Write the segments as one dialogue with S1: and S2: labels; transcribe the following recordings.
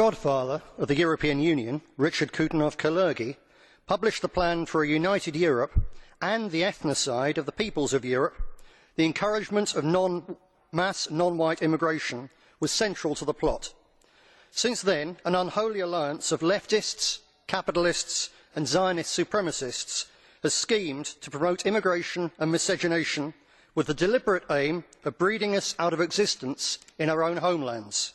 S1: godfather of the European Union, Richard Kutenov Kalergi, published the plan for a united Europe and the ethnocide of the peoples of Europe, the encouragement of mass non white immigration was central to the plot. Since then, an unholy alliance of leftists, capitalists, and Zionist supremacists has schemed to promote immigration and miscegenation with the deliberate aim of breeding us out of existence in our own homelands.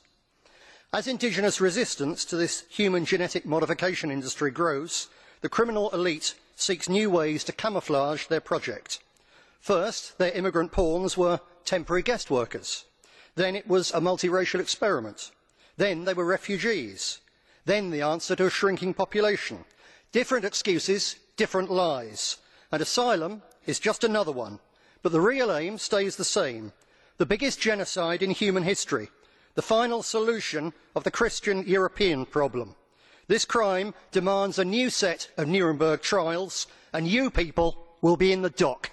S1: As indigenous resistance to this human genetic modification industry grows, the criminal elite seeks new ways to camouflage their project. First, their immigrant pawns were temporary guest workers. Then it was a multiracial experiment. Then they were refugees. Then the answer to a shrinking population. Different excuses, different lies. And asylum is just another one. But the real aim stays the same. The biggest genocide in human history. The final solution of the Christian European problem. This crime demands a new set of Nuremberg trials, and you people will be in the dock.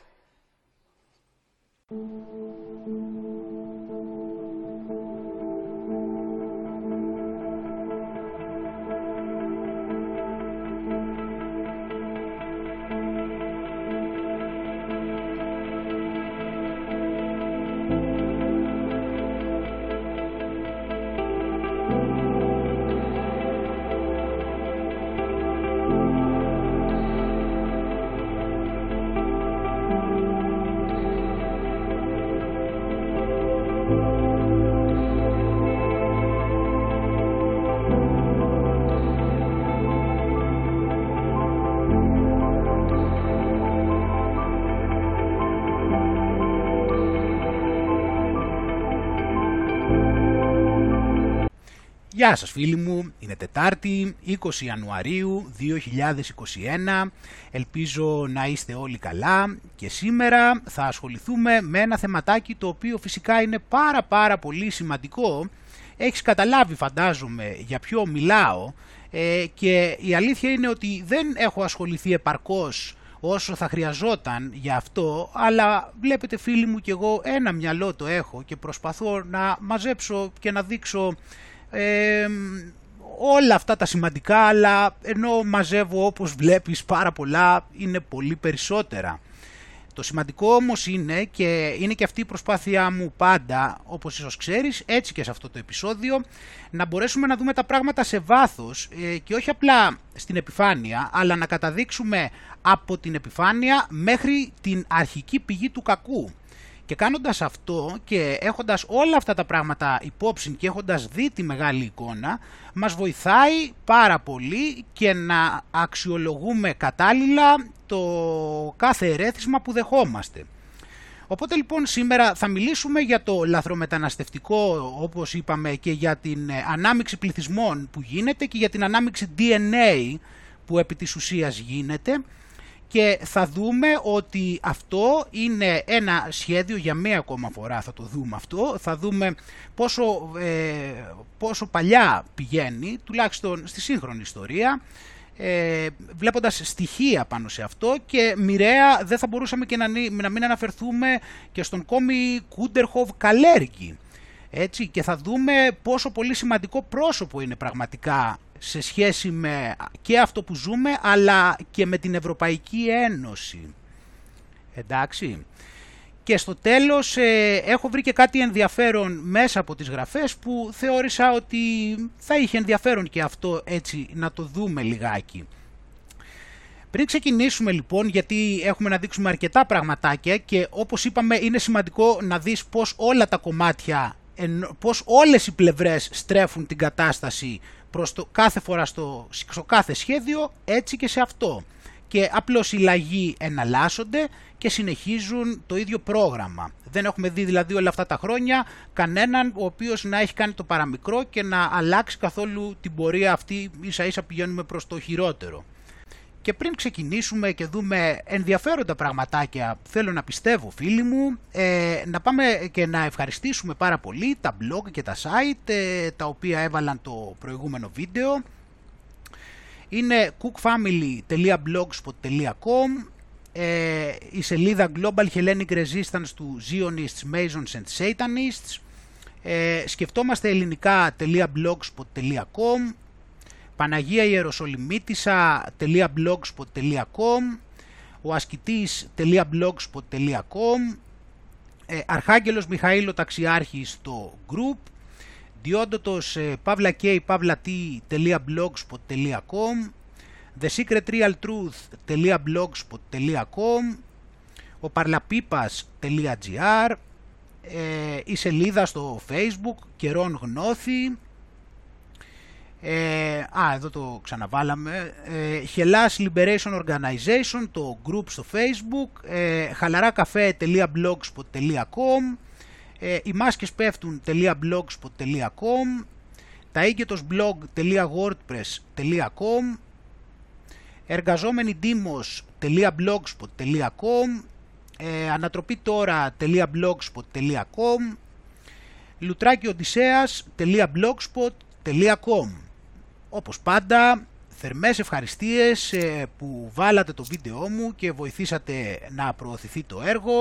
S2: Γεια σας φίλοι μου, είναι Τετάρτη, 20 Ιανουαρίου 2021, ελπίζω να είστε όλοι καλά. Και σήμερα θα ασχοληθούμε με ένα θεματάκι το οποίο φυσικά είναι πάρα πάρα πολύ σημαντικό. Έχεις καταλάβει φαντάζομαι για ποιο μιλάω. Ε, και η αλήθεια είναι ότι δεν έχω ασχοληθεί επαρκώς όσο θα χρειαζόταν για αυτό, αλλά βλέπετε φίλοι μου και εγώ ένα μυαλό το έχω και προσπαθώ να μαζέψω και να δείξω όλα αυτά τα σημαντικά, αλλά ενώ μαζεύω όπως βλέπεις πάρα πολλά, είναι πολύ περισσότερα. Το σημαντικό όμως είναι και είναι και αυτή η προσπάθειά μου πάντα, όπως ίσως ξέρεις, έτσι και σε αυτό το επεισόδιο, να μπορέσουμε να δούμε τα πράγματα σε βάθος ε, και όχι απλά στην επιφάνεια, αλλά να καταδείξουμε από την επιφάνεια μέχρι την αρχική πηγή του κακού. Και κάνοντας αυτό και έχοντας όλα αυτά τα πράγματα υπόψη και έχοντας δει τη μεγάλη εικόνα, μας βοηθάει πάρα πολύ και να αξιολογούμε κατάλληλα το κάθε ερέθισμα που δεχόμαστε. Οπότε λοιπόν σήμερα θα μιλήσουμε για το λαθρομεταναστευτικό όπως είπαμε και για την ανάμιξη πληθυσμών που γίνεται και για την ανάμιξη DNA που επί της ουσίας γίνεται και θα δούμε ότι αυτό είναι ένα σχέδιο για μία ακόμα φορά. Θα το δούμε αυτό, θα δούμε πόσο, ε, πόσο παλιά πηγαίνει, τουλάχιστον στη σύγχρονη ιστορία, ε, βλέποντας στοιχεία πάνω σε αυτό. Και μοιραία δεν θα μπορούσαμε και να, να μην αναφερθούμε και στον κόμι Κούντερχοβ Καλέρκη. Έτσι, και θα δούμε πόσο πολύ σημαντικό πρόσωπο είναι πραγματικά σε σχέση με και αυτό που ζούμε αλλά και με την Ευρωπαϊκή Ένωση. Εντάξει. Και στο τέλος ε, έχω βρει και κάτι ενδιαφέρον μέσα από τις γραφές που θεώρησα ότι θα είχε ενδιαφέρον και αυτό έτσι να το δούμε λιγάκι. Πριν ξεκινήσουμε λοιπόν, γιατί έχουμε να δείξουμε αρκετά πραγματάκια και όπως είπαμε είναι σημαντικό να δεις πώς όλα τα κομμάτια, πώς όλες οι πλευρές στρέφουν την κατάσταση προς το, κάθε φορά στο, στο κάθε σχέδιο, έτσι και σε αυτό. Και απλώς οι λαγοί εναλλάσσονται και συνεχίζουν το ίδιο πρόγραμμα. Δεν έχουμε δει δηλαδή όλα αυτά τα χρόνια κανέναν ο οποίος να έχει κάνει το παραμικρό και να αλλάξει καθόλου την πορεία αυτή, ίσα ίσα πηγαίνουμε προς το χειρότερο. Και πριν ξεκινήσουμε και δούμε ενδιαφέροντα πραγματάκια, θέλω να πιστεύω φίλοι μου, ε, να πάμε και να ευχαριστήσουμε πάρα πολύ τα blog και τα site ε, τα οποία έβαλαν το προηγούμενο βίντεο. Είναι cookfamily.blogspot.com ε, η σελίδα Global Hellenic Resistance του Zionists, Masons and Satanists Ε, σκεφτόμαστε ελληνικά.blogspot.com Παναγία Ιεροσολυμίτισσα.blogspot.com ο ασκητής.blogspot.com ε, Αρχάγγελος Μιχαήλο Ταξιάρχης στο group διόντοτος ε, pavlak.blogspot.com thesecretrealtruth.blogspot.com ο παρλαπίπας.gr ε, η σελίδα στο facebook καιρών γνώθη ε, α, εδώ το ξαναβάλαμε. Ε, Hellas Liberation Organization, το group στο facebook. Ε, χαλαράκαφέ.blogspot.com ε, Οι μάσκες πέφτουν.blogspot.com Τα blog.wordpress.com Εργαζόμενοι demos.blogspot.com ε, Ανατροπή τώρα.blogspot.com Λουτράκι Οδυσσέας.blogspot.com όπως πάντα, θερμές ευχαριστίες ε, που βάλατε το βίντεό μου και βοηθήσατε να προωθηθεί το έργο.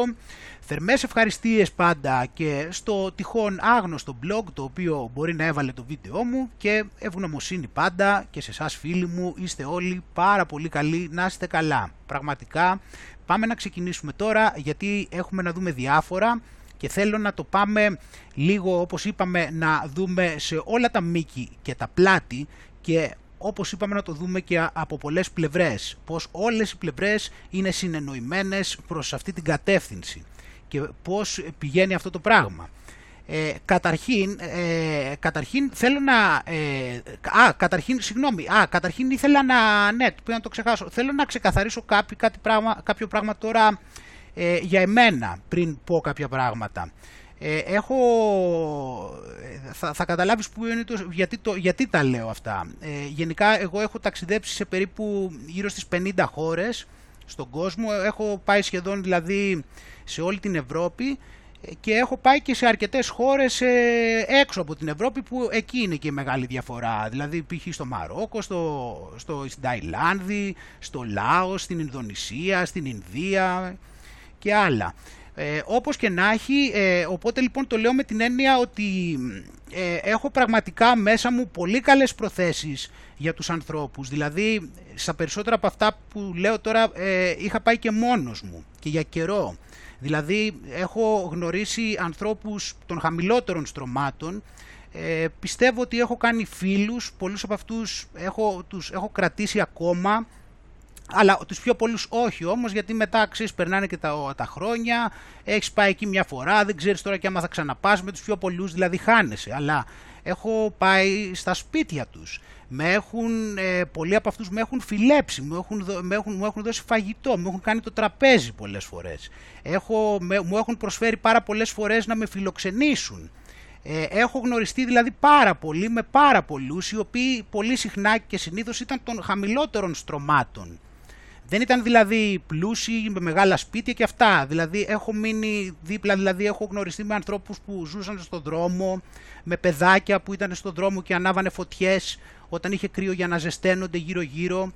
S2: Θερμές ευχαριστίες πάντα και στο τυχόν άγνωστο blog το οποίο μπορεί να έβαλε το βίντεό μου και ευγνωμοσύνη πάντα και σε εσάς φίλοι μου είστε όλοι πάρα πολύ καλοί να είστε καλά. Πραγματικά πάμε να ξεκινήσουμε τώρα γιατί έχουμε να δούμε διάφορα και θέλω να το πάμε λίγο όπως είπαμε να δούμε σε όλα τα μήκη και τα πλάτη και όπως είπαμε να το δούμε και από πολλές πλευρές, πως όλες οι πλευρές είναι συνεννοημένες προς αυτή την κατεύθυνση και πώς πηγαίνει αυτό το πράγμα. Ε, καταρχήν, ε, καταρχήν θέλω να... Ε, α, καταρχήν, συγγνώμη, α, καταρχήν ήθελα να... Ναι, να το ξεχάσω. Θέλω να ξεκαθαρίσω κάποιο, κάτι πράγμα, κάποιο πράγμα τώρα ε, για εμένα πριν πω κάποια πράγματα. Ε, έχω, θα, θα καταλάβεις που είναι το, γιατί, το, γιατί τα λέω αυτά. Ε, γενικά εγώ έχω ταξιδέψει σε περίπου γύρω στις 50 χώρες στον κόσμο. Έχω πάει σχεδόν δηλαδή σε όλη την Ευρώπη και έχω πάει και σε αρκετές χώρες ε, έξω από την Ευρώπη που εκεί είναι και η μεγάλη διαφορά. Δηλαδή π.χ. στο Μαρόκο, στο, στο, στην Ταϊλάνδη, στο Λάος, στην Ινδονησία, στην Ινδία και άλλα. Ε, όπως και να έχει, ε, οπότε λοιπόν το λέω με την έννοια ότι ε, έχω πραγματικά μέσα μου πολύ καλές προθέσεις για τους ανθρώπους. Δηλαδή, στα περισσότερα από αυτά που λέω τώρα ε, είχα πάει και μόνος μου και για καιρό. Δηλαδή, έχω γνωρίσει ανθρώπους των χαμηλότερων στρωμάτων, ε, πιστεύω ότι έχω κάνει φίλους, πολλούς από αυτούς έχω, τους έχω κρατήσει ακόμα, αλλά τους πιο πολλούς όχι όμως, γιατί μετά ξέρεις περνάνε και τα, τα χρόνια, έχεις πάει εκεί μια φορά, δεν ξέρεις τώρα και άμα θα ξαναπάς με τους πιο πολλούς, δηλαδή χάνεσαι. Αλλά έχω πάει στα σπίτια τους. Με έχουν, ε, πολλοί από αυτούς με έχουν φιλέψει, μου έχουν, με έχουν, μου έχουν δώσει φαγητό, μου έχουν κάνει το τραπέζι πολλές φορές. Έχω, με, μου έχουν προσφέρει πάρα πολλές φορές να με φιλοξενήσουν. Ε, έχω γνωριστεί δηλαδή πάρα πολύ με πάρα πολλούς οι οποίοι πολύ συχνά και συνήθως ήταν των χαμηλότερων στρωμάτων δεν ήταν δηλαδή πλούσιοι με μεγάλα σπίτια και αυτά. Δηλαδή έχω μείνει δίπλα, δηλαδή έχω γνωριστεί με ανθρώπους που ζούσαν στον δρόμο, με παιδάκια που ήταν στον δρόμο και ανάβανε φωτιές όταν είχε κρύο για να ζεσταίνονται γύρω γύρω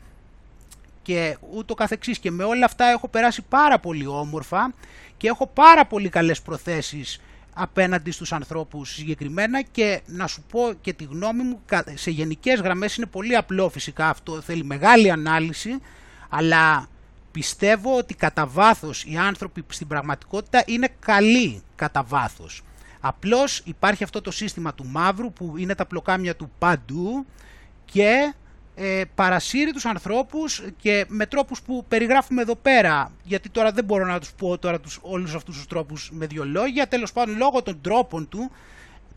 S2: και ούτω καθεξής. Και με όλα αυτά έχω περάσει πάρα πολύ όμορφα και έχω πάρα πολύ καλές προθέσεις απέναντι στους ανθρώπους συγκεκριμένα και να σου πω και τη γνώμη μου σε γενικές γραμμές είναι πολύ απλό φυσικά αυτό, θέλει μεγάλη ανάλυση αλλά πιστεύω ότι κατά βάθος οι άνθρωποι στην πραγματικότητα είναι καλοί κατά βάθος. Απλώς υπάρχει αυτό το σύστημα του μαύρου που είναι τα πλοκάμια του παντού και ε, παρασύρει τους ανθρώπους και με τρόπους που περιγράφουμε εδώ πέρα, γιατί τώρα δεν μπορώ να τους πω τώρα τους, όλους αυτούς τους τρόπους με δύο λόγια, τέλος πάντων λόγω των τρόπων του,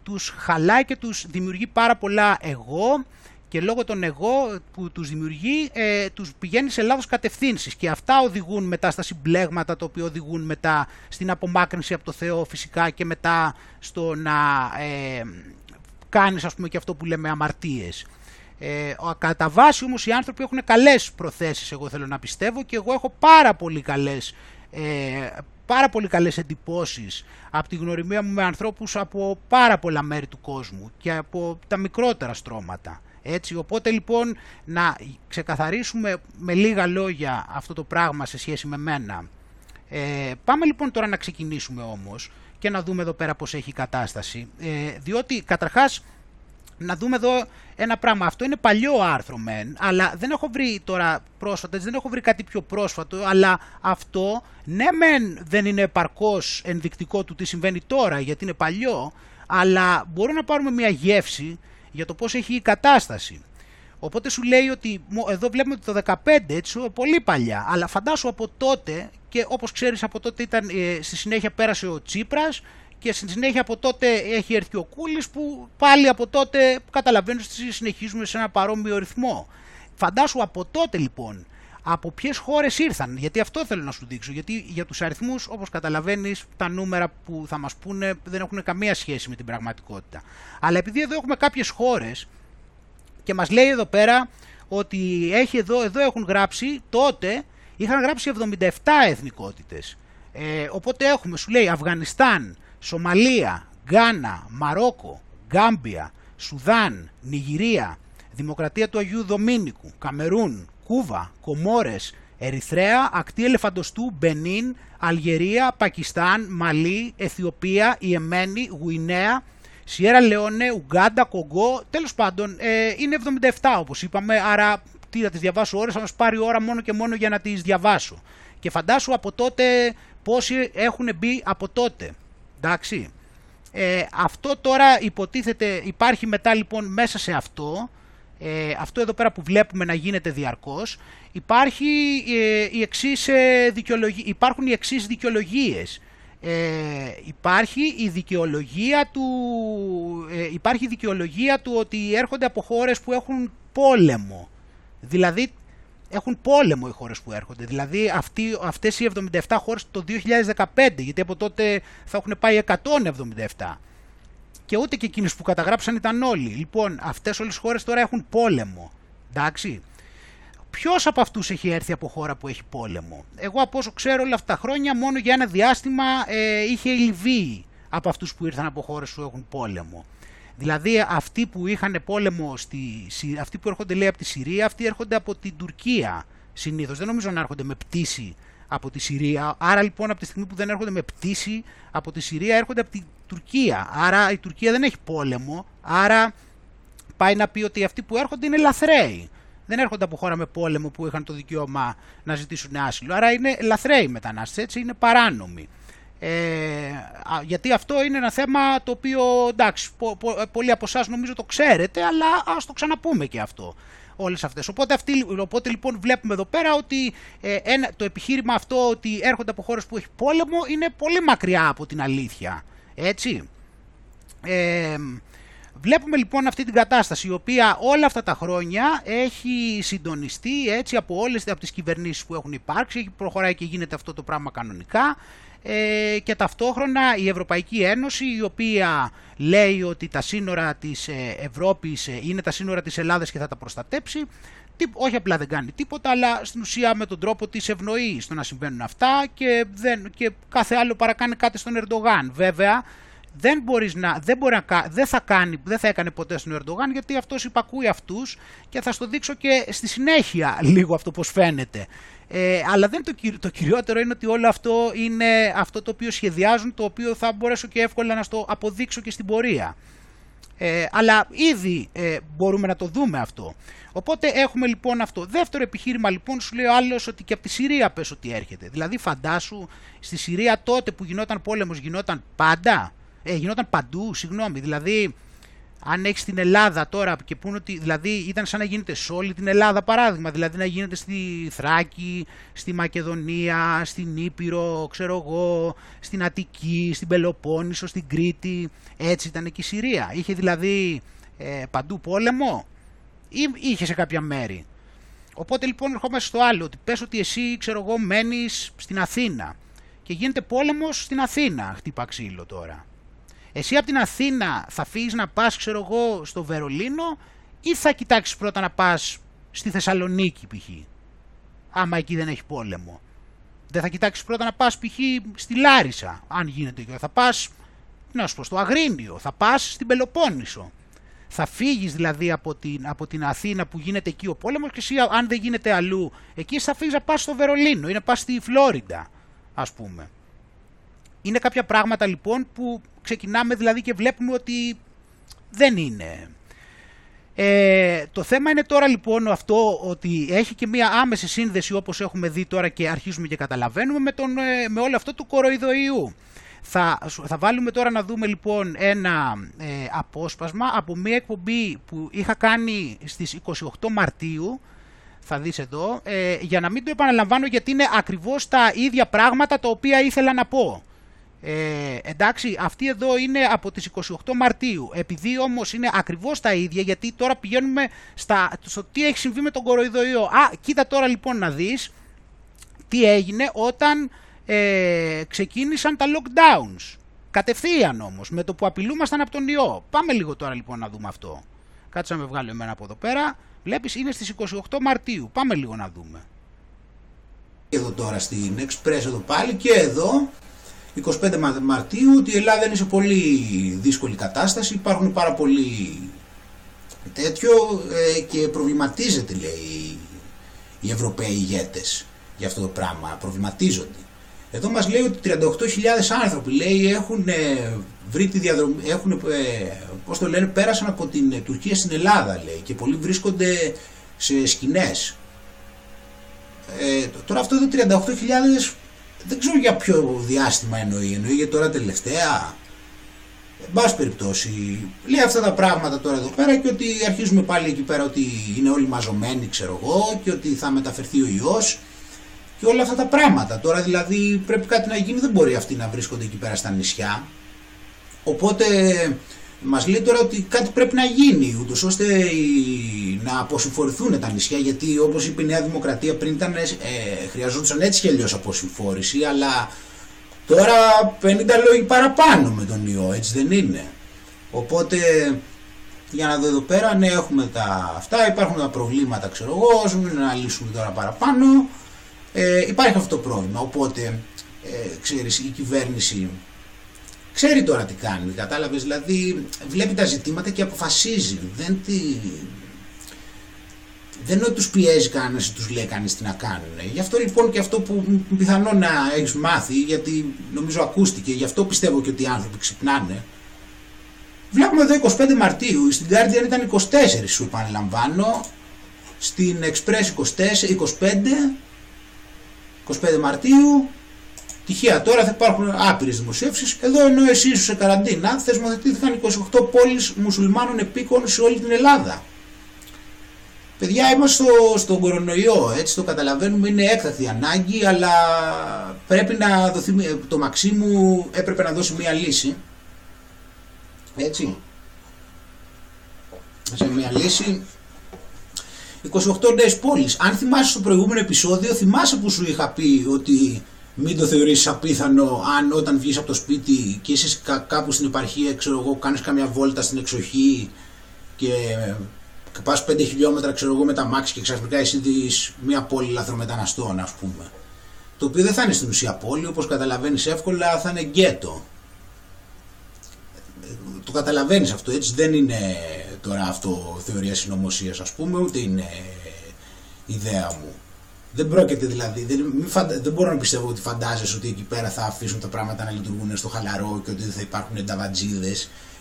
S2: τους χαλάει και τους δημιουργεί πάρα πολλά εγώ, και λόγω των εγώ που τους δημιουργεί ε, τους πηγαίνει σε λάθος κατευθύνσεις και αυτά οδηγούν μετά στα συμπλέγματα τα οποία οδηγούν μετά στην απομάκρυνση από το Θεό φυσικά και μετά στο να ε, κάνεις ας πούμε και αυτό που λέμε αμαρτίες. Ε, κατά βάση όμως οι άνθρωποι έχουν καλές προθέσεις εγώ θέλω να πιστεύω και εγώ έχω πάρα πολύ καλές ε, πάρα πολύ καλές εντυπώσεις από τη γνωριμία μου με ανθρώπους από πάρα πολλά μέρη του κόσμου και από τα μικρότερα στρώματα. Έτσι, οπότε λοιπόν να ξεκαθαρίσουμε με λίγα λόγια αυτό το πράγμα σε σχέση με μένα. Ε, πάμε λοιπόν τώρα να ξεκινήσουμε όμως και να δούμε εδώ πέρα πώς έχει η κατάσταση. Ε, διότι καταρχάς να δούμε εδώ ένα πράγμα. Αυτό είναι παλιό άρθρο μεν, αλλά δεν έχω βρει τώρα πρόσφατα, δεν έχω βρει κάτι πιο πρόσφατο, αλλά αυτό ναι μεν δεν είναι επαρκώς ενδεικτικό του τι συμβαίνει τώρα, γιατί είναι παλιό, αλλά μπορούμε να πάρουμε μια γεύση για το πώς έχει η κατάσταση. Οπότε σου λέει ότι εδώ βλέπουμε το 15, έτσι, πολύ παλιά, αλλά φαντάσου από τότε και όπως ξέρεις από τότε ήταν, ε, στη συνέχεια πέρασε ο Τσίπρας και στη συνέχεια από τότε έχει έρθει ο Κούλης που πάλι από τότε καταλαβαίνεις ότι συνεχίζουμε σε ένα παρόμοιο ρυθμό. Φαντάσου από τότε λοιπόν από ποιες χώρες ήρθαν. Γιατί αυτό θέλω να σου δείξω. Γιατί για τους αριθμούς, όπως καταλαβαίνεις, τα νούμερα που θα μας πούνε δεν έχουν καμία σχέση με την πραγματικότητα. Αλλά επειδή εδώ έχουμε κάποιες χώρες και μας λέει εδώ πέρα ότι έχει εδώ, εδώ έχουν γράψει τότε είχαν γράψει 77 εθνικότητες. Ε, οπότε έχουμε, σου λέει, Αφγανιστάν, Σομαλία, Γκάνα, Μαρόκο, Γκάμπια, Σουδάν, Νιγηρία, Δημοκρατία του Αγίου Δομήνικου, Καμερούν, Κούβα, Κομόρες, Ερυθρέα, Ακτή Ελεφαντοστού, Μπενίν, Αλγερία, Πακιστάν, Μαλή, Αιθιοπία, Ιεμένη, Γουινέα, Σιέρα Λεόνε, Ουγκάντα, Κογκό, τέλος πάντων ε, είναι 77 όπως είπαμε, άρα τι θα τις διαβάσω ώρες, θα μας πάρει ώρα μόνο και μόνο για να τις διαβάσω. Και φαντάσου από τότε πόσοι έχουν μπει από τότε. Εντάξει. Ε, αυτό τώρα υποτίθεται, υπάρχει μετά λοιπόν μέσα σε αυτό, ε, αυτό εδώ πέρα που βλέπουμε να γίνεται διαρκώς, υπάρχει, ε, η εξής, ε, υπάρχουν οι εξής δικαιολογίες. Ε, υπάρχει η δικαιολογία του ε, υπάρχει η δικαιολογία του ότι έρχονται από χώρες που έχουν πόλεμο δηλαδή έχουν πόλεμο οι χώρες που έρχονται. Δηλαδή αυτοί, αυτές οι 77 χώρες το 2015, γιατί από τότε θα έχουν πάει 177. Και ούτε και εκείνες που καταγράψαν ήταν όλοι. Λοιπόν, αυτές όλες οι χώρες τώρα έχουν πόλεμο. Εντάξει. Ποιος από αυτούς έχει έρθει από χώρα που έχει πόλεμο; Εγώ από όσο ξέρω όλα αυτά τα χρόνια, μόνο για ένα διάστημα ε, είχε η Λιβύη από αυτούς που ήρθαν από χώρες που έχουν πόλεμο. Δηλαδή αυτοί που είχαν πόλεμο, στη, αυτοί που έρχονται λέει από τη Συρία, αυτοί έρχονται από την Τουρκία συνήθως. Δεν νομίζω να έρχονται με πτήση από τη Συρία. Άρα λοιπόν από τη στιγμή που δεν έρχονται με πτήση από τη Συρία έρχονται από την Τουρκία. Άρα η Τουρκία δεν έχει πόλεμο. Άρα πάει να πει ότι αυτοί που έρχονται είναι λαθρέοι. Δεν έρχονται από χώρα με πόλεμο που είχαν το δικαίωμα να ζητήσουν άσυλο. Άρα είναι λαθρέοι μετανάστες, έτσι είναι παράνομοι. Ε, γιατί αυτό είναι ένα θέμα το οποίο εντάξει, πο, πο, πολλοί από εσάς νομίζω το ξέρετε, αλλά ας το ξαναπούμε και αυτό. Όλες αυτές. Οπότε, αυτή, οπότε λοιπόν βλέπουμε εδώ πέρα ότι ε, ένα, το επιχείρημα αυτό ότι έρχονται από χώρες που έχει πόλεμο είναι πολύ μακριά από την αλήθεια. Έτσι. Ε, Βλέπουμε λοιπόν αυτή την κατάσταση η οποία όλα αυτά τα χρόνια έχει συντονιστεί έτσι από όλες από τις κυβερνήσεις που έχουν υπάρξει, έχει προχωράει και γίνεται αυτό το πράγμα κανονικά ε, και ταυτόχρονα η Ευρωπαϊκή Ένωση η οποία λέει ότι τα σύνορα της ε, Ευρώπης ε, είναι τα σύνορα της Ελλάδας και θα τα προστατέψει όχι απλά δεν κάνει τίποτα αλλά στην ουσία με τον τρόπο της ευνοεί στο να συμβαίνουν αυτά και, δεν, και κάθε άλλο παρακάνει κάτι στον Ερντογάν. Βέβαια δεν, μπορείς να, δεν, μπορεί να, δεν, θα κάνει, δεν θα έκανε ποτέ στον Ερντογάν γιατί αυτός υπακούει αυτούς και θα στο δείξω και στη συνέχεια λίγο αυτό πως φαίνεται. Ε, αλλά δεν το, το κυριότερο είναι ότι όλο αυτό είναι αυτό το οποίο σχεδιάζουν, το οποίο θα μπορέσω και εύκολα να στο αποδείξω και στην πορεία. Ε, αλλά ήδη ε, μπορούμε να το δούμε αυτό. Οπότε έχουμε λοιπόν αυτό. Δεύτερο επιχείρημα λοιπόν σου λέει ο άλλος ότι και από τη Συρία πες ότι έρχεται. Δηλαδή φαντάσου στη Συρία τότε που γινόταν πόλεμος γινόταν πάντα; Ε, γινόταν παντού, συγγνώμη. Δηλαδή αν έχεις την Ελλάδα τώρα και πούνε ότι δηλαδή ήταν σαν να γίνεται σε όλη την Ελλάδα παράδειγμα, δηλαδή να γίνεται στη Θράκη, στη Μακεδονία, στην Ήπειρο, ξέρω εγώ, στην Αττική, στην Πελοπόννησο, στην Κρήτη, έτσι ήταν και η Συρία. Είχε δηλαδή ε, παντού πόλεμο ή είχε σε κάποια μέρη. Οπότε λοιπόν ερχόμαστε στο άλλο, ότι πες ότι εσύ ξέρω εγώ μένεις στην Αθήνα και γίνεται πόλεμος στην Αθήνα, χτύπα ξύλο τώρα. Εσύ από την Αθήνα θα φύγεις να πας, ξέρω εγώ, στο Βερολίνο ή θα κοιτάξεις πρώτα να πας στη Θεσσαλονίκη π.χ. Άμα εκεί δεν έχει πόλεμο. Δεν θα κοιτάξεις πρώτα να πας π.χ. στη Λάρισα, αν γίνεται και θα πας, να σου πω, στο Αγρίνιο, θα πας στην Πελοπόννησο. Θα φύγεις δηλαδή από την, από την Αθήνα που γίνεται εκεί ο πόλεμος και εσύ αν δεν γίνεται αλλού, εκεί θα φύγεις να πας στο Βερολίνο ή να πας στη Φλόριντα, ας πούμε.
S3: Είναι κάποια πράγματα λοιπόν που ξεκινάμε δηλαδή και βλέπουμε ότι δεν είναι. Ε, το θέμα είναι τώρα λοιπόν αυτό ότι έχει και μια άμεση σύνδεση όπως έχουμε δει τώρα και αρχίζουμε και καταλαβαίνουμε με, τον, ε, με όλο αυτό του κοροϊδοϊού. Θα, θα βάλουμε τώρα να δούμε λοιπόν ένα ε, απόσπασμα από μια εκπομπή που είχα κάνει στις 28 Μαρτίου θα δεις εδώ, ε, για να μην το επαναλαμβάνω γιατί είναι ακριβώς τα ίδια πράγματα τα οποία ήθελα να πω. Ε, εντάξει, αυτή εδώ είναι από τις 28 Μαρτίου. Επειδή όμως είναι ακριβώς τα ίδια, γιατί τώρα πηγαίνουμε στα, στο τι έχει συμβεί με τον κοροϊδοϊό. Α, κοίτα τώρα λοιπόν να δεις τι έγινε όταν ε, ξεκίνησαν τα lockdowns. Κατευθείαν όμως, με το που απειλούμασταν από τον ιό. Πάμε λίγο τώρα λοιπόν να δούμε αυτό. Κάτσε να με βγάλω εμένα από εδώ πέρα. Βλέπεις είναι στις 28 Μαρτίου. Πάμε λίγο να δούμε.
S2: Εδώ τώρα στην Express εδώ πάλι και εδώ 25 Μαρτίου ότι η Ελλάδα είναι σε πολύ δύσκολη κατάσταση. Υπάρχουν πάρα πολλοί τέτοιο ε, και προβληματίζεται λέει οι Ευρωπαίοι ηγέτες για αυτό το πράγμα. Προβληματίζονται. Εδώ μας λέει ότι 38.000 άνθρωποι λέει έχουν ε, βρει τη διαδρομή, έχουν, ε, πώς το λένε, πέρασαν από την Τουρκία στην Ελλάδα λέει και πολλοί βρίσκονται σε σκηνές. Ε, τώρα αυτό το 38.000 δεν ξέρω για ποιο διάστημα εννοεί, εννοεί για τώρα τελευταία. Εν πάση περιπτώσει, λέει αυτά τα πράγματα τώρα εδώ πέρα και ότι αρχίζουμε πάλι εκεί πέρα ότι είναι όλοι μαζωμένοι ξέρω εγώ και ότι θα μεταφερθεί ο ιός και όλα αυτά τα πράγματα. Τώρα δηλαδή πρέπει κάτι να γίνει, δεν μπορεί αυτοί να βρίσκονται εκεί πέρα στα νησιά. Οπότε μας λέει τώρα ότι κάτι πρέπει να γίνει, ούτως ώστε να αποσυμφορηθούν τα νησιά, γιατί όπως είπε η Νέα Δημοκρατία πριν ήταν, ε, χρειαζόντουσαν έτσι και αλλιώς αποσυμφόρηση, αλλά τώρα 50 λόγοι παραπάνω με τον ιό, έτσι δεν είναι. Οπότε, για να δω εδώ πέρα, ναι έχουμε τα αυτά, υπάρχουν τα προβλήματα ξέρω εγώ, να λύσουμε τώρα παραπάνω, ε, υπάρχει αυτό το πρόβλημα, οπότε, ε, ξέρεις, η κυβέρνηση ξέρει τώρα τι κάνει, κατάλαβες, δηλαδή βλέπει τα ζητήματα και αποφασίζει, δεν τη... Δεν είναι ότι τους πιέζει κανένας ή τους λέει κανείς τι να κάνουν. Γι' αυτό λοιπόν και αυτό που πιθανόν να έχεις μάθει, γιατί νομίζω ακούστηκε, γι' αυτό πιστεύω και ότι οι άνθρωποι ξυπνάνε. Βλέπουμε εδώ 25 Μαρτίου, στην Guardian ήταν 24 σου επαναλαμβάνω, στην Express 24, 25, 25 Μαρτίου, Τυχαία τώρα θα υπάρχουν άπειρες δημοσίευσεις. Εδώ ενώ εσύ είσαι σε καραντίνα, θεσμοθετήθηκαν 28 πόλεις μουσουλμάνων επίκων σε όλη την Ελλάδα. Παιδιά, είμαστε στο, στον κορονοϊό, έτσι το καταλαβαίνουμε, είναι έκτακτη ανάγκη, αλλά πρέπει να δοθεί, το Μαξίμου έπρεπε να δώσει μία λύση. Έτσι. Σε μία λύση. 28 νέες πόλεις. Αν θυμάσαι στο προηγούμενο επεισόδιο, θυμάσαι που σου είχα πει ότι μην το θεωρήσεις απίθανο αν όταν βγεις από το σπίτι και είσαι κάπου στην επαρχία, ξέρω εγώ, κάνεις καμιά βόλτα στην εξοχή και πας 5 χιλιόμετρα, ξέρω εγώ, με τα μάξι και ξαφνικά εσύ δεις μια πόλη λαθρομεταναστών, ας πούμε. Το οποίο δεν θα είναι στην ουσία πόλη, όπως καταλαβαίνεις εύκολα, θα είναι γκέτο. Το καταλαβαίνεις αυτό, έτσι δεν είναι τώρα αυτό θεωρία συνωμοσίας, ας πούμε, ούτε είναι ιδέα μου. Δεν πρόκειται δηλαδή, δεν, φαντα... δεν μπορώ να πιστεύω ότι φαντάζεσαι ότι εκεί πέρα θα αφήσουν τα πράγματα να λειτουργούν στο χαλαρό και ότι θα υπάρχουν ενταβατζίδε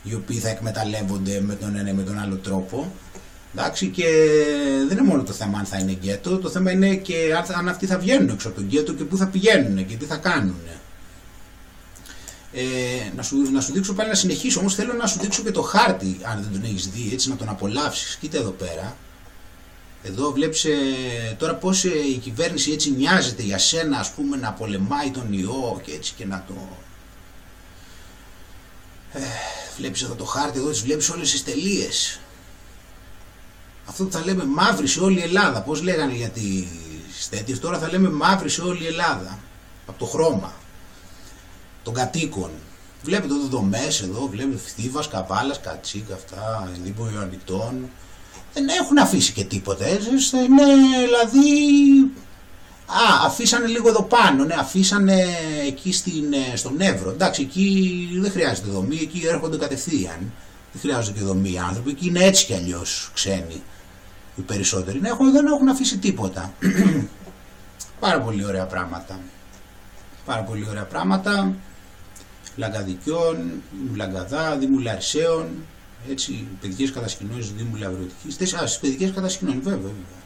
S2: οι οποίοι θα εκμεταλλεύονται με τον ένα ή με τον άλλο τρόπο. Εντάξει, και δεν είναι μόνο το θέμα αν θα είναι γκέτο, το θέμα είναι και αν αυτοί θα βγαίνουν έξω από τον γκέτο και πού θα πηγαίνουν και τι θα κάνουν. Ε, να, σου, να σου δείξω πάλι να συνεχίσω, όμως θέλω να σου δείξω και το χάρτη, αν δεν τον έχεις δει, έτσι να τον απολαύσεις. Κοίτα εδώ πέρα. Εδώ βλέπεις ε, τώρα πώς ε, η κυβέρνηση έτσι νοιάζεται για σένα ας πούμε να πολεμάει τον ιό και έτσι και να το... Ε, βλέπεις εδώ το χάρτη, εδώ τις βλέπεις όλες τις τελείες. Αυτό που θα λέμε μαύρη σε όλη η Ελλάδα, πώς λέγανε για τις τέτοιες, τώρα θα λέμε μαύρη σε όλη η Ελλάδα, από το χρώμα των κατοίκων. Βλέπετε εδώ δομές εδώ, βλέπετε Φθήβας, Καβάλας, Κατσίκα, αυτά, Δήμο Ιωαννητών, δεν έχουν αφήσει και τίποτα. Είναι δηλαδή. Α, αφήσανε λίγο εδώ πάνω, ναι, αφήσανε εκεί στην, ε, στον Εύρο. Εντάξει, εκεί δεν χρειάζεται δομή, εκεί έρχονται κατευθείαν. Δεν χρειάζονται και δομή οι άνθρωποι, εκεί είναι έτσι κι αλλιώς ξένοι οι περισσότεροι. Ναι, έχουν, δεν έχουν αφήσει τίποτα. Πάρα πολύ ωραία πράγματα. Πάρα πολύ ωραία πράγματα.
S4: Λαγκαδικιών, Δήμου Λαγκαδά, Δήμου Λαρσέων, έτσι, παιδικές κατασκηνώσεις Δήμου Λαυρωτικής, τέσσερα παιδικές κατασκηνώσεις, βέβαια, βέβαια.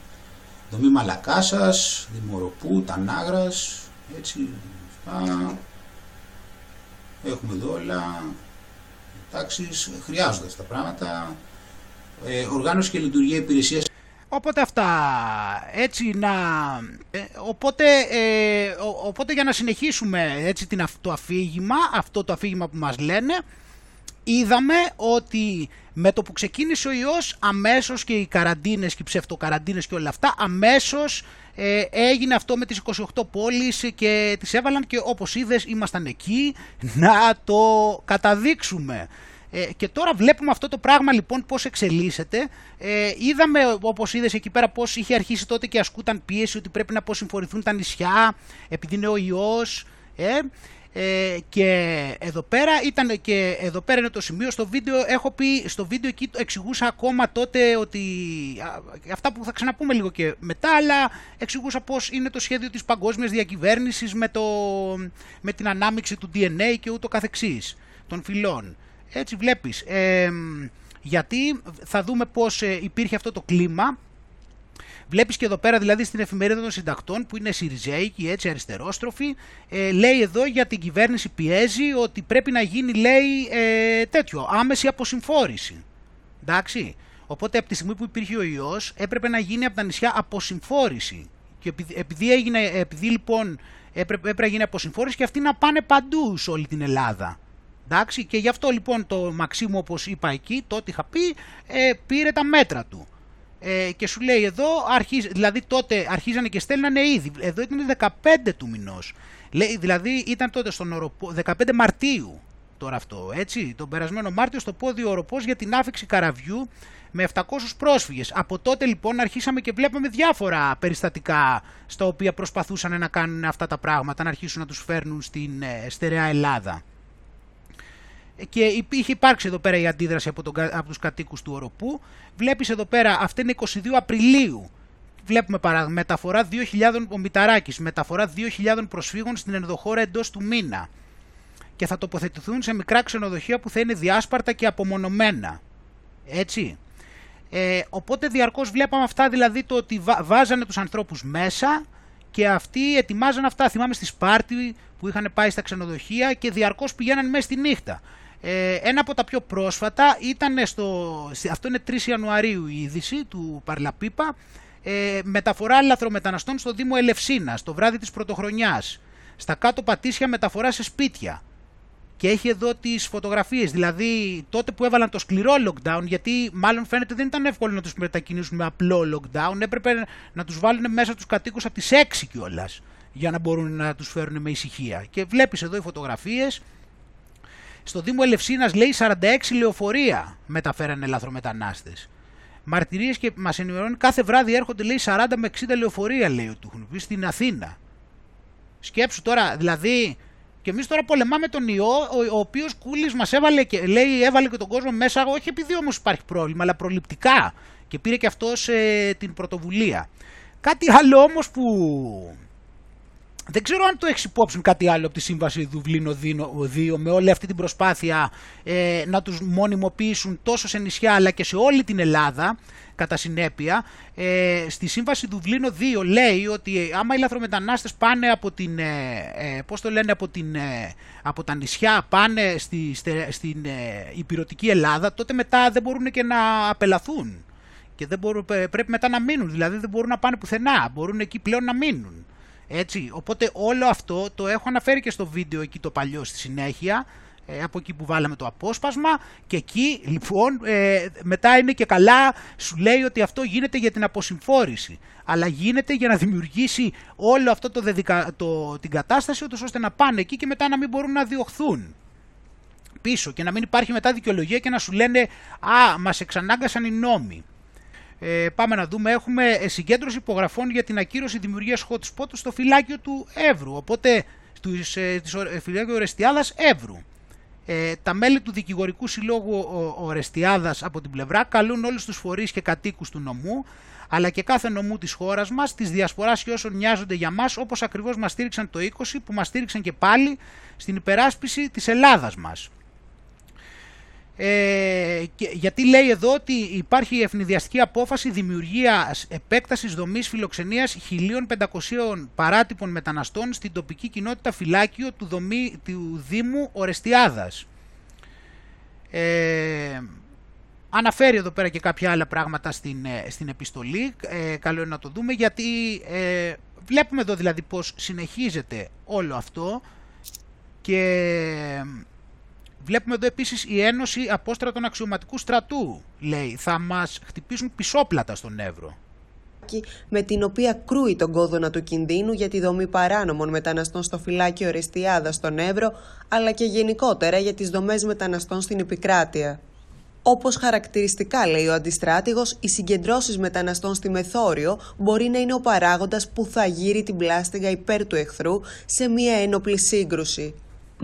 S4: Δομή Μαλακάσας, Δήμου Οροπού, Τανάγρας, έτσι, αυτά. Έχουμε εδώ όλα, εντάξει, χρειάζονται αυτά τα πράγματα. Ε, οργάνωση και λειτουργία υπηρεσίας
S2: Οπότε αυτά, έτσι να... Ε, οπότε, ε, οπότε για να συνεχίσουμε έτσι την, το αφήγημα, αυτό το αφήγημα που μας λένε, είδαμε ότι με το που ξεκίνησε ο ιός αμέσως και οι καραντίνες και οι ψευτοκαραντίνες και όλα αυτά αμέσως ε, έγινε αυτό με τις 28 πόλεις και τις έβαλαν και όπως είδες ήμασταν εκεί να το καταδείξουμε. Ε, και τώρα βλέπουμε αυτό το πράγμα λοιπόν πώς εξελίσσεται. Ε, είδαμε όπως είδες εκεί πέρα πώς είχε αρχίσει τότε και ασκούταν πίεση ότι πρέπει να αποσυμφορηθούν τα νησιά επειδή είναι ο ιός. Ε, ε, και εδώ πέρα ήταν και εδώ πέρα είναι το σημείο στο βίντεο. Έχω πει στο βίντεο εκεί εξηγούσα ακόμα τότε ότι αυτά που θα ξαναπούμε λίγο και μετά αλλά εξηγούσα πως είναι το σχέδιο της παγκόσμιας διακυβέρνησης με, το, με την ανάμειξη του DNA και ούτω καθεξής των φυλών. Έτσι βλέπεις. Γιατί θα δούμε πως ε, υπήρχε αυτό το κλίμα Βλέπεις και εδώ πέρα δηλαδή στην εφημερίδα των συντακτών που είναι Σιριζέικοι, έτσι αριστερόστροφοι, ε, λέει εδώ για την κυβέρνηση πιέζει ότι πρέπει να γίνει λέει ε, τέτοιο, άμεση αποσυμφόρηση. Εντάξει. Οπότε από τη στιγμή που υπήρχε ο ιός έπρεπε να γίνει από τα νησιά αποσυμφόρηση. Και επειδή, επειδή, έγινε, επειδή λοιπόν έπρεπε, έπρεπε να γίνει αποσυμφόρηση και αυτοί να πάνε παντού σε όλη την Ελλάδα. Εντάξει, και γι' αυτό λοιπόν το Μαξίμου όπως είπα εκεί, τότε είχα πει, ε, πήρε τα μέτρα του ε, και σου λέει εδώ, αρχίζ, δηλαδή τότε αρχίζανε και στέλνανε ήδη, εδώ ήταν 15 του μηνός, λέει, δηλαδή ήταν τότε στον οροπό, 15 Μαρτίου τώρα αυτό, έτσι, τον περασμένο Μάρτιο στο πόδιο οροπός για την άφηξη καραβιού με 700 πρόσφυγες. Από τότε λοιπόν αρχίσαμε και βλέπαμε διάφορα περιστατικά στα οποία προσπαθούσαν να κάνουν αυτά τα πράγματα, να αρχίσουν να τους φέρνουν στην ε, στερεά Ελλάδα και είχε υπάρξει εδώ πέρα η αντίδραση από, τον, από τους κατοίκους του Οροπού. Βλέπεις εδώ πέρα, αυτά είναι 22 Απριλίου. Βλέπουμε παρά, μεταφορά 2.000, ο Μηταράκης, μεταφορά 2.000 προσφύγων στην ενδοχώρα εντός του μήνα. Και θα τοποθετηθούν σε μικρά ξενοδοχεία που θα είναι διάσπαρτα και απομονωμένα. Έτσι. Ε, οπότε διαρκώς βλέπαμε αυτά, δηλαδή το ότι βάζανε τους ανθρώπους μέσα και αυτοί ετοιμάζαν αυτά. Θυμάμαι στη Σπάρτη που είχαν πάει στα ξενοδοχεία και διαρκώς πηγαίναν μέσα στη νύχτα. Ε, ένα από τα πιο πρόσφατα ήταν στο, αυτό είναι 3 Ιανουαρίου η είδηση του Παρλαπίπα, ε, μεταφορά λαθρομεταναστών στο Δήμο Ελευσίνας, το βράδυ της Πρωτοχρονιάς. Στα κάτω πατήσια μεταφορά σε σπίτια. Και έχει εδώ τις φωτογραφίες, δηλαδή τότε που έβαλαν το σκληρό lockdown, γιατί μάλλον φαίνεται δεν ήταν εύκολο να τους μετακινήσουν με απλό lockdown, έπρεπε να τους βάλουν μέσα τους κατοίκους από τις 6 κιόλας για να μπορούν να τους φέρουν με ησυχία. Και βλέπεις εδώ οι φωτογραφίες, στο Δήμο Ελευσίνας λέει 46 λεωφορεία μεταφέρανε λαθρομετανάστες. Μαρτυρίες και μας ενημερώνει κάθε βράδυ έρχονται λέει 40 με 60 λεωφορεία λέει ότι έχουν πει στην Αθήνα. Σκέψου τώρα, δηλαδή, και εμείς τώρα πολεμάμε τον ιό, ο, ο οποίος κούλης μας έβαλε και λέει, έβαλε και τον κόσμο μέσα, όχι επειδή όμως υπάρχει πρόβλημα, αλλά προληπτικά. Και πήρε και αυτός ε, την πρωτοβουλία. Κάτι άλλο όμως που δεν ξέρω αν το έχεις υπόψη κάτι άλλο από τη Σύμβαση Δουβλίνο 2 με όλη αυτή την προσπάθεια ε, να τους μονιμοποιήσουν τόσο σε νησιά αλλά και σε όλη την Ελλάδα κατά συνέπεια. Ε, στη Σύμβαση Δουβλίνο 2 λέει ότι άμα οι λαθρομετανάστες πάνε από, την, ε, ε πώς το λένε, από, την, ε, από τα νησιά πάνε στη, στην υπηρετική Ελλάδα τότε μετά δεν μπορούν και να απελαθούν και δεν μπορούν, πρέπει μετά να μείνουν, δηλαδή δεν μπορούν να πάνε πουθενά, μπορούν εκεί πλέον να μείνουν. Έτσι, οπότε όλο αυτό το έχω αναφέρει και στο βίντεο εκεί το παλιό στη συνέχεια, ε, από εκεί που βάλαμε το απόσπασμα και εκεί λοιπόν ε, μετά είναι και καλά σου λέει ότι αυτό γίνεται για την αποσυμφόρηση αλλά γίνεται για να δημιουργήσει όλο αυτό το, δεδικα... το... την κατάσταση ώστε να πάνε εκεί και μετά να μην μπορούν να διωχθούν πίσω και να μην υπάρχει μετά δικαιολογία και να σου λένε «Α, μας εξανάγκασαν οι νόμοι». Ε, πάμε να δούμε, έχουμε ε, συγκέντρωση υπογραφών για την ακύρωση δημιουργίας hot spot στο φυλάκιο του Εύρου. Οπότε, ε, στο ε, φυλάκιο Ρεστιάδας Εύρου. Ε, τα μέλη του Δικηγορικού Συλλόγου Ορεστιάδας από την πλευρά καλούν όλους τους φορείς και κατοίκους του νομού αλλά και κάθε νομού της χώρας μας, της διασποράς και όσων νοιάζονται για μας, όπως ακριβώς μας στήριξαν το 20, που μας στήριξαν και πάλι στην υπεράσπιση της Ελλάδας μας. Ε, γιατί λέει εδώ ότι υπάρχει ευνηδιαστική απόφαση δημιουργίας επέκτασης δομής φιλοξενίας 1.500 παράτυπων μεταναστών στην τοπική κοινότητα φυλάκιο του, δομή, του Δήμου Ορεστιάδας. Ε, αναφέρει εδώ πέρα και κάποια άλλα πράγματα στην, ε, στην επιστολή, ε, καλό είναι να το δούμε, γιατί ε, βλέπουμε εδώ δηλαδή πως συνεχίζεται όλο αυτό και Βλέπουμε εδώ επίσης η Ένωση Απόστρατων Αξιωματικού Στρατού, λέει, θα μας χτυπήσουν πισόπλατα στον Εύρο
S5: με την οποία κρούει τον κόδωνα του κινδύνου για τη δομή παράνομων μεταναστών στο φυλάκιο Ρεστιάδα στον Εύρο, αλλά και γενικότερα για τις δομές μεταναστών στην επικράτεια. Όπως χαρακτηριστικά λέει ο αντιστράτηγος, οι συγκεντρώσεις μεταναστών στη Μεθόριο μπορεί να είναι ο παράγοντας που θα γύρει την πλάστιγα υπέρ του εχθρού σε μια ένοπλη σύγκρουση.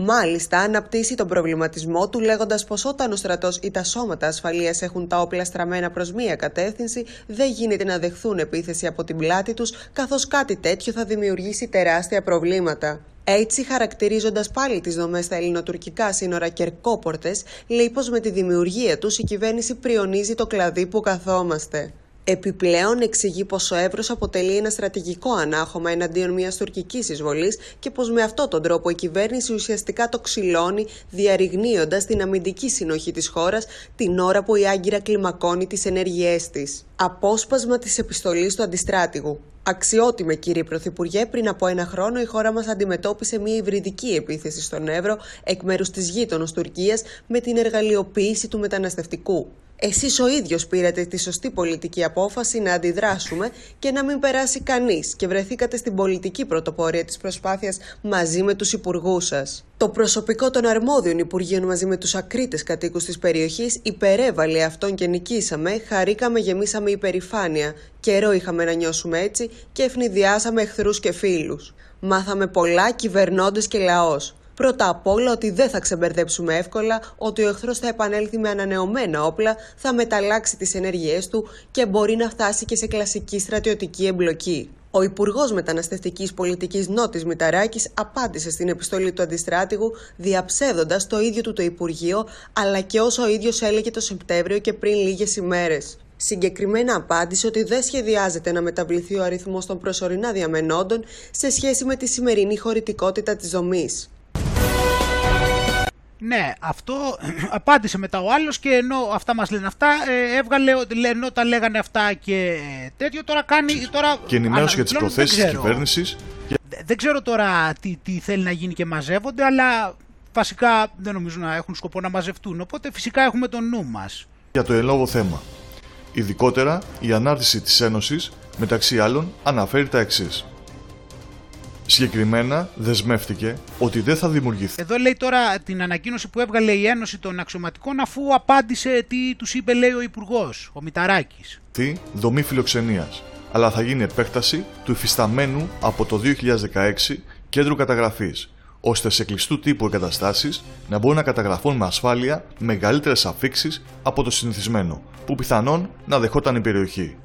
S5: Μάλιστα, αναπτύσσει τον προβληματισμό του λέγοντας πως όταν ο στρατός ή τα σώματα ασφαλείας έχουν τα όπλα στραμμένα προς μία κατεύθυνση, δεν γίνεται να δεχθούν επίθεση από την πλάτη τους, καθώς κάτι τέτοιο θα δημιουργήσει τεράστια προβλήματα. Έτσι, χαρακτηρίζοντας πάλι τις δομές στα ελληνοτουρκικά σύνορα Κερκόπορτες, λέει πως με τη δημιουργία τους η κυβέρνηση πριονίζει το κλαδί που καθόμαστε. Επιπλέον εξηγεί πως ο Εύρος αποτελεί ένα στρατηγικό ανάχωμα εναντίον μιας τουρκικής εισβολής και πως με αυτόν τον τρόπο η κυβέρνηση ουσιαστικά το ξυλώνει διαρριγνύοντας την αμυντική συνοχή της χώρας την ώρα που η Άγκυρα κλιμακώνει τις ενέργειές της. Απόσπασμα της επιστολής του αντιστράτηγου. Αξιότιμε κύριε Πρωθυπουργέ, πριν από ένα χρόνο η χώρα μας αντιμετώπισε μια υβριδική επίθεση στον Εύρο εκ μέρους της γείτονος Τουρκίας με την εργαλειοποίηση του μεταναστευτικού. Εσείς ο ίδιος πήρατε τη σωστή πολιτική απόφαση να αντιδράσουμε και να μην περάσει κανείς και βρεθήκατε στην πολιτική πρωτοπορία της προσπάθειας μαζί με τους υπουργούς σας. Το προσωπικό των αρμόδιων Υπουργείων μαζί με τους ακρίτες κατοίκους της περιοχής υπερέβαλε αυτόν και νικήσαμε, χαρήκαμε, γεμίσαμε υπερηφάνεια. Καιρό είχαμε να νιώσουμε έτσι και ευνηδιάσαμε εχθρούς και φίλους. Μάθαμε πολλά κυβερνώντες και λαός. Πρώτα απ' όλα ότι δεν θα ξεμπερδέψουμε εύκολα, ότι ο εχθρός θα επανέλθει με ανανεωμένα όπλα, θα μεταλλάξει τις ενέργειές του και μπορεί να φτάσει και σε κλασική στρατιωτική εμπλοκή. Ο Υπουργός Μεταναστευτικής Πολιτικής Νότης Μηταράκης απάντησε στην επιστολή του αντιστράτηγου, διαψεύδοντας το ίδιο του το Υπουργείο, αλλά και όσο ο ίδιος έλεγε το Σεπτέμβριο και πριν λίγες ημέρες. Συγκεκριμένα απάντησε ότι δεν σχεδιάζεται να μεταβληθεί ο αριθμός των προσωρινά διαμενόντων σε σχέση με τη σημερινή χωρητικότητα της δομής.
S2: Ναι, αυτό απάντησε μετά ο άλλος και ενώ αυτά μας λένε αυτά, ε, έβγαλε, ενώ τα λέγανε αυτά και τέτοιο, τώρα κάνει... Τώρα,
S6: και ενημέρωση για τις προθέσεις της κυβέρνησης.
S2: Δεν ξέρω τώρα τι, τι θέλει να γίνει και μαζεύονται, αλλά βασικά δεν νομίζω να έχουν σκοπό να μαζευτούν, οπότε φυσικά έχουμε τον νου μας.
S6: Για το ελόγο θέμα. Ειδικότερα, η ανάρτηση της Ένωσης, μεταξύ άλλων, αναφέρει τα εξής. Συγκεκριμένα δεσμεύτηκε ότι δεν θα δημιουργηθεί.
S2: Εδώ λέει τώρα την ανακοίνωση που έβγαλε η Ένωση των Αξιωματικών αφού απάντησε τι τους είπε λέει ο Υπουργός, ο Μηταράκης.
S6: Τι; Δομή φιλοξενίας. Αλλά θα γίνει επέκταση του υφισταμένου από το 2016 κέντρου καταγραφής, ώστε σε κλειστού τύπου εγκαταστάσεις να μπορούν να καταγραφούν με ασφάλεια μεγαλύτερες αφήξεις από το συνηθισμένο, που πιθανόν να δεχόταν η περιοχή.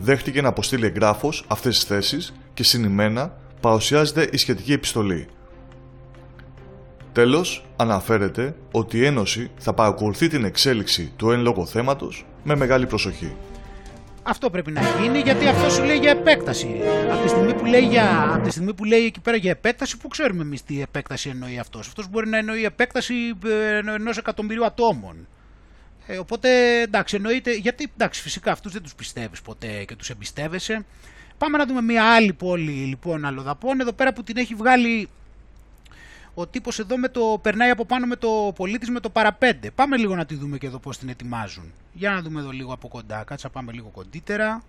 S6: Δέχτηκε να αποστείλει εγγράφος αυτές τις θέσεις και συνημένα παρουσιάζεται η σχετική επιστολή. Τέλος, αναφέρεται ότι η Ένωση θα παρακολουθεί την εξέλιξη του εν λόγω θέματος με μεγάλη προσοχή.
S2: Αυτό πρέπει να γίνει γιατί αυτό σου λέει για επέκταση. Από τη στιγμή που λέει, για, από τη στιγμή που λέει εκεί πέρα για επέκταση, πού ξέρουμε εμείς τι επέκταση εννοεί αυτός. Αυτός μπορεί να εννοεί επέκταση ε, ενός εκατομμυρίου ατόμων. Ε, οπότε εντάξει, εννοείται, γιατί εντάξει, φυσικά αυτούς δεν τους πιστεύεις ποτέ και τους εμπιστεύεσαι. Πάμε να δούμε μια άλλη πόλη λοιπόν αλλοδαπών, εδώ πέρα που την έχει βγάλει ο τύπος εδώ με το, περνάει από πάνω με το πολίτης με το παραπέντε. Πάμε λίγο να τη δούμε και εδώ πώς την ετοιμάζουν. Για να δούμε εδώ λίγο από κοντά, κάτσα πάμε λίγο κοντύτερα.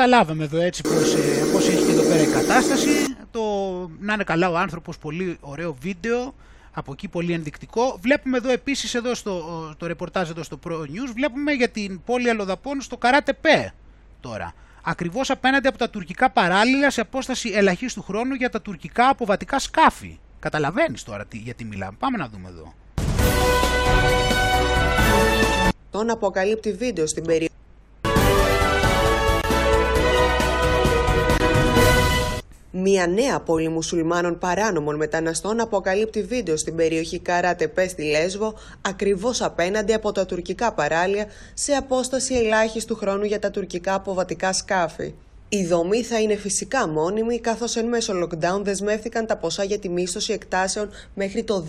S2: Καταλάβαμε εδώ έτσι πώς, ε, πώς έχει και εδώ πέρα η κατάσταση. Το, να είναι καλά ο άνθρωπος, πολύ ωραίο βίντεο, από εκεί πολύ ενδεικτικό. Βλέπουμε εδώ επίσης εδώ στο το ρεπορτάζ εδώ στο Pro News, βλέπουμε για την πόλη Αλοδαπών στο Καράτε Πέ τώρα. Ακριβώς απέναντι από τα τουρκικά παράλληλα σε απόσταση ελαχίστου χρόνου για τα τουρκικά αποβατικά σκάφη. Καταλαβαίνεις τώρα τι, γιατί μιλάμε. Πάμε να δούμε εδώ.
S5: Τον αποκαλύπτει βίντεο στην περιοχή. Μια νέα πόλη μουσουλμάνων παράνομων μεταναστών αποκαλύπτει βίντεο στην περιοχή Καράτεπέ στη Λέσβο, ακριβώς απέναντι από τα τουρκικά παράλια, σε απόσταση ελάχιστου χρόνου για τα τουρκικά αποβατικά σκάφη. Η δομή θα είναι φυσικά μόνιμη, καθώς εν μέσω lockdown δεσμεύτηκαν τα ποσά για τη μίσθωση εκτάσεων μέχρι το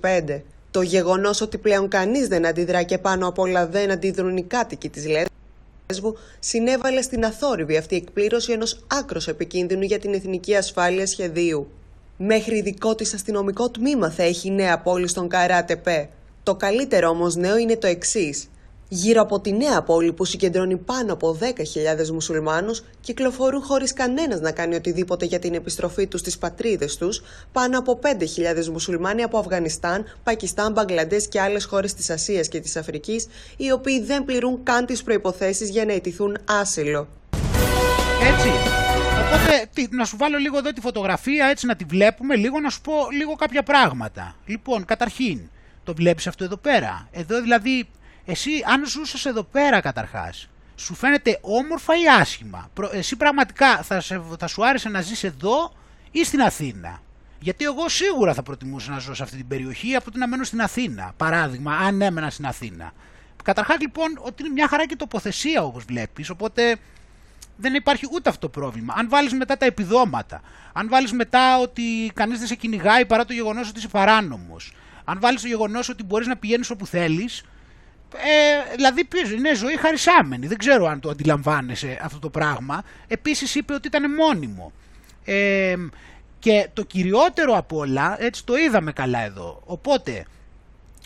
S5: 2025. Το γεγονός ότι πλέον κανείς δεν αντιδρά και πάνω απ' όλα δεν αντιδρούν οι κάτοικοι της Λέσβου συνέβαλε στην αθόρυβη αυτή εκπλήρωση ενός άκρος επικίνδυνου για την εθνική ασφάλεια σχεδίου. Μέχρι δικό της αστυνομικό τμήμα θα έχει νέα πόλη στον Καράτεπέ. Το καλύτερο όμως νέο είναι το εξής. Γύρω από τη νέα πόλη που συγκεντρώνει πάνω από 10.000 μουσουλμάνους, κυκλοφορούν χωρίς κανένας να κάνει οτιδήποτε για την επιστροφή τους στις πατρίδες τους, πάνω από 5.000 μουσουλμάνοι από Αφγανιστάν, Πακιστάν, Μπαγκλαντές και άλλες χώρες της Ασίας και της Αφρικής, οι οποίοι δεν πληρούν καν τις προϋποθέσεις για να αιτηθούν άσυλο.
S2: Έτσι. Οπότε τι, να σου βάλω λίγο εδώ τη φωτογραφία έτσι να τη βλέπουμε λίγο να σου πω λίγο κάποια πράγματα. Λοιπόν, καταρχήν, το βλέπεις αυτό εδώ πέρα. Εδώ δηλαδή εσύ, αν ζούσες εδώ πέρα καταρχάς, σου φαίνεται όμορφα ή άσχημα; Εσύ πραγματικά θα, σε, θα σου άρεσε να ζεις εδώ ή στην Αθήνα; Γιατί εγώ σίγουρα θα προτιμούσα να ζω σε αυτή την περιοχή από το να μένω στην Αθήνα. Παράδειγμα, αν έμενα στην Αθήνα. Καταρχάς λοιπόν ότι είναι μια χαρά και τοποθεσία όπως βλέπεις, οπότε δεν υπάρχει ούτε αυτό το πρόβλημα. Αν βάλεις μετά τα επιδόματα, αν βάλεις μετά ότι κανείς δεν σε κυνηγάει παρά το γεγονός ότι είσαι παράνομος, αν βάλεις το γεγονός ότι μπορείς να πηγαίνεις όπου θέλεις, ε, δηλαδή είναι ζωή χαρισάμενη. Δεν ξέρω αν το αντιλαμβάνεσαι αυτό το πράγμα. Επίσης είπε ότι ήταν μόνιμο. Ε, και το κυριότερο από όλα, έτσι το είδαμε καλά εδώ. Οπότε,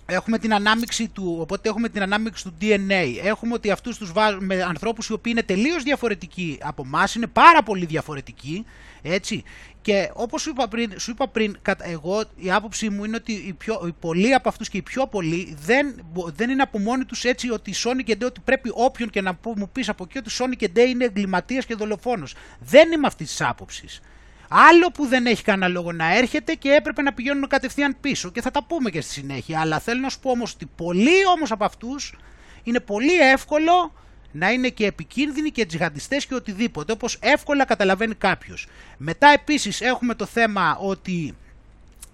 S2: έχουμε την ανάμειξη του, οπότε έχουμε την ανάμειξη του DNA. Έχουμε ότι αυτούς τους βάζουμε με ανθρώπους οι οποίοι είναι τελείως διαφορετικοί από εμάς, είναι πάρα πολύ διαφορετικοί, έτσι. Και όπως σου είπα πριν, σου είπα πριν εγώ η άποψή μου είναι ότι οι, πιο, οι πολλοί από αυτούς και οι πιο πολλοί δεν, δεν είναι από μόνοι τους έτσι ότι η Sonic Day ότι πρέπει όποιον και να μου πεις από εκεί ότι η Sonic Day είναι εγκληματίας και δολοφόνος. Δεν είμαι αυτής της άποψης. Άλλο που δεν έχει κανένα λόγο να έρχεται και έπρεπε να πηγαίνουν κατευθείαν πίσω και θα τα πούμε και στη συνέχεια. Αλλά θέλω να σου πω όμως ότι πολλοί όμως από αυτούς είναι πολύ εύκολο να είναι και επικίνδυνοι και τζιχαντιστές και οτιδήποτε, όπως εύκολα καταλαβαίνει κάποιος. Μετά επίσης έχουμε το θέμα ότι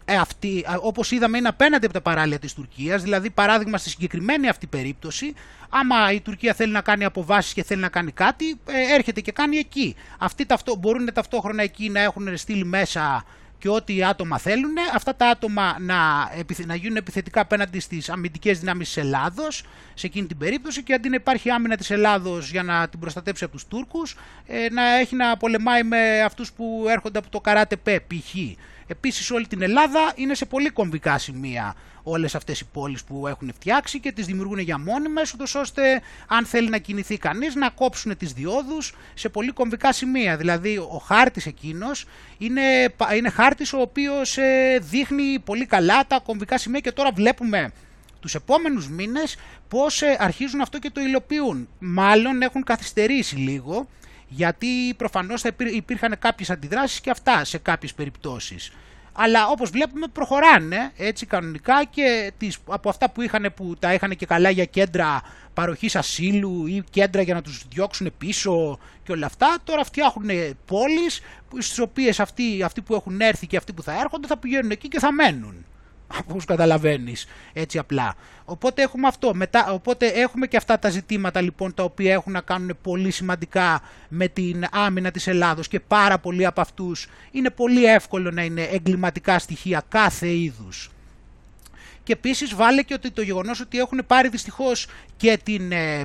S2: ε, αυτή, όπως είδαμε είναι απέναντι από τα παράλια της Τουρκίας, δηλαδή παράδειγμα στη συγκεκριμένη αυτή περίπτωση, άμα η Τουρκία θέλει να κάνει αποβάσεις και θέλει να κάνει κάτι, ε, έρχεται και κάνει εκεί. Αυτοί ταυτό, μπορούν ταυτόχρονα εκεί να έχουν στείλει μέσα και ό,τι άτομα θέλουν, αυτά τα άτομα να, να γίνουν επιθετικά απέναντι στις αμυντικές δυνάμεις της Ελλάδος, σε εκείνη την περίπτωση, και αντί να υπάρχει άμυνα της Ελλάδος για να την προστατέψει από τους Τούρκους, ε, να έχει να πολεμάει με αυτούς που έρχονται από το καράτε πέ, π.χ. Επίσης, όλη την Ελλάδα είναι σε πολύ κομβικά σημεία όλες αυτές οι πόλεις που έχουν φτιάξει και τις δημιουργούν για μόνιμες, ούτως ώστε αν θέλει να κινηθεί κανείς να κόψουν τις διόδους σε πολύ κομβικά σημεία. Δηλαδή ο χάρτης εκείνος είναι, είναι χάρτης ο οποίος ε, δείχνει πολύ καλά τα κομβικά σημεία και τώρα βλέπουμε τους επόμενους μήνες πώς ε, αρχίζουν αυτό και το υλοποιούν. Μάλλον έχουν καθυστερήσει λίγο γιατί προφανώς θα υπήρχαν κάποιες αντιδράσεις και αυτά σε κάποιες περιπτώσεις αλλά όπως βλέπουμε προχωράνε έτσι κανονικά και τις, από αυτά που, είχαν, που τα είχαν και καλά για κέντρα παροχής ασύλου ή κέντρα για να τους διώξουν πίσω και όλα αυτά, τώρα φτιάχνουν πόλεις στις οποίες αυτοί, αυτοί που έχουν έρθει και αυτοί που θα έρχονται θα πηγαίνουν εκεί και θα μένουν όπως καταλαβαίνεις έτσι απλά. Οπότε έχουμε αυτό. Μετά, οπότε έχουμε και αυτά τα ζητήματα λοιπόν τα οποία έχουν να κάνουν πολύ σημαντικά με την άμυνα της Ελλάδος και πάρα πολλοί από αυτούς είναι πολύ εύκολο να είναι εγκληματικά στοιχεία κάθε είδους. Και επίσης βάλε και ότι το γεγονός ότι έχουν πάρει δυστυχώς και την ε,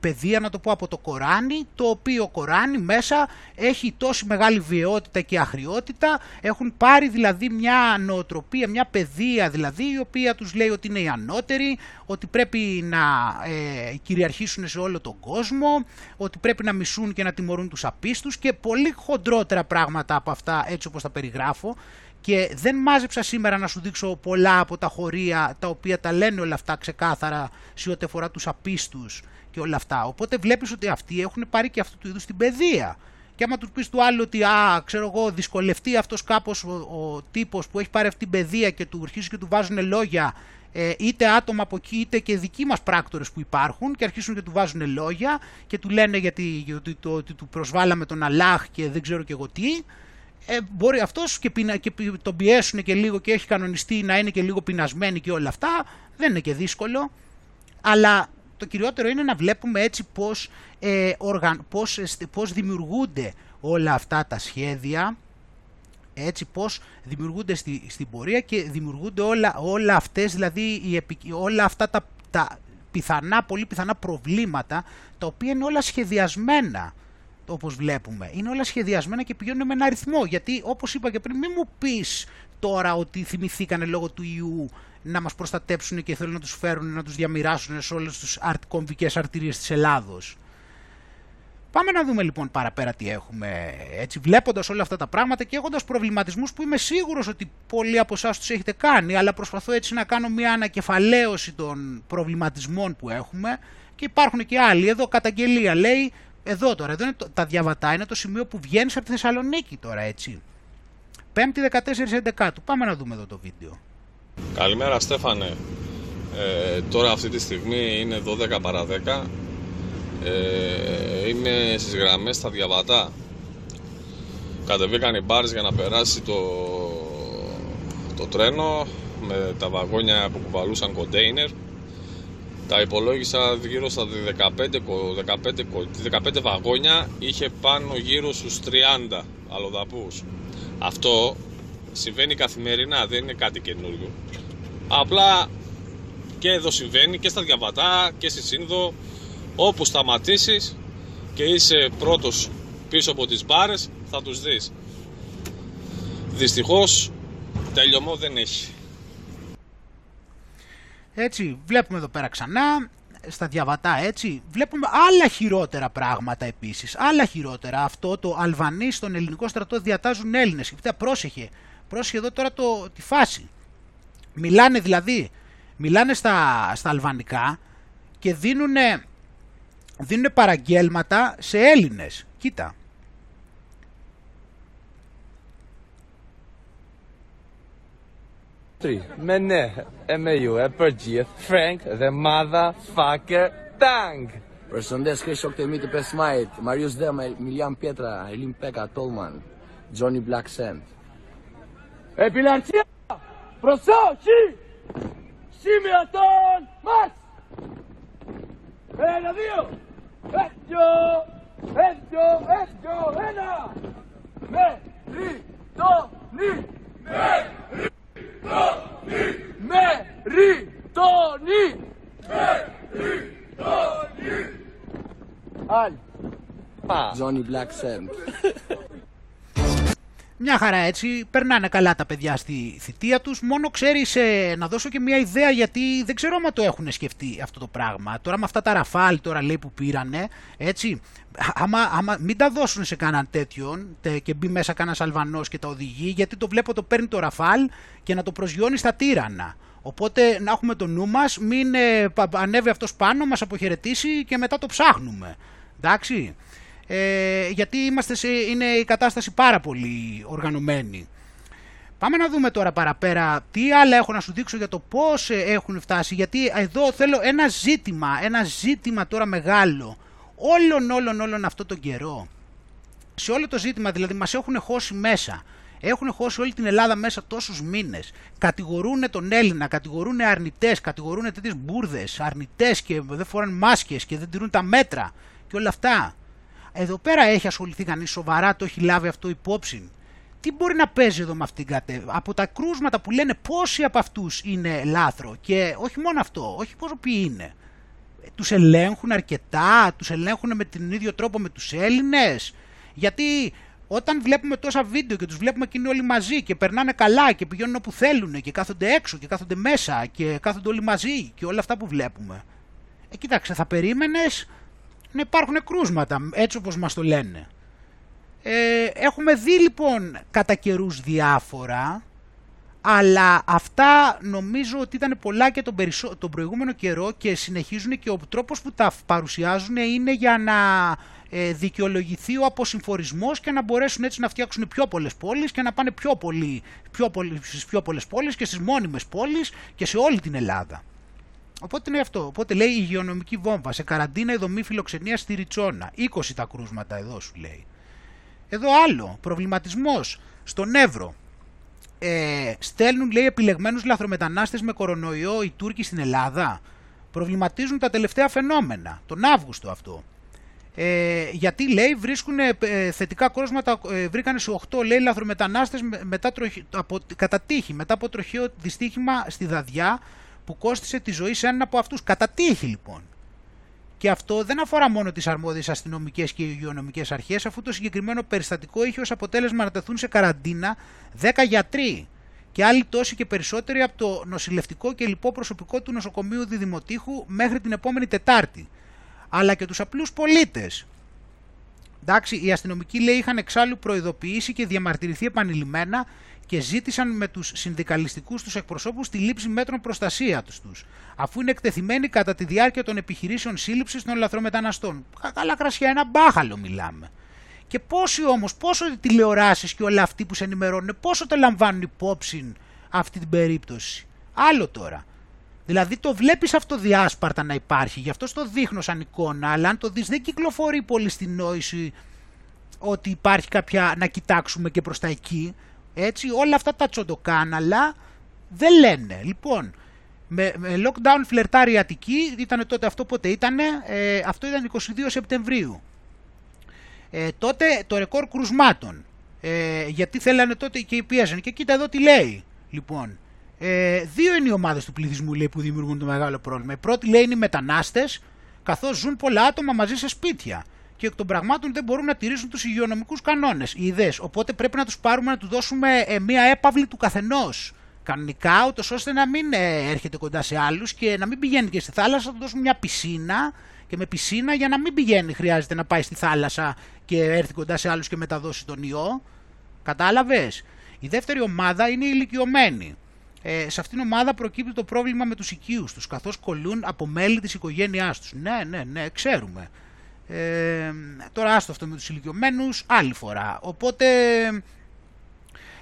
S2: παιδεία, να το πω, από το Κοράνι, το οποίο Κοράνι μέσα έχει τόση μεγάλη βιαιότητα και αχριότητα, έχουν πάρει δηλαδή μια νοοτροπία, μια παιδεία δηλαδή, η οποία τους λέει ότι είναι οι ανώτεροι, ότι πρέπει να ε, κυριαρχήσουν σε όλο τον κόσμο, ότι πρέπει να μισούν και να τιμωρούν τους απίστους και πολύ χοντρότερα πράγματα από αυτά έτσι όπως τα περιγράφω και δεν μάζεψα σήμερα να σου δείξω πολλά από τα χωρία τα οποία τα λένε όλα αυτά ξεκάθαρα σε ό,τι αφορά τους απίστους και όλα αυτά. Οπότε βλέπεις ότι αυτοί έχουν πάρει και αυτού του είδους την παιδεία. Και άμα τους πεις του άλλου ότι, α, ξέρω εγώ, δυσκολευτεί αυτός κάπως ο, ο τύπος που έχει πάρει αυτή την παιδεία και του αρχίζουν και του βάζουν λόγια, ε, είτε άτομα από εκεί, είτε και δικοί μας πράκτορες που υπάρχουν, και αρχίζουν και του βάζουν λόγια και του λένε γιατί, γιατί το, ότι του προσβάλαμε τον Αλάχ και δεν ξέρω και εγώ τι, ε, μπορεί αυτός και, πεινα, και τον πιέσουν και λίγο και έχει κανονιστεί να είναι και λίγο πεινασμένοι και όλα αυτά, δεν είναι και δύσκολο, αλλά το κυριότερο είναι να βλέπουμε έτσι πώς, ε, οργαν, πώς, πώς δημιουργούνται όλα αυτά τα σχέδια, έτσι πώς δημιουργούνται στη, στην πορεία και δημιουργούνται όλα, όλα αυτές, δηλαδή η, όλα αυτά τα, τα πιθανά, πολύ πιθανά προβλήματα, τα οποία είναι όλα σχεδιασμένα όπως βλέπουμε. Είναι όλα σχεδιασμένα και πηγαίνουν με ένα αριθμό. Γιατί όπως είπα και πριν, μην μου πεις τώρα ότι θυμηθήκανε λόγω του ιού να μας προστατέψουν και θέλουν να τους φέρουν, να τους διαμοιράσουν σε όλες τις κομβικές αρτηρίες της Ελλάδος. Πάμε να δούμε λοιπόν παραπέρα τι έχουμε, έτσι βλέποντας όλα αυτά τα πράγματα και έχοντας προβληματισμούς που είμαι σίγουρος ότι πολλοί από εσάς τους έχετε κάνει, αλλά προσπαθώ έτσι να κάνω μια ανακεφαλαίωση των προβληματισμών που έχουμε και υπάρχουν και άλλοι. Εδώ καταγγελία λέει εδώ τώρα, εδώ είναι το, τα διαβατά, είναι το σημείο που βγαίνεις από τη Θεσσαλονίκη τώρα, έτσι. 5η 14 11 Πάμε να δούμε εδώ το βίντεο.
S7: Καλημέρα Στέφανε. Ε, τώρα αυτή τη στιγμή είναι 12 παρα 10. Ε, είμαι στις γραμμές στα διαβατά. Κατεβήκαν οι μπάρες για να περάσει το, το τρένο με τα βαγόνια που κουβαλούσαν κοντέινερ τα υπολόγισα γύρω στα 15, 15, 15 βαγόνια είχε πάνω γύρω στους 30 αλλοδαπούς. Αυτό συμβαίνει καθημερινά δεν είναι κάτι καινούριο απλά και εδώ συμβαίνει και στα διαβατά και στη σύνδο όπου σταματήσεις και είσαι πρώτος πίσω από τις μπάρες θα τους δεις. Δυστυχώς τελειωμό δεν έχει
S2: έτσι, βλέπουμε εδώ πέρα ξανά, στα διαβατά έτσι, βλέπουμε άλλα χειρότερα πράγματα επίσης, άλλα χειρότερα. Αυτό το Αλβανί στον ελληνικό στρατό διατάζουν Έλληνες. Κοιτά, πρόσεχε, πρόσεχε εδώ τώρα το, τη φάση. Μιλάνε δηλαδή, μιλάνε στα, στα αλβανικά και δίνουν, δίνουν παραγγέλματα σε Έλληνες. Κοίτα,
S8: tri, me ne e me ju e për gjithë, Frank dhe Madha Faker
S9: Tang. Për shëndes kërë shok të mi të 5 majit, Marius Dema, Miljan Pietra, Elim Peka, Tolman, Johnny Black Sand.
S8: E bilancia, proso, qi, me aton, mas! E në dhjo, e gjo, e gjo, e gjo, e na! Me, ri, do, ni, me, ri! Meritoni! Meritoni! Al.
S9: Johnny Black Sam.
S2: Μια χαρά έτσι, περνάνε καλά τα παιδιά στη θητεία τους, μόνο ξέρεις ε, να δώσω και μια ιδέα γιατί δεν ξέρω αν το έχουν σκεφτεί αυτό το πράγμα. Τώρα με αυτά τα ραφάλ τώρα λέει που πήρανε, έτσι, άμα, άμα μην τα δώσουν σε κανέναν τέτοιον και μπει μέσα κανένας Αλβανός και τα οδηγεί, γιατί το βλέπω το παίρνει το ραφάλ και να το προσγειώνει στα τύρανα. Οπότε να έχουμε το νου μας, μην ε, ανέβει αυτός πάνω, μας αποχαιρετήσει και μετά το ψάχνουμε. Εντάξει ε, γιατί είμαστε σε, είναι η κατάσταση πάρα πολύ οργανωμένη. Πάμε να δούμε τώρα παραπέρα τι άλλα έχω να σου δείξω για το πώς ε, έχουν φτάσει, γιατί εδώ θέλω ένα ζήτημα, ένα ζήτημα τώρα μεγάλο, όλον όλον όλον αυτό τον καιρό. Σε όλο το ζήτημα δηλαδή μας έχουν χώσει μέσα, έχουν χώσει όλη την Ελλάδα μέσα τόσους μήνες. Κατηγορούν τον Έλληνα, κατηγορούν αρνητές, κατηγορούν τέτοιες μπουρδες, αρνητές και δεν φοράνε μάσκες και δεν τηρούν τα μέτρα και όλα αυτά. Εδώ πέρα έχει ασχοληθεί κανείς σοβαρά, το έχει λάβει αυτό υπόψη. τι μπορεί να παίζει εδώ με αυτήν την κατεύθυνση. Από τα κρούσματα που λένε πόσοι από αυτούς είναι λάθρο και όχι μόνο αυτό, όχι πόσο ποιοι είναι. Τους ελέγχουν αρκετά, τους ελέγχουν με τον ίδιο τρόπο με τους Έλληνες. Γιατί όταν βλέπουμε τόσα βίντεο και τους βλέπουμε εκείνοι όλοι μαζί και περνάνε καλά και πηγαίνουν όπου θέλουν και κάθονται έξω και κάθονται μέσα και κάθονται όλοι μαζί και όλα αυτά που βλέπουμε. Ε, κοίταξε, θα περίμενες να υπάρχουν κρούσματα, έτσι όπως μας το λένε. Ε, έχουμε δει λοιπόν κατά καιρούς διάφορα, αλλά αυτά νομίζω ότι ήταν πολλά και τον, περισσο... τον προηγούμενο καιρό και συνεχίζουν και ο τρόπος που τα παρουσιάζουν είναι για να ε, δικαιολογηθεί ο αποσυμφορισμός και να μπορέσουν έτσι να φτιάξουν πιο πολλές πόλεις και να πάνε πιο πολύ, πιο πολύ, στις πιο πολλές πόλεις και στις μόνιμες πόλεις και σε όλη την Ελλάδα. Οπότε είναι αυτό. Οπότε λέει υγειονομική βόμβα. Σε καραντίνα η δομή φιλοξενία στη Ριτσόνα. 20 τα κρούσματα εδώ σου λέει. Εδώ άλλο. Προβληματισμός στον Εύρο. Ε, στέλνουν λέει επιλεγμένους λαθρομετανάστες με κορονοϊό οι Τούρκοι στην Ελλάδα. Προβληματίζουν τα τελευταία φαινόμενα. Τον Αύγουστο αυτό. Ε, γιατί λέει βρίσκουν ε, θετικά κρούσματα, ε, βρήκανε σε 8 λέει λαθρομετανάστες μετά, από, κατά τύχη, μετά από τροχαίο δυστύχημα στη Δαδιά που κόστησε τη ζωή σε έναν από αυτούς. Κατά τύχη λοιπόν. Και αυτό δεν αφορά μόνο τις αρμόδιες αστυνομικές και υγειονομικές αρχές, αφού το συγκεκριμένο περιστατικό είχε ως αποτέλεσμα να τεθούν σε καραντίνα 10 γιατροί και άλλοι τόσοι και περισσότεροι από το νοσηλευτικό και λοιπό προσωπικό του νοσοκομείου Διδημοτήχου μέχρι την επόμενη Τετάρτη. Αλλά και τους απλούς πολίτες. Εντάξει, οι αστυνομικοί λέει είχαν εξάλλου προειδοποιήσει και διαμαρτυρηθεί επανειλημμένα και ζήτησαν με τους συνδικαλιστικούς τους εκπροσώπους τη λήψη μέτρων προστασίας τους, αφού είναι εκτεθειμένοι κατά τη διάρκεια των επιχειρήσεων σύλληψης των λαθρομεταναστών. Καλά κρασιά, ένα μπάχαλο μιλάμε. Και πόσοι όμως, πόσο οι τηλεοράσεις και όλα αυτοί που σε ενημερώνουν, πόσο το λαμβάνουν υπόψη αυτή την περίπτωση. Άλλο τώρα. Δηλαδή το βλέπεις αυτό διάσπαρτα να υπάρχει, γι' αυτό το δείχνω σαν εικόνα, αλλά αν το δεις δεν κυκλοφορεί πολύ στην νόηση ότι υπάρχει κάποια να κοιτάξουμε και προς τα εκεί. Έτσι, όλα αυτά τα τσοντοκάναλα δεν λένε. Λοιπόν, με, με lockdown φλερτάρει Αττική, ήταν τότε αυτό πότε ήταν, ε, αυτό ήταν 22 Σεπτεμβρίου. Ε, τότε το ρεκόρ κρουσμάτων, ε, γιατί θέλανε τότε και πίεζαν. Και κοίτα εδώ τι λέει, λοιπόν. Ε, δύο είναι οι ομάδες του πληθυσμού λέει, που δημιουργούν το μεγάλο πρόβλημα. Η πρώτη λέει είναι οι μετανάστες, καθώς ζουν πολλά άτομα μαζί σε σπίτια και εκ των πραγμάτων δεν μπορούν να τηρήσουν τους υγειονομικούς κανόνες, οι ιδέες. Οπότε πρέπει να τους πάρουμε να του δώσουμε ε, μία έπαυλη του καθενός. Κανονικά, ούτως ώστε να μην ε, έρχεται κοντά σε άλλους και να μην πηγαίνει και στη θάλασσα, να του δώσουμε μια πισίνα και με πισίνα για να μην πηγαίνει. Χρειάζεται να πάει στη θάλασσα και έρθει κοντά σε άλλους και μεταδώσει τον ιό. Κατάλαβες; Η δεύτερη ομάδα είναι οι ηλικιωμένοι. Ε, σε αυτήν την ομάδα προκύπτει το πρόβλημα με τους οικείους τους, καθώς κολλούν από μέλη της οικογένειάς τους. Ναι, ναι, ναι, ξέρουμε. Ε, τώρα άστο αυτό με τους ηλικιωμένους, άλλη φορά. Οπότε,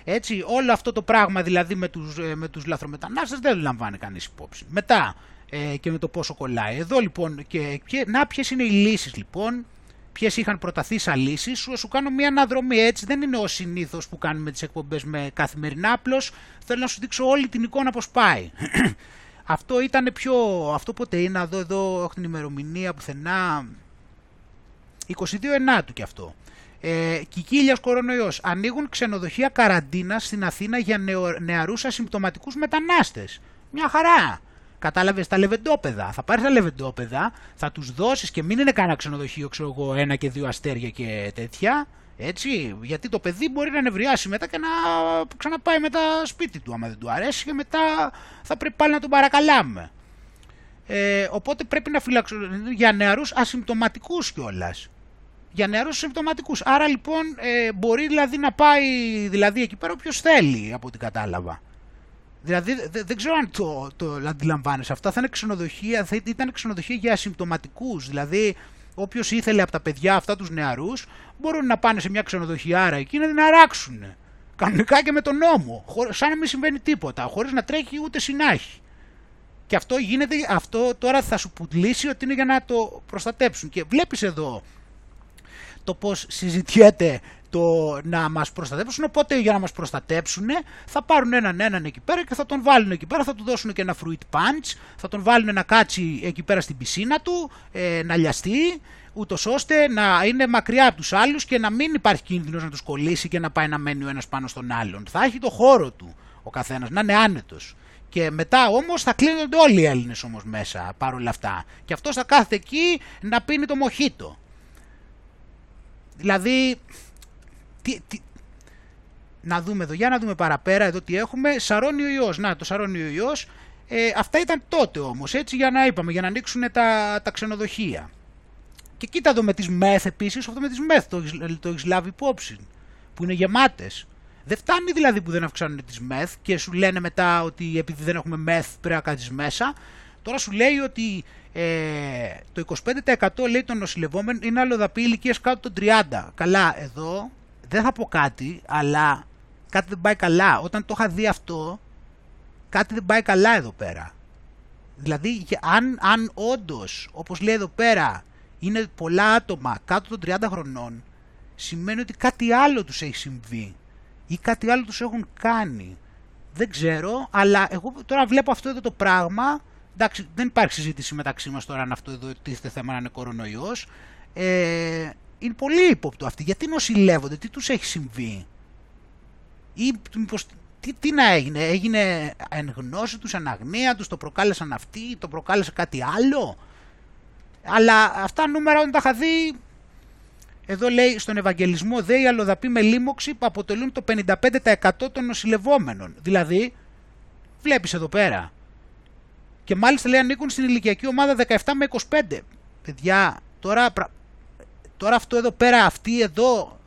S2: έτσι, όλο αυτό το πράγμα δηλαδή με τους, ε, με τους λαθρομετανάστες δεν λαμβάνει κανείς υπόψη. Μετά ε, και με το πόσο κολλάει. Εδώ λοιπόν, και, και, να ποιες είναι οι λύσεις λοιπόν, ποιες είχαν προταθεί σαν λύσεις, σου, σου κάνω μια αναδρομή έτσι, δεν είναι ο συνήθως που κάνουμε τις εκπομπές με καθημερινά, απλώς θέλω να σου δείξω όλη την εικόνα πώς πάει. αυτό ήταν πιο, αυτό ποτέ είναι, εδώ, εδώ έχω την ημερομηνία πουθενά, 22 Ενάτου κι αυτό. Ε, Κικίλιας κορονοϊός. Ανοίγουν ξενοδοχεία καραντίνας στην Αθήνα για νεο, νεαρούς ασυμπτωματικούς μετανάστες. Μια χαρά. Κατάλαβες τα λεβεντόπεδα. Θα πάρεις τα λεβεντόπεδα, θα τους δώσεις και μην είναι κανένα ξενοδοχείο, ξέρω εγώ, ένα και δύο αστέρια και τέτοια. Έτσι, γιατί το παιδί μπορεί να νευριάσει μετά και να ξαναπάει μετά σπίτι του άμα δεν του αρέσει και μετά θα πρέπει πάλι να τον παρακαλάμε. Ε, οπότε πρέπει να φυλάξουν για νεαρούς ασυμπτωματικούς κιόλας για νεαρούς συμπτωματικούς. Άρα λοιπόν ε, μπορεί δηλαδή να πάει δηλαδή εκεί πέρα όποιος θέλει από ό,τι κατάλαβα. Δηλαδή δεν ξέρω αν το, το αντιλαμβάνεσαι. Αυτά θα είναι ξενοδοχεία, θα ήταν ξενοδοχεία για ασυμπτωματικούς. Δηλαδή όποιος ήθελε από τα παιδιά αυτά τους νεαρούς μπορούν να πάνε σε μια ξενοδοχεία εκεί να την αράξουν. Κανονικά και με τον νόμο, σαν να μην συμβαίνει τίποτα, χωρίς να τρέχει ούτε συνάχη. Και αυτό γίνεται, αυτό τώρα θα σου πουλήσει ότι είναι για να το προστατέψουν. Και βλέπεις εδώ το πώς συζητιέται το να μας προστατέψουν, οπότε για να μας προστατέψουν θα πάρουν έναν έναν εκεί πέρα και θα τον βάλουν εκεί πέρα, θα του δώσουν και ένα fruit punch, θα τον βάλουν να κάτσει εκεί πέρα στην πισίνα του, ε, να λιαστεί, ούτως ώστε να είναι μακριά από τους άλλους και να μην υπάρχει κίνδυνος να τους κολλήσει και να πάει να μένει ο ένας πάνω στον άλλον. Θα έχει το χώρο του ο καθένας, να είναι άνετος. Και μετά όμως θα κλείνονται όλοι οι Έλληνες όμως μέσα παρόλα αυτά. Και αυτός θα κάθεται εκεί να πίνει το μοχίτο. Δηλαδή, τι, τι, να δούμε εδώ, για να δούμε παραπέρα εδώ τι έχουμε. Σαρώνει ο ιός, να το σαρώνει ο ιός. Ε, αυτά ήταν τότε όμως, έτσι για να είπαμε, για να ανοίξουν τα, τα ξενοδοχεία. Και κοίτα εδώ με τις μεθ επίσης, αυτό με τις μεθ το, το έχεις λάβει υπόψη, που είναι γεμάτες. Δεν φτάνει δηλαδή που δεν αυξάνουν τις μεθ και σου λένε μετά ότι επειδή δεν έχουμε μεθ πρέπει να κάτσεις μέσα. Τώρα σου λέει ότι ε, το 25% λέει των νοσηλευόμενων είναι αλλοδαπή ηλικίας κάτω των 30. Καλά, εδώ δεν θα πω κάτι, αλλά κάτι δεν πάει καλά. Όταν το είχα δει αυτό, κάτι δεν πάει καλά εδώ πέρα. Δηλαδή, αν, αν όντως, όπως λέει εδώ πέρα, είναι πολλά άτομα κάτω των 30 χρονών, σημαίνει ότι κάτι άλλο τους έχει συμβεί ή κάτι άλλο τους έχουν κάνει. Δεν ξέρω, αλλά εγώ τώρα βλέπω αυτό εδώ το πράγμα, εντάξει δεν υπάρχει συζήτηση μεταξύ μας τώρα αν αυτό εδώ τίθεται θέμα να είναι κορονοϊός, ε, είναι πολύ ύποπτο αυτή. Γιατί νοσηλεύονται, τι τους έχει συμβεί; Ή μήπως, τι, τι να έγινε, έγινε εν γνώση τους, αναγνία τους, το προκάλεσαν αυτοί, το προκάλεσε κάτι άλλο; Αλλά αυτά νούμερα όταν τα είχα δει, εδώ λέει στον Ευαγγελισμό δε οι αλλοδαποί με λίμωξη που αποτελούν το 55% των νοσηλευόμενων. Δηλαδή, βλέπεις εδώ πέρα. Και μάλιστα λέει ανήκουν στην ηλικιακή ομάδα 17 με 25. Παιδιά, τώρα Τώρα αυτό εδώ πέρα, αυτοί εδώ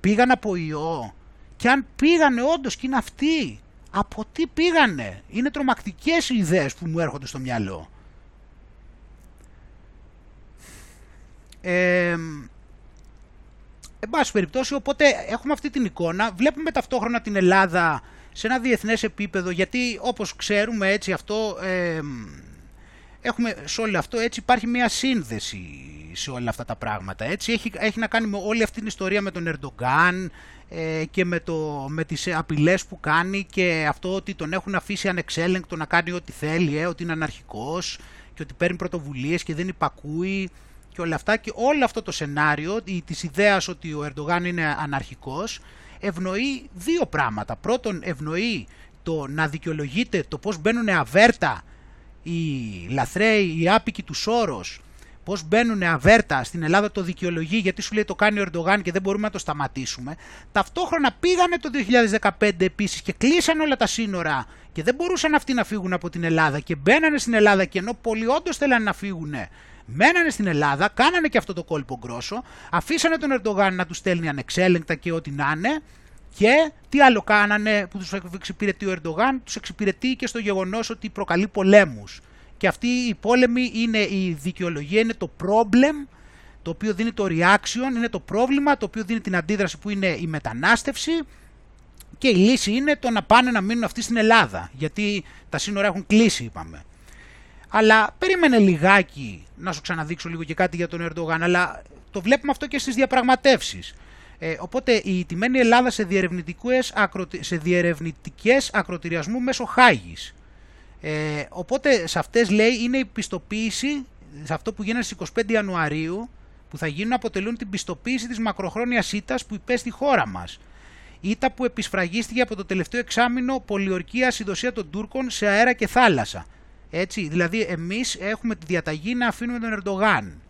S2: πήγαν από ιό. Και αν πήγανε όντως και είναι αυτοί, από τι πήγανε; Είναι τρομακτικές οι ιδέες που μου έρχονται στο μυαλό. Ε, εν πάση περιπτώσει, οπότε έχουμε αυτή την εικόνα. Βλέπουμε ταυτόχρονα την Ελλάδα σε ένα διεθνές επίπεδο, γιατί όπως ξέρουμε έτσι αυτό, ε, έχουμε σε όλο αυτό έτσι υπάρχει μια σύνδεση σε όλα αυτά τα πράγματα. Έτσι. Έχει, έχει να κάνει με όλη αυτή την ιστορία με τον Ερντογκάν ε, και με, το, με τις απειλές που κάνει και αυτό ότι τον έχουν αφήσει ανεξέλεγκτο να κάνει ό,τι θέλει, ε, ότι είναι αναρχικός και ότι παίρνει πρωτοβουλίες και δεν υπακούει και όλα αυτά και όλο αυτό το σενάριο της ιδέας ότι ο Ερντογάν είναι αναρχικός ευνοεί δύο πράγματα. Πρώτον ευνοεί το να δικαιολογείται το πώς μπαίνουν αβέρτα οι λαθρέοι, οι άπικοι του Σόρος Πώς μπαίνουν αβέρτα στην Ελλάδα το δικαιολογεί γιατί σου λέει το κάνει ο Ερντογάν και δεν μπορούμε να το σταματήσουμε. Ταυτόχρονα πήγανε το 2015 επίσης και κλείσαν όλα τα σύνορα και δεν μπορούσαν αυτοί να φύγουν από την Ελλάδα και μπαίνανε στην Ελλάδα και ενώ πολλοί όντως θέλανε να φύγουν, μένανε στην Ελλάδα, κάνανε και αυτό το κόλπο γκρόσο, αφήσανε τον Ερντογάν να τους στέλνει ανεξέλεγκτα και ό,τι να είναι. Και τι άλλο κάνανε που τους εξυπηρετεί ο Ερντογάν, τους εξυπηρετεί και στο γεγονός ότι προκαλεί πολέμους και αυτή η πόλεμη είναι η δικαιολογία, είναι το problem το οποίο δίνει το reaction, είναι το πρόβλημα το οποίο δίνει την αντίδραση που είναι η μετανάστευση και η λύση είναι το να πάνε να μείνουν αυτοί στην Ελλάδα γιατί τα σύνορα έχουν κλείσει είπαμε. Αλλά περίμενε λιγάκι να σου ξαναδείξω λίγο και κάτι για τον Ερντογάν αλλά το βλέπουμε αυτό και στις διαπραγματεύσεις. Ε, οπότε η τιμένη Ελλάδα σε διερευνητικές, σε διερευνητικές ακροτηριασμού μέσω Χάγης. Ε, οπότε σε αυτές λέει είναι η πιστοποίηση, σε αυτό που γίνεται στις 25 Ιανουαρίου, που θα γίνουν αποτελούν την πιστοποίηση της μακροχρόνιας ήττας που υπέστη η χώρα μας. Ήττα που επισφραγίστηκε από το τελευταίο εξάμεινο πολιορκία συνδοσία των Τούρκων σε αέρα και θάλασσα. Έτσι, δηλαδή εμείς έχουμε τη διαταγή να αφήνουμε τον Ερντογάν.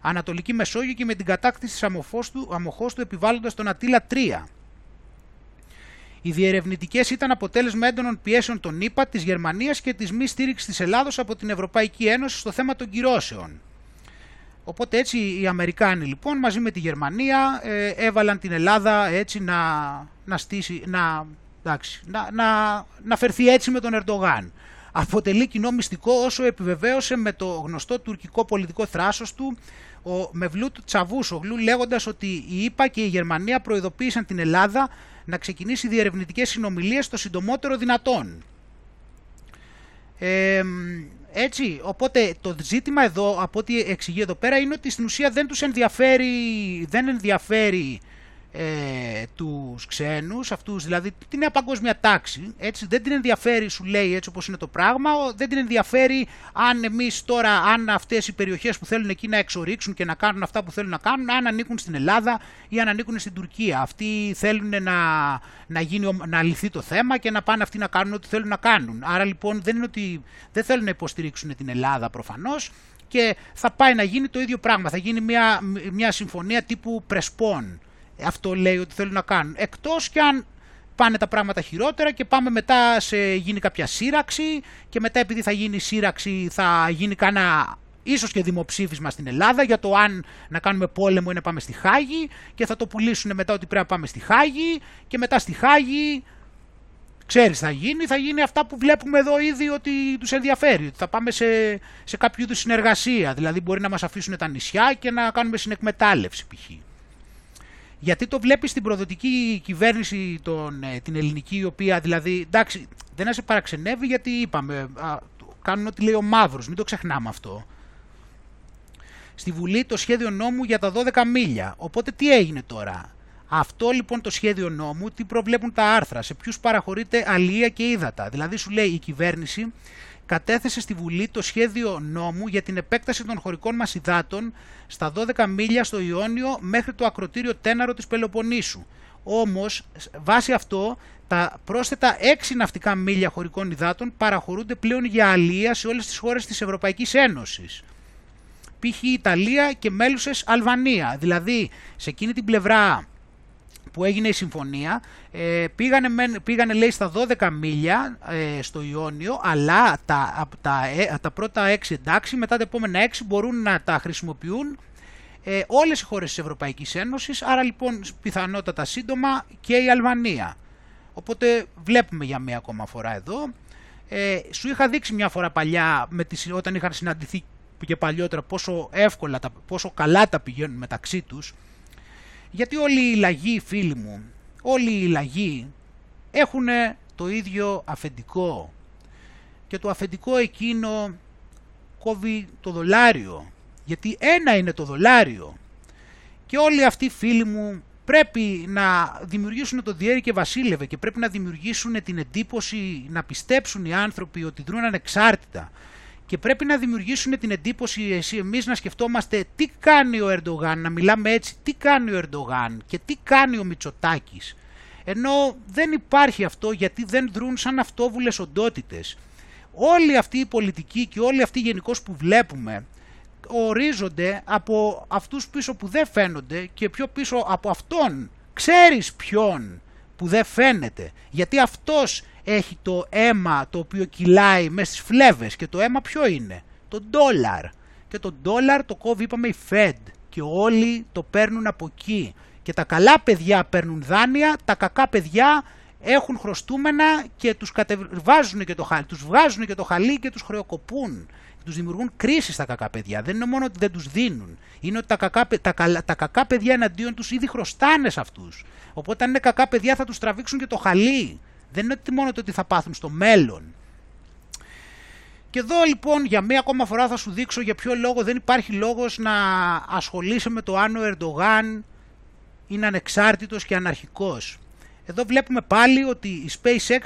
S2: Ανατολική Μεσόγειο και με την κατάκτηση της αμοχώς του, επιβάλλοντας τον Ατήλα 3. Οι διερευνητικές ήταν αποτέλεσμα έντονων πιέσεων των ΗΠΑ, της Γερμανίας και της μη στήριξης της Ελλάδος από την Ευρωπαϊκή Ένωση στο θέμα των κυρώσεων. Οπότε έτσι οι Αμερικάνοι λοιπόν μαζί με τη Γερμανία ε, έβαλαν την Ελλάδα έτσι να, να, στήσει, να, εντάξει, να, να, να φερθεί έτσι με τον Ερντογάν. Αποτελεί κοινό μυστικό όσο επιβεβαίωσε με το γνωστό τουρκικό πολιτικό θράσος του ο Μευλούτ Τσαβούσογλου λέγοντας ότι η ΗΠΑ και η Γερμανία προειδοποίησαν την Ελλάδα να ξεκινήσει διερευνητικές συνομιλίες το συντομότερο δυνατόν. Ε, έτσι, οπότε το ζήτημα εδώ, από ό,τι εξηγεί εδώ πέρα, είναι ότι στην ουσία δεν τους ενδιαφέρει, δεν ενδιαφέρει ε, τους ξένους, αυτούς, δηλαδή τη νέα παγκόσμια τάξη, έτσι, δεν την ενδιαφέρει, σου λέει έτσι όπως είναι το πράγμα, δεν την ενδιαφέρει αν εμείς τώρα, αν αυτές οι περιοχές που θέλουν εκεί να εξορίξουν και να κάνουν αυτά που θέλουν να κάνουν, αν ανήκουν στην Ελλάδα ή αν ανήκουν στην Τουρκία. Αυτοί θέλουν να, να, γίνει, να λυθεί το θέμα και να πάνε αυτοί να κάνουν ό,τι θέλουν να κάνουν. Άρα λοιπόν δεν είναι ότι δεν θέλουν να υποστηρίξουν την Ελλάδα προφανώς, και θα πάει να γίνει το ίδιο πράγμα. Θα γίνει μια, μια συμφωνία τύπου Πρεσπών αυτό λέει ότι θέλουν να κάνουν. Εκτός και αν πάνε τα πράγματα χειρότερα και πάμε μετά σε γίνει κάποια σύραξη και μετά επειδή θα γίνει σύραξη θα γίνει κανένα ίσως και δημοψήφισμα στην Ελλάδα για το αν να κάνουμε πόλεμο ή να πάμε στη Χάγη και θα το πουλήσουν μετά ότι πρέπει να πάμε στη Χάγη και μετά στη Χάγη ξέρεις θα γίνει, θα γίνει αυτά που βλέπουμε εδώ ήδη ότι τους ενδιαφέρει. Θα πάμε σε, σε κάποιο είδους συνεργασία, δηλαδή μπορεί να μας αφήσουν τα νησιά και να κάνουμε συνεκμετάλλευση π.χ. Γιατί το βλέπεις στην προδοτική κυβέρνηση τον, ε, την ελληνική, η οποία δηλαδή, εντάξει, δεν να σε παραξενεύει γιατί είπαμε, α, κάνουν ό,τι λέει ο Μαύρος, μην το ξεχνάμε αυτό. Στη Βουλή το σχέδιο νόμου για τα 12 μίλια. Οπότε τι έγινε τώρα; Αυτό λοιπόν το σχέδιο νόμου, τι προβλέπουν τα άρθρα, σε ποιους παραχωρείται αλία και ύδατα. Δηλαδή σου λέει η κυβέρνηση κατέθεσε στη Βουλή το σχέδιο νόμου για την επέκταση των χωρικών μας υδάτων στα 12 μίλια στο Ιόνιο μέχρι το ακροτήριο τέναρο της Πελοποννήσου. Όμως, βάσει αυτό, τα πρόσθετα 6 ναυτικά μίλια χωρικών υδάτων παραχωρούνται πλέον για αλία σε όλες τις χώρες της Ευρωπαϊκής Ένωσης. Π.χ. Ιταλία και μέλουσες Αλβανία. Δηλαδή, σε εκείνη την πλευρά που έγινε η συμφωνία ε, πήγανε, πήγανε λέει στα 12 μίλια ε, στο Ιόνιο αλλά τα, τα, ε, τα πρώτα 6 εντάξει μετά τα επόμενα 6 μπορούν να τα χρησιμοποιούν ε, όλες οι χώρες της Ευρωπαϊκής Ένωσης άρα λοιπόν πιθανότατα σύντομα και η Αλβανία. Οπότε βλέπουμε για μία ακόμα φορά εδώ. Ε, σου είχα δείξει μια φορά παλιά με τις, όταν είχαν συναντηθεί και παλιότερα πόσο εύκολα, πόσο καλά τα πηγαίνουν μεταξύ τους γιατί όλοι οι λαγοί, φίλοι μου, όλοι οι λαγοί έχουν το ίδιο αφεντικό. Και το αφεντικό εκείνο κόβει το δολάριο. Γιατί ένα είναι το δολάριο. Και όλοι αυτοί φίλοι μου πρέπει να δημιουργήσουν το διέρη και βασίλευε και πρέπει να δημιουργήσουν την εντύπωση να πιστέψουν οι άνθρωποι ότι δρούν ανεξάρτητα και πρέπει να δημιουργήσουν την εντύπωση εσύ εμείς να σκεφτόμαστε τι κάνει ο Ερντογάν, να μιλάμε έτσι, τι κάνει ο Ερντογάν και τι κάνει ο Μητσοτάκης. Ενώ δεν υπάρχει αυτό γιατί δεν δρούν σαν αυτόβουλες οντότητες. Όλοι αυτοί οι πολιτικοί και όλοι αυτοί γενικώς που βλέπουμε ορίζονται από αυτούς πίσω που δεν φαίνονται και πιο πίσω από αυτόν. Ξέρεις ποιον που δεν φαίνεται. Γιατί αυτός έχει το αίμα το οποίο κυλάει μέσα στις φλέβες και το αίμα ποιο είναι, το ντόλαρ. Και το ντόλαρ το κόβει είπαμε η Fed και όλοι το παίρνουν από εκεί. Και τα καλά παιδιά παίρνουν δάνεια, τα κακά παιδιά έχουν χρωστούμενα και τους κατεβάζουν και το χαλί, τους βγάζουν και το χαλί και τους χρεοκοπούν. Τους δημιουργούν κρίση στα κακά παιδιά. Δεν είναι μόνο ότι δεν τους δίνουν. Είναι ότι τα κακά, τα, τα κακά παιδιά εναντίον τους ήδη χρωστάνε σε αυτούς. Οπότε αν είναι κακά παιδιά θα τους τραβήξουν και το χαλί. Δεν είναι μόνο το ότι θα πάθουν στο μέλλον. Και εδώ λοιπόν για μία ακόμα φορά θα σου δείξω για ποιο λόγο δεν υπάρχει λόγος να ασχολείσαι με το αν ο Ερντογάν είναι ανεξάρτητος και αναρχικός. Εδώ βλέπουμε πάλι ότι η SpaceX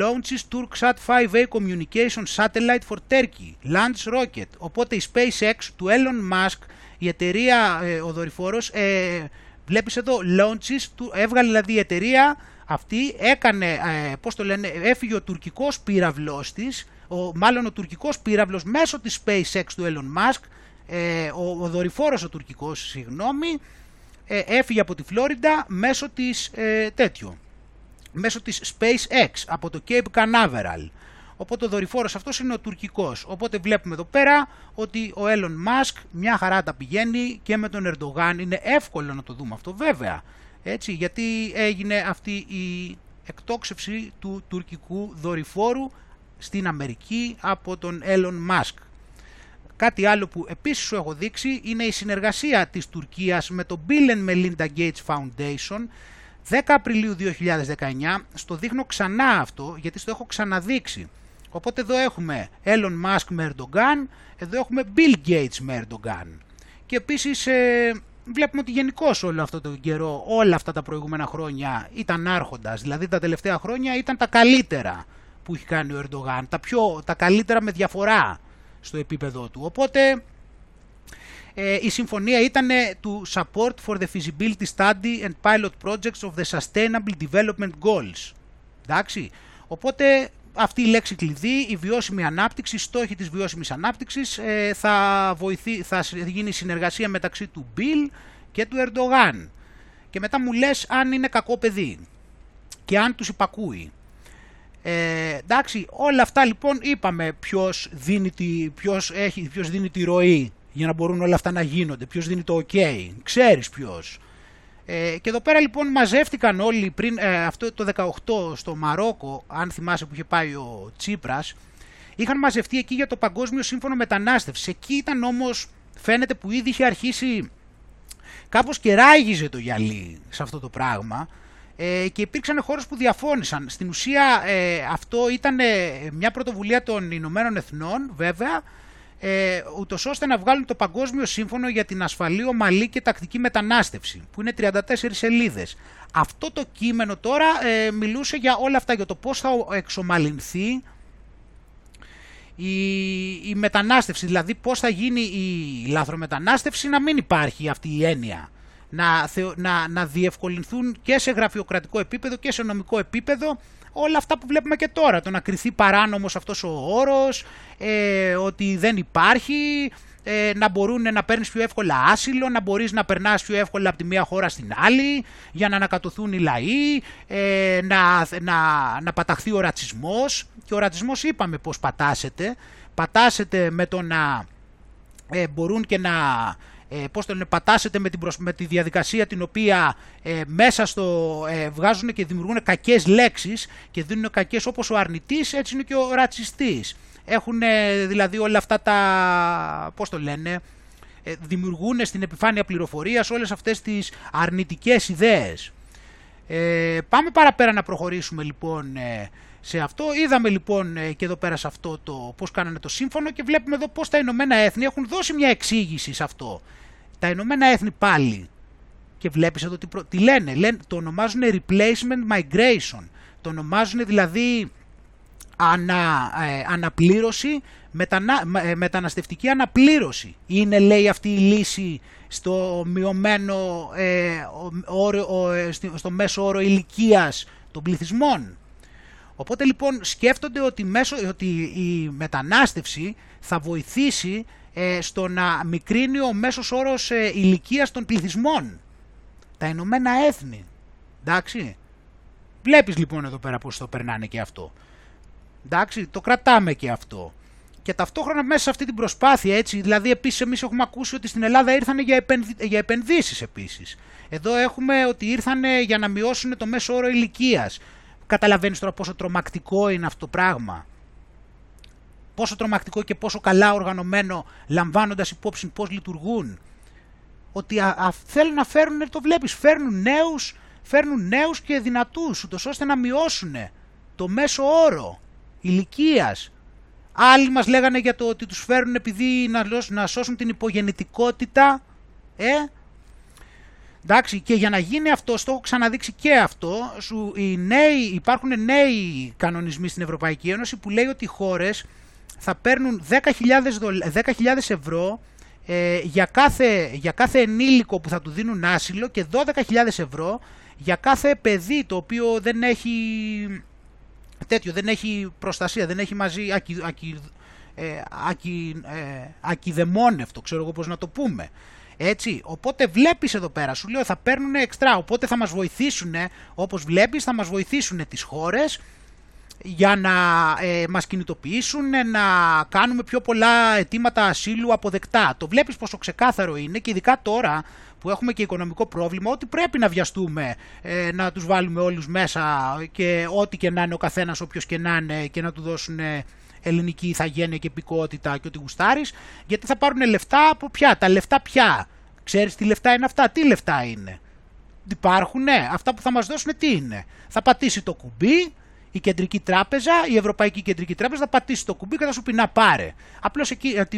S2: launches Turksat 5A communication satellite for Turkey, launch rocket. Οπότε η SpaceX του Elon Musk, η εταιρεία, ε, ο δορυφόρος, ε, βλέπεις εδώ launches, του, έβγαλε δηλαδή η εταιρεία αυτή έκανε, ε, πώς το λένε, έφυγε ο τουρκικός πύραυλος της, ο, μάλλον ο τουρκικός πύραυλος μέσω της SpaceX του Elon Musk, ε, ο, ο δορυφόρος ο τουρκικός, συγγνώμη, ε, έφυγε από τη Φλόριντα μέσω της ε, τέτοιο, μέσω της SpaceX από το Cape Canaveral. Οπότε ο δορυφόρος αυτός είναι ο τουρκικός. Οπότε βλέπουμε εδώ πέρα ότι ο Elon Musk μια χαρά τα πηγαίνει και με τον Ερντογάν. Είναι εύκολο να το δούμε αυτό βέβαια. Έτσι, γιατί έγινε αυτή η εκτόξευση του τουρκικού δορυφόρου στην Αμερική από τον Elon Musk. Κάτι άλλο που επίσης σου έχω δείξει είναι η συνεργασία της Τουρκίας με το Bill and Melinda Gates Foundation 10 Απριλίου 2019. Στο δείχνω ξανά αυτό γιατί στο έχω ξαναδείξει. Οπότε εδώ έχουμε Elon Musk με Erdogan, εδώ έχουμε Bill Gates με Erdogan. Και επίσης ε, βλέπουμε ότι γενικώ όλο αυτό τον καιρό, όλα αυτά τα προηγούμενα χρόνια ήταν άρχοντας. Δηλαδή τα τελευταία χρόνια ήταν τα καλύτερα που έχει κάνει ο Ερντογάν, τα, πιο, τα καλύτερα με διαφορά στο επίπεδο του. Οπότε ε, η συμφωνία ήταν του Support for the Feasibility Study and Pilot Projects of the Sustainable Development Goals. Εντάξει. Οπότε αυτή η λέξη κλειδί, η βιώσιμη ανάπτυξη, στόχοι της βιώσιμης ανάπτυξης, ε, θα, βοηθεί, θα γίνει συνεργασία μεταξύ του Μπιλ και του Ερντογάν. Και μετά μου λες αν είναι κακό παιδί και αν τους υπακούει. Ε, εντάξει, όλα αυτά λοιπόν είπαμε ποιος δίνει, τη, ποιος έχει, ποιος δίνει τη ροή για να μπορούν όλα αυτά να γίνονται, ποιος δίνει το ok, ξέρεις ποιος. Ε, και εδώ πέρα λοιπόν μαζεύτηκαν όλοι πριν ε, αυτό το 18 στο Μαρόκο, αν θυμάσαι που είχε πάει ο Τσίπρας, είχαν μαζευτεί εκεί για το Παγκόσμιο Σύμφωνο Μετανάστευσης. Εκεί ήταν όμως, φαίνεται που ήδη είχε αρχίσει, κάπως και ράγιζε το γυαλί σε αυτό το πράγμα ε, και υπήρξαν χώρες που διαφώνησαν. Στην ουσία ε, αυτό ήταν ε, μια πρωτοβουλία των Ηνωμένων Εθνών βέβαια, ε, ούτως ώστε να βγάλουν το Παγκόσμιο Σύμφωνο για την Ασφαλή, Ομαλή και Τακτική Μετανάστευση, που είναι 34 σελίδες. Αυτό το κείμενο τώρα ε, μιλούσε για όλα αυτά, για το πώς θα εξομαλυνθεί η, η μετανάστευση, δηλαδή πώς θα γίνει η λάθρομετανάστευση να μην υπάρχει αυτή η έννοια. Να, να, να διευκολυνθούν και σε γραφειοκρατικό επίπεδο και σε νομικό επίπεδο όλα αυτά που βλέπουμε και τώρα. Το να κριθεί παράνομος αυτός ο όρος, ε, ότι δεν υπάρχει, ε, να μπορούν να παίρνεις πιο εύκολα άσυλο, να μπορείς να περνάς πιο εύκολα από τη μία χώρα στην άλλη, για να ανακατοθούν οι λαοί, ε, να, να, να παταχθεί ο ρατσισμός. Και ο ρατσισμός είπαμε πώς πατάσετε. Πατάσετε με το να ε, μπορούν και να ε, πώς το λένε, πατάσετε με, την με τη διαδικασία την οποία ε, μέσα στο ε, βγάζουν και δημιουργούν κακές λέξεις και δίνουν κακές όπως ο αρνητής, έτσι είναι και ο ρατσιστής. Έχουν ε, δηλαδή όλα αυτά τα, πώς το λένε, ε, δημιουργούν στην επιφάνεια πληροφορίας όλες αυτές τις αρνητικές ιδέες. Ε, πάμε παραπέρα να προχωρήσουμε λοιπόν σε αυτό. Είδαμε λοιπόν και εδώ πέρα σε αυτό το πώς κάνανε το σύμφωνο και βλέπουμε εδώ πώς τα Ηνωμένα Έθνη έχουν δώσει μια εξήγηση σε αυτό τα Ηνωμένα Έθνη πάλι και βλέπεις εδώ τι, τι λένε, λένε, το ονομάζουν replacement migration, το ονομάζουν δηλαδή ανα, ε, αναπλήρωση, μετανα, ε, μεταναστευτική αναπλήρωση. Είναι λέει αυτή η λύση στο μειωμένο, ε, όρο, ε, στο μέσο όρο ηλικίας των πληθυσμών. Οπότε λοιπόν σκέφτονται ότι, μέσω, ότι η μετανάστευση θα βοηθήσει ε, στο να μικρύνει ο μέσος όρος ε, ηλικίας των πληθυσμών. Τα Ηνωμένα Έθνη. Εντάξει. Βλέπεις λοιπόν εδώ πέρα πώς το περνάνε και αυτό. Εντάξει, το κρατάμε και αυτό. Και ταυτόχρονα μέσα σε αυτή την προσπάθεια, έτσι, δηλαδή επίσης εμείς έχουμε ακούσει ότι στην Ελλάδα ήρθαν για, επενδυ... για επενδύσεις επίσης. Εδώ έχουμε ότι ήρθαν για να μειώσουν το μέσο όρο ηλικίας. Καταλαβαίνεις τώρα πόσο τρομακτικό είναι αυτό το πράγμα πόσο τρομακτικό και πόσο καλά οργανωμένο λαμβάνοντας υπόψη πώς λειτουργούν. Ότι α, θέλουν να φέρουν, το βλέπεις, φέρνουν νέους, φέρνουν νέους και δυνατούς, ούτως ώστε να μειώσουν το μέσο όρο ηλικίας. Άλλοι μας λέγανε για το ότι τους φέρνουν επειδή να, να σώσουν την υπογεννητικότητα. Ε, Εντάξει, και για να γίνει αυτό, το έχω ξαναδείξει και αυτό, σου, οι νέοι, υπάρχουν νέοι κανονισμοί στην Ευρωπαϊκή Ένωση που λέει ότι οι χώρες θα παίρνουν 10.000, 10 ευρώ ε, για, κάθε, για κάθε ενήλικο που θα του δίνουν άσυλο και 12.000 ευρώ για κάθε παιδί το οποίο δεν έχει τέτοιο, δεν έχει προστασία, δεν έχει μαζί ακι, ακι, ε, ακι, ε, ακιδεμόνευτο, ξέρω εγώ πώς να το πούμε. Έτσι, οπότε βλέπεις εδώ πέρα, σου λέω θα παίρνουν εξτρά, οπότε θα μας βοηθήσουν, όπως βλέπεις θα μας βοηθήσουν τις χώρες για να ε, μας κινητοποιήσουν, να κάνουμε πιο πολλά αιτήματα ασύλου αποδεκτά. Το βλέπεις πόσο ξεκάθαρο είναι και ειδικά τώρα που έχουμε και οικονομικό πρόβλημα, ότι πρέπει να βιαστούμε ε, να τους βάλουμε όλους μέσα και ό,τι και να είναι ο καθένας όποιος και να είναι και να του δώσουν ελληνική ηθαγένεια και επικότητα και ό,τι γουστάρεις, γιατί θα πάρουν λεφτά από ποια, τα λεφτά ποια. Ξέρεις τι λεφτά είναι αυτά, τι λεφτά είναι; Υπάρχουν, ναι, αυτά που θα μας δώσουν τι είναι; Θα πατήσει το κουμπί, η κεντρική τράπεζα, η Ευρωπαϊκή Κεντρική Τράπεζα θα πατήσει το κουμπί και θα σου πει να πάρε. Απλώς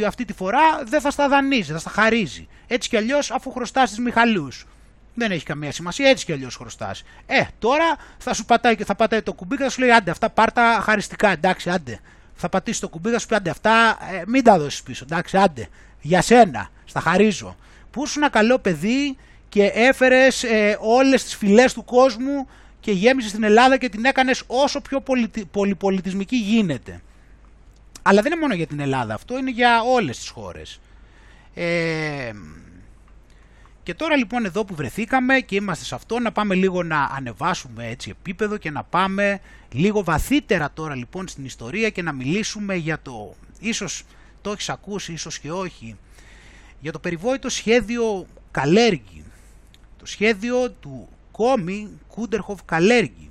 S2: αυτή τη φορά δεν θα στα δανείζει, θα στα χαρίζει. Έτσι κι αλλιώς αφού χρωστάς τις Μιχαλούς. Δεν έχει καμία σημασία, έτσι κι αλλιώς χρωστάς. Ε, τώρα θα σου πατάει, θα πατάει το κουμπί και θα σου λέει άντε, αυτά πάρτα χαριστικά, εντάξει, άντε. Θα πατήσει το κουμπί και θα σου πει άντε, αυτά ε, μην τα δώσεις πίσω, εντάξει, άντε. Για σένα, στα χαρίζω. Που ήσουν ένα καλό παιδί και έφερες ε, όλες τις φυλές του κόσμου και γέμισες στην Ελλάδα και την έκανες όσο πιο πολυπολιτισμική γίνεται. Αλλά δεν είναι μόνο για την Ελλάδα αυτό, είναι για όλες τις χώρες. Ε, και τώρα λοιπόν εδώ που βρεθήκαμε και είμαστε σε αυτό να πάμε λίγο να ανεβάσουμε έτσι επίπεδο και να πάμε λίγο βαθύτερα τώρα λοιπόν στην ιστορία και να μιλήσουμε για το, ίσως το έχεις ακούσει, ίσως και όχι, για το περιβόητο σχέδιο Καλέργη. Το σχέδιο του Κόμι Κούντερχοφ Καλέργη.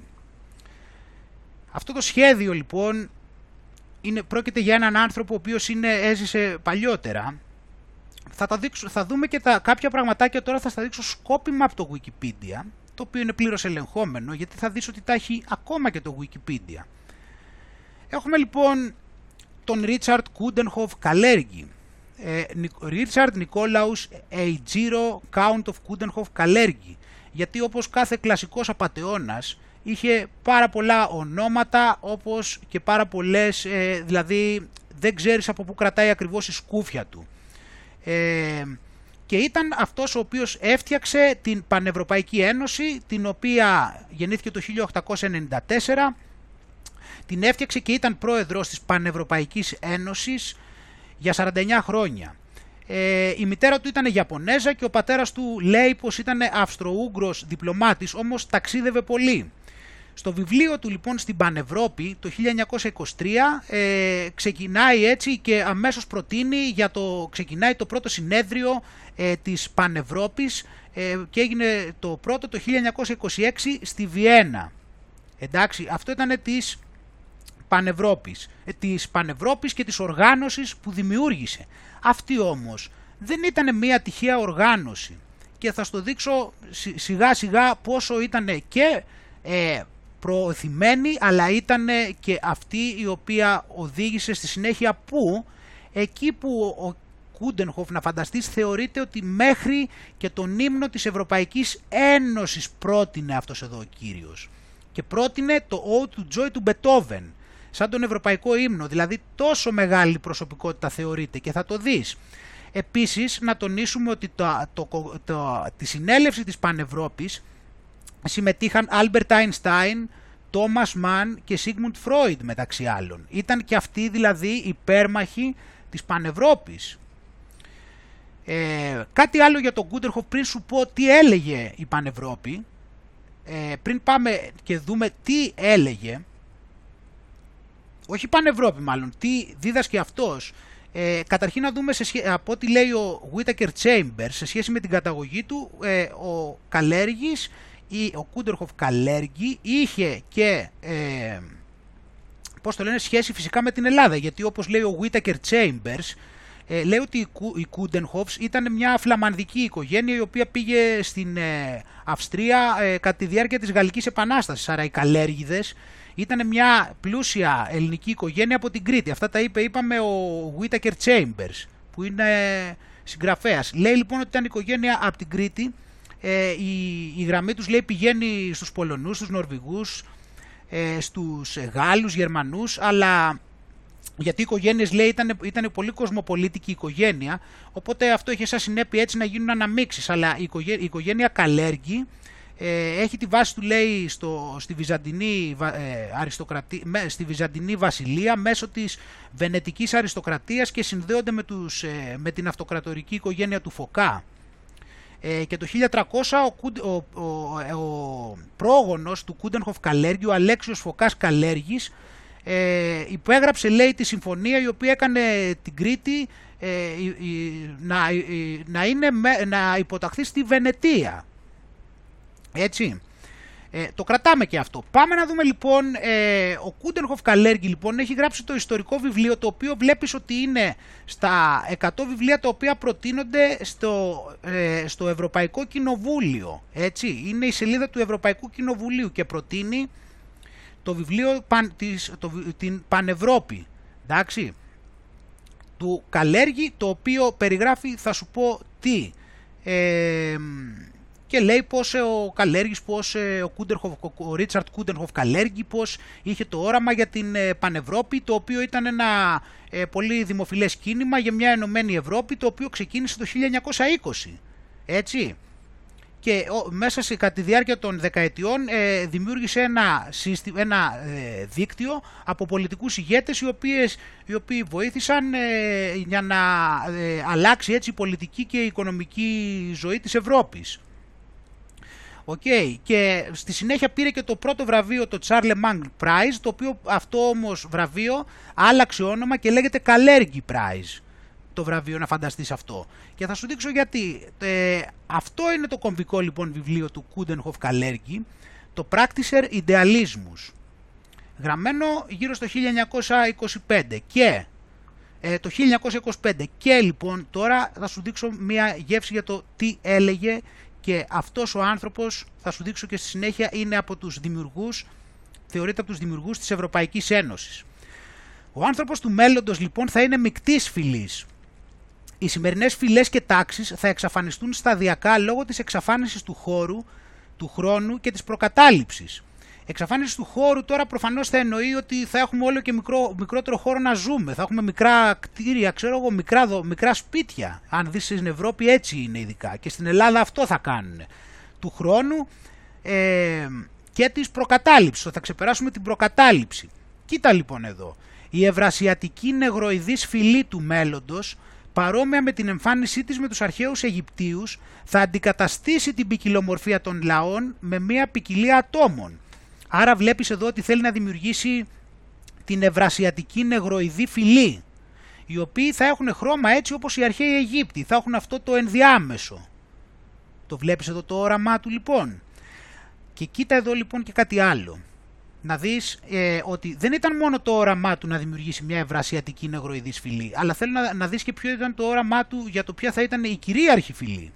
S2: Αυτό το σχέδιο λοιπόν είναι, πρόκειται για έναν άνθρωπο ο οποίος είναι, έζησε παλιότερα θα, τα δείξω, θα δούμε και τα, κάποια πραγματάκια τώρα θα στα δείξω σκόπιμα από το Wikipedia, το οποίο είναι πλήρως ελεγχόμενο, γιατί θα δεις ότι τα έχει ακόμα και το Wikipedia. Έχουμε λοιπόν τον Ρίτσαρτ Κούντενχοφ Καλέργη. Ρίτσαρτ Νικόλαους Ειτζίρο Count of Κούντενχοφ Καλέργη. Γιατί όπως κάθε κλασικός απατεώνας είχε πάρα πολλά ονόματα όπως και πάρα πολλές, ε, δηλαδή δεν ξέρεις από πού κρατάει ακριβώς η σκούφια του. Ε, και ήταν αυτός ο οποίος έφτιαξε την Πανευρωπαϊκή Ένωση, την οποία γεννήθηκε το 1894, την έφτιαξε και ήταν πρόεδρος της Πανευρωπαϊκής Ένωσης για 49 χρόνια. Ε, η μητέρα του ήταν Ιαπωνέζα και ο πατέρας του λέει πως ήταν Αυστροούγγρος διπλωμάτης, όμως ταξίδευε πολύ. Στο βιβλίο του λοιπόν στην Πανευρώπη το 1923 ε, ξεκινάει έτσι και αμέσως προτείνει για το, ξεκινάει το πρώτο συνέδριο ε, της Πανευρώπης ε, και έγινε το πρώτο το 1926 στη Βιέννα. Εντάξει, αυτό ήταν της Πανευρώπης, ε, της Πανευρώπης και της οργάνωσης που δημιούργησε. Αυτή όμως δεν ήταν μια τυχαία οργάνωση και θα στο δείξω σιγά σιγά πόσο ήταν και ε, προωθημένη αλλά ήταν και αυτή η οποία οδήγησε στη συνέχεια που εκεί που ο Κούντενχοφ να φανταστείς θεωρείται ότι μέχρι και τον ύμνο της Ευρωπαϊκής Ένωσης πρότεινε αυτός εδώ ο κύριος. Και πρότεινε το Ode to Joy του Μπετόβεν σαν τον Ευρωπαϊκό ύμνο. Δηλαδή τόσο μεγάλη προσωπικότητα θεωρείται και θα το δεις. Επίσης να τονίσουμε ότι το, το, το, τη συνέλευση της Πανευρώπης συμμετείχαν Albert Einstein, Thomas Mann και Sigmund Freud μεταξύ άλλων. Ήταν και αυτοί δηλαδή υπέρμαχοι της Πανευρώπης. Ε, κάτι άλλο για τον Κούντερχοφ πριν σου πω τι έλεγε η Πανευρώπη. Ε, πριν πάμε και δούμε τι έλεγε. Όχι Πανευρώπη μάλλον, τι δίδασκε αυτός. Ε, καταρχήν να δούμε σε από ό,τι λέει ο Whittaker Chambers σε σχέση με την καταγωγή του, ε, ο Καλέργης ο Κούντερχοφ Καλέργη είχε και ε, πώς το λένε, σχέση φυσικά με την Ελλάδα. Γιατί όπως λέει ο Whittaker Chambers ε, λέει ότι οι Κούντενχοφς ήταν μια φλαμανδική οικογένεια η οποία πήγε στην ε, Αυστρία ε, κατά τη διάρκεια της Γαλλικής Επανάστασης. Άρα οι Καλέργιδες ήταν μια πλούσια ελληνική οικογένεια από την Κρήτη. Αυτά τα είπε είπαμε ο Whittaker Chambers που είναι συγγραφέας. Λέει λοιπόν ότι ήταν οικογένεια από την Κρήτη ε, η, η γραμμή τους λέει πηγαίνει στους Πολωνούς, στους Νορβηγούς, ε, στους Γάλλους, Γερμανούς, αλλά γιατί οι οικογένειες λέει ήταν, ήταν πολύ κοσμοπολίτικη οικογένεια, οπότε αυτό είχε σαν συνέπεια έτσι να γίνουν αναμίξεις, αλλά η οικογένεια, η οικογένεια Καλέργη ε, έχει τη βάση του λέει στο, στη, Βυζαντινή, ε, αριστοκρατή, στη Βυζαντινή Βασιλεία μέσω της Βενετικής αριστοκρατίας και συνδέονται με, τους, ε, με την αυτοκρατορική οικογένεια του Φωκά. Ε, και το 1300 ο, ο, ο, ο πρόγονος του Κούντενχοφ Καλέργη, ο Αλέξιος Φωκάς Καλέργης, ε, υπέγραψε λέει τη συμφωνία η οποία έκανε την Κρήτη ε, να, να, είναι, να υποταχθεί στη Βενετία. Έτσι. Ε, το κρατάμε και αυτό. Πάμε να δούμε λοιπόν, ε, ο Κούντενχοφ Καλέργη λοιπόν έχει γράψει το ιστορικό βιβλίο το οποίο βλέπεις ότι είναι στα 100 βιβλία τα οποία προτείνονται στο, ε, στο Ευρωπαϊκό Κοινοβούλιο. Έτσι, είναι η σελίδα του Ευρωπαϊκού Κοινοβουλίου και προτείνει το βιβλίο παν, της, το, την Πανευρώπη, εντάξει, του Καλέργη, το οποίο περιγράφει, θα σου πω τι, ε, και λέει πως ε, ο Καλέργης, πως ε, ο, Κούντερχοφ, ο Ρίτσαρτ Κούντερχοφ Καλέργη, πως είχε το όραμα για την ε, Πανευρώπη, το οποίο ήταν ένα πολύ δημοφιλές κίνημα για μια ενωμένη Ευρώπη, το οποίο ξεκίνησε το 1920. Έτσι και μέσα σε, κατά τη διάρκεια των δεκαετιών ε, δημιούργησε ένα, σύστημα, ένα ε, δίκτυο από πολιτικούς ηγέτες οι, οποίες, οι οποίοι βοήθησαν ε, για να αλλάξει έτσι η πολιτική και η οικονομική ζωή της Ευρώπης. Okay. Και στη συνέχεια πήρε και το πρώτο βραβείο, το Charlemagne Prize, το οποίο αυτό όμως βραβείο άλλαξε όνομα και λέγεται Kalergi Prize το βραβείο να φανταστείς αυτό. Και θα σου δείξω γιατί. Ε, αυτό είναι το κομβικό λοιπόν βιβλίο του Κούντενχοφ Καλέργη, το Practicer Idealismus, γραμμένο γύρω στο 1925 και ε, το 1925 και λοιπόν τώρα θα σου δείξω μια γεύση για το τι έλεγε και αυτός ο άνθρωπος θα σου δείξω και στη συνέχεια είναι από τους δημιουργούς, θεωρείται από τους δημιουργούς της Ευρωπαϊκής Ένωσης. Ο άνθρωπος του μέλλοντος λοιπόν θα είναι μικτής φυλής οι σημερινές φυλές και τάξεις θα εξαφανιστούν σταδιακά λόγω της εξαφάνισης του χώρου, του χρόνου και της προκατάληψης. Εξαφάνιση του χώρου τώρα προφανώς θα εννοεί ότι θα έχουμε όλο και μικρό, μικρότερο χώρο να ζούμε. Θα έχουμε μικρά κτίρια, ξέρω εγώ, μικρά, μικρά σπίτια. Αν δεις στην Ευρώπη έτσι είναι ειδικά. Και στην Ελλάδα αυτό θα κάνουν. Του χρόνου ε, και της προκατάληψης. Θα ξεπεράσουμε την προκατάληψη. Κοίτα λοιπόν εδώ. Η ευρασιατική νεγροειδής φυλή του μέλλοντος παρόμοια με την εμφάνισή της με τους αρχαίους Αιγυπτίους, θα αντικαταστήσει την ποικιλομορφία των λαών με μια ποικιλία ατόμων. Άρα βλέπεις εδώ ότι θέλει να δημιουργήσει την ευρασιατική νεγροειδή φυλή, οι οποίοι θα έχουν χρώμα έτσι όπως οι αρχαίοι Αιγύπτιοι, θα έχουν αυτό το ενδιάμεσο. Το βλέπεις εδώ το όραμά του λοιπόν. Και κοίτα εδώ λοιπόν και κάτι άλλο να δεις ε, ότι δεν ήταν μόνο το όραμά του να δημιουργήσει μια ευρασιατική νεγροειδής φυλή, αλλά θέλω να, να δεις και ποιο ήταν το όραμά του για το ποια θα ήταν η κυρίαρχη φυλή.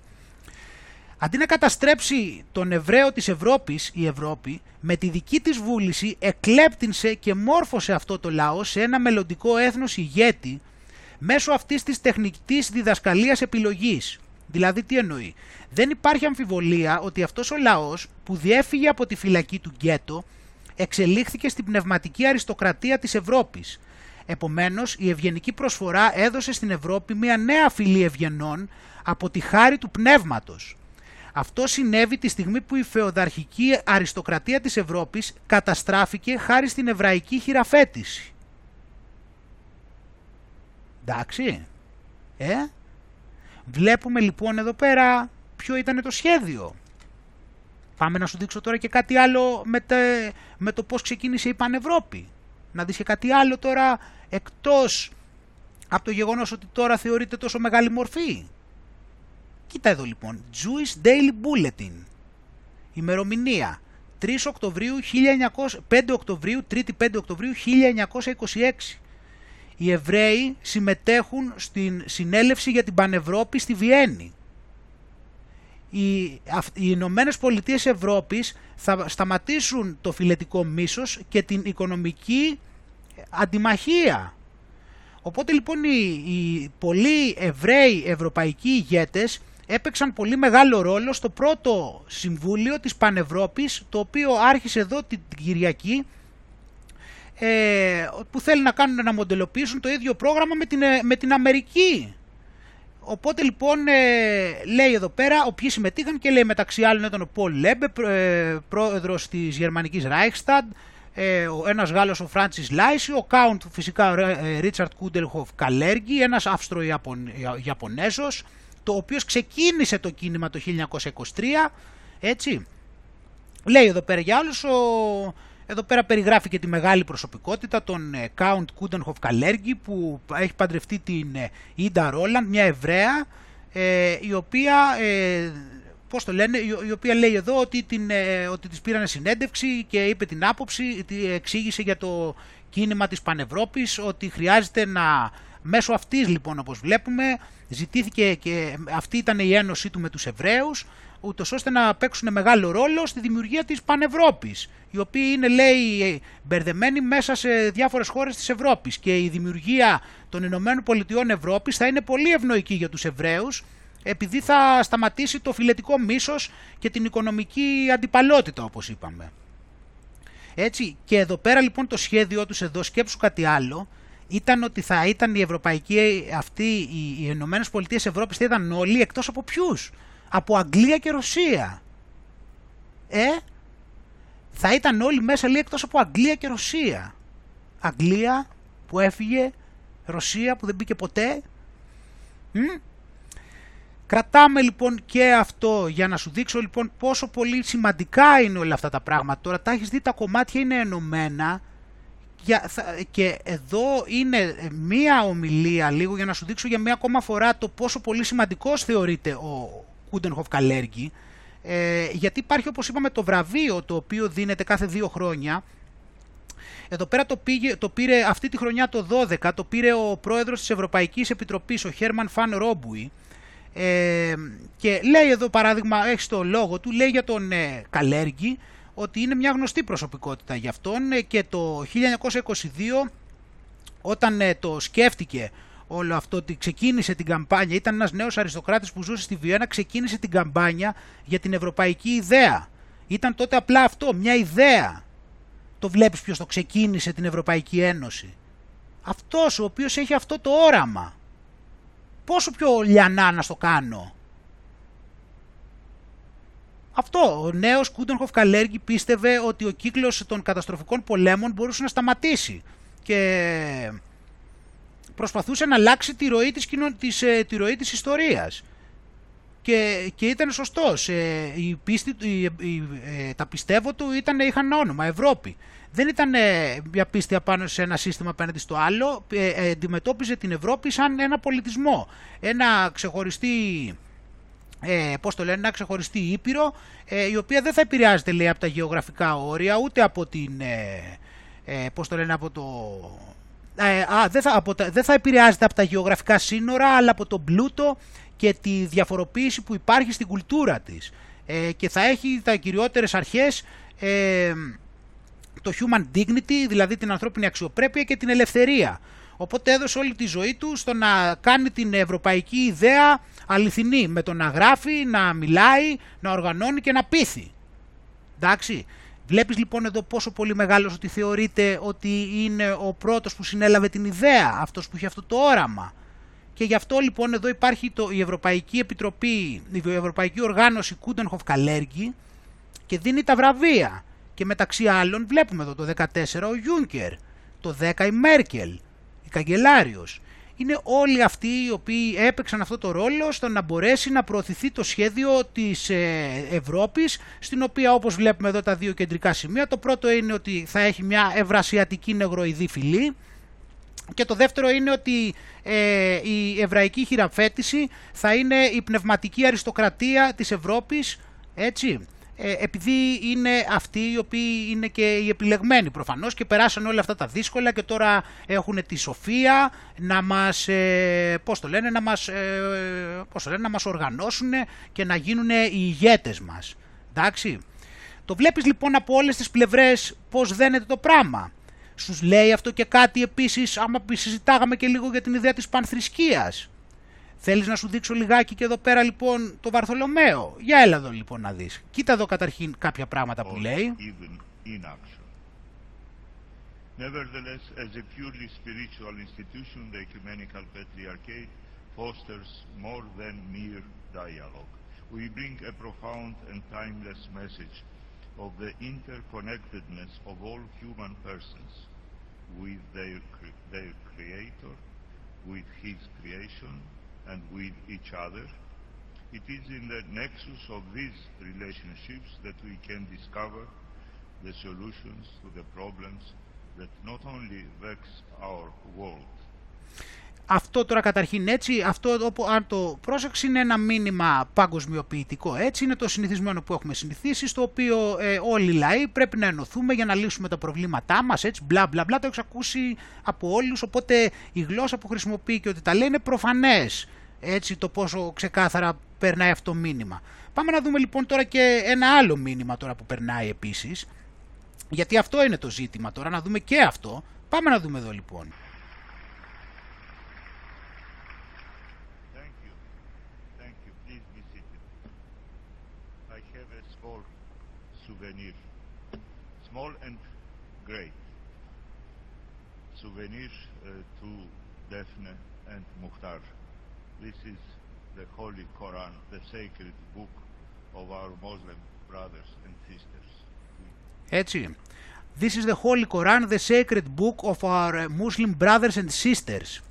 S2: Αντί να καταστρέψει τον Εβραίο της Ευρώπης, η Ευρώπη, με τη δική της βούληση εκλέπτυνσε και μόρφωσε αυτό το λαό σε ένα μελλοντικό έθνος ηγέτη μέσω αυτής της τεχνητής διδασκαλίας επιλογής. Δηλαδή τι εννοεί; Δεν υπάρχει αμφιβολία ότι αυτός ο λαός που διέφυγε από τη φυλακή του γκέτο εξελίχθηκε στην πνευματική αριστοκρατία της Ευρώπης. Επομένως, η ευγενική προσφορά έδωσε στην Ευρώπη μια νέα φυλή ευγενών από τη χάρη του πνεύματος. Αυτό συνέβη τη στιγμή που η φεοδαρχική αριστοκρατία της Ευρώπης καταστράφηκε χάρη στην εβραϊκή χειραφέτηση. Εντάξει, ε; Βλέπουμε λοιπόν εδώ πέρα ποιο ήταν το σχέδιο. Πάμε να σου δείξω τώρα και κάτι άλλο με, με το πώς ξεκίνησε η Πανευρώπη. Να δεις και κάτι άλλο τώρα εκτός από το γεγονός ότι τώρα θεωρείται τόσο μεγάλη μορφή. Κοίτα εδώ λοιπόν, Jewish Daily Bulletin, ημερομηνία 3 Οκτωβρίου 1900, 5 Οκτωβρίου, 3η 5 Οκτωβρίου 1926. Οι Εβραίοι συμμετέχουν στην συνέλευση για την Πανευρώπη στη Βιέννη οι, οι Ηνωμένες Πολιτείες Ευρώπης θα σταματήσουν το φιλετικό μίσος και την οικονομική αντιμαχία. Οπότε λοιπόν οι, οι πολλοί Εβραίοι ευρωπαϊκοί ηγέτες έπαιξαν πολύ μεγάλο ρόλο στο πρώτο συμβούλιο της Πανευρώπης το οποίο άρχισε εδώ την Κυριακή ε, που θέλει να κάνουν να μοντελοποιήσουν το ίδιο πρόγραμμα με την, με την Αμερική. Οπότε λοιπόν ε, λέει εδώ πέρα, οποίοι συμμετείχαν και λέει μεταξύ άλλων ήταν ο Πολ Λέμπε, ε, πρόεδρος της Γερμανικής Reichstag, ε, ένας Γάλλος ο Φράντσις Λάισι, ο Count φυσικά ο Ρίτσαρτ Κούντενχοφ Καλέργη, ένας Αυστρο-Ιαπωνέζος, το οποίος ξεκίνησε το κίνημα το 1923, έτσι. Λέει εδώ πέρα για άλλους ο εδώ πέρα περιγράφει και τη μεγάλη προσωπικότητα, τον ε, Count Κούντενχοφ Καλέργη που έχει παντρευτεί την Ίντα ε, Ρόλαντ, μια Εβραία, ε, η οποία, πώς το λένε, η οποία λέει εδώ ότι, την, ότι της πήρανε συνέντευξη και είπε την άποψη, εξήγησε για το κίνημα της Πανευρώπης ότι χρειάζεται να μέσω αυτής λοιπόν όπως βλέπουμε ζητήθηκε και αυτή ήταν η ένωσή του με τους Εβραίους ούτως ώστε να παίξουν μεγάλο ρόλο στη δημιουργία της Πανευρώπης, η οποία είναι, λέει, μπερδεμένη μέσα σε διάφορες χώρες της Ευρώπης και η δημιουργία των Ηνωμένων Πολιτειών Ευρώπης θα είναι πολύ ευνοϊκή για τους Εβραίους, επειδή θα σταματήσει το φιλετικό μίσος και την οικονομική αντιπαλότητα, όπως είπαμε. Έτσι, και εδώ πέρα λοιπόν το σχέδιο τους εδώ, σκέψου κάτι άλλο, ήταν ότι θα ήταν η Ευρωπαϊκή αυτή, οι, οι Ηνωμένες Πολιτείες Ευρώπης θα ήταν όλοι εκτός από ποιους; Από Αγγλία και Ρωσία. Ε, θα ήταν όλοι μέσα λέει εκτός από Αγγλία και Ρωσία. Αγγλία που έφυγε, Ρωσία που δεν μπήκε ποτέ. Κρατάμε λοιπόν και αυτό για να σου δείξω λοιπόν πόσο πολύ σημαντικά είναι όλα αυτά τα πράγματα. Τώρα τα έχεις δει τα κομμάτια είναι ενωμένα και εδώ είναι μία ομιλία λίγο για να σου δείξω για μία ακόμα φορά το πόσο πολύ σημαντικός θεωρείται ο Κούντενχοφ Καλέργη. Ε, γιατί υπάρχει όπως είπαμε το βραβείο το οποίο δίνεται κάθε δύο χρόνια. Εδώ πέρα το, πήγε, το πήρε αυτή τη χρονιά το 12 το πήρε ο πρόεδρος της Ευρωπαϊκής Επιτροπής ο Χέρμαν Φαν Ρόμπουι. Ε, και λέει εδώ παράδειγμα έχει το λόγο του λέει για τον ε, Καλέργη ότι είναι μια γνωστή προσωπικότητα για αυτόν ε, και το 1922 όταν ε, το σκέφτηκε όλο αυτό ότι ξεκίνησε την καμπάνια, ήταν ένας νέος αριστοκράτης που ζούσε στη Βιέννα, ξεκίνησε την καμπάνια για την ευρωπαϊκή ιδέα. Ήταν τότε απλά αυτό, μια ιδέα. Το βλέπεις ποιος το ξεκίνησε την Ευρωπαϊκή Ένωση. Αυτός ο οποίος έχει αυτό το όραμα. Πόσο πιο λιανά να στο κάνω. Αυτό. Ο νέος Κούντενχοφ Καλέργη πίστευε ότι ο κύκλος των καταστροφικών πολέμων μπορούσε να σταματήσει. Και προσπαθούσε να αλλάξει τη ροή της, της, ε, τη ροή της ιστορίας. Και, και ήταν σωστός. Ε, η πίστη, η, ε, τα πιστεύω του ήταν, είχαν όνομα, Ευρώπη. Δεν ήταν μια πίστη απάνω σε ένα σύστημα απέναντι στο άλλο. Ε, αντιμετώπιζε την Ευρώπη σαν ένα πολιτισμό. Ένα ξεχωριστή ε, πώς το λένε, ένα ξεχωριστή ήπειρο, ε, η οποία δεν θα επηρεάζεται λέει από τα γεωγραφικά όρια, ούτε από την, ε, ε πώς το λένε, από το... Ε, α, δεν, θα, από τα, δεν θα επηρεάζεται από τα γεωγραφικά σύνορα, αλλά από τον πλούτο και τη διαφοροποίηση που υπάρχει στην κουλτούρα της. Ε, και θα έχει τα κυριότερες αρχές ε, το human dignity, δηλαδή την ανθρώπινη αξιοπρέπεια και την ελευθερία. Οπότε έδωσε όλη τη ζωή του στο να κάνει την ευρωπαϊκή ιδέα αληθινή, με το να γράφει, να μιλάει, να οργανώνει και να πείθει. Εντάξει. Βλέπεις λοιπόν εδώ πόσο πολύ μεγάλος ότι θεωρείται ότι είναι ο πρώτος που συνέλαβε την ιδέα, αυτός που είχε αυτό το όραμα. Και γι' αυτό λοιπόν εδώ υπάρχει το, η Ευρωπαϊκή Επιτροπή, η Ευρωπαϊκή Οργάνωση Κούντενχοφ Καλέργη και δίνει τα βραβεία. Και μεταξύ άλλων βλέπουμε εδώ το 14 ο Γιούνκερ, το 10 η Μέρκελ, η Καγκελάριος. Είναι όλοι αυτοί οι οποίοι έπαιξαν αυτό το ρόλο στο να μπορέσει να προωθηθεί το σχέδιο της ε, Ευρώπης στην οποία όπως βλέπουμε εδώ τα δύο κεντρικά σημεία το πρώτο είναι ότι θα έχει μια ευρασιατική νεγροειδή φυλή και το δεύτερο είναι ότι ε, η εβραϊκή χειραφέτηση θα είναι η πνευματική αριστοκρατία της Ευρώπης έτσι. ε, επειδή είναι αυτοί οι οποίοι είναι και οι επιλεγμένοι προφανώς και περάσαν όλα αυτά τα δύσκολα και τώρα έχουν τη σοφία να μας, ε, πώς το λένε, να μας, ε, πώς το λένε, να μας οργανώσουν και να γίνουν οι ηγέτες μας. Εντάξει. Το βλέπεις λοιπόν από όλες τις πλευρές πώς δένεται το πράγμα. Σου λέει αυτό και κάτι επίσης, άμα συζητάγαμε και λίγο για την ιδέα της πανθρησκείας. Θέλεις να σου δείξω λιγάκι και εδώ πέρα λοιπόν το Βαρθολομαίο. Για έλα εδώ λοιπόν να δεις. Κοίτα εδώ καταρχήν κάποια πράγματα που λέει.
S10: Nevertheless, as a purely spiritual institution, the Ecumenical Patriarchate fosters more than mere dialogue. We bring a profound and timeless message of the interconnectedness of all human persons with their, their Creator, with His creation, and with each other. It is in the nexus of these relationships that we can discover the solutions to the problems that not only vex our world.
S2: Αυτό τώρα καταρχήν έτσι, αυτό αν το πρόσεξε είναι ένα μήνυμα παγκοσμιοποιητικό έτσι, είναι το συνηθισμένο που έχουμε συνηθίσει, στο οποίο ε, όλοι οι λαοί πρέπει να ενωθούμε για να λύσουμε τα προβλήματά μας, έτσι, μπλα μπλα μπλα, το έχω ακούσει από όλους, οπότε η γλώσσα που χρησιμοποιεί και ότι τα λέει είναι προφανές έτσι το πόσο ξεκάθαρα περνάει αυτό το μήνυμα. Πάμε να δούμε λοιπόν τώρα και ένα άλλο μήνυμα τώρα που περνάει επίσης, γιατί αυτό είναι το ζήτημα τώρα, να δούμε και αυτό. Πάμε να δούμε εδώ λοιπόν.
S10: Thank you. Thank you. Please be seated. I have a small souvenir. Small and great. Souvenir uh, to Daphne and Mukhtar. This is the Holy Quran, the sacred book of our Muslim brothers and sisters.
S2: Έτσι. This is the Holy Quran, the sacred book of our uh, Muslim brothers and sisters.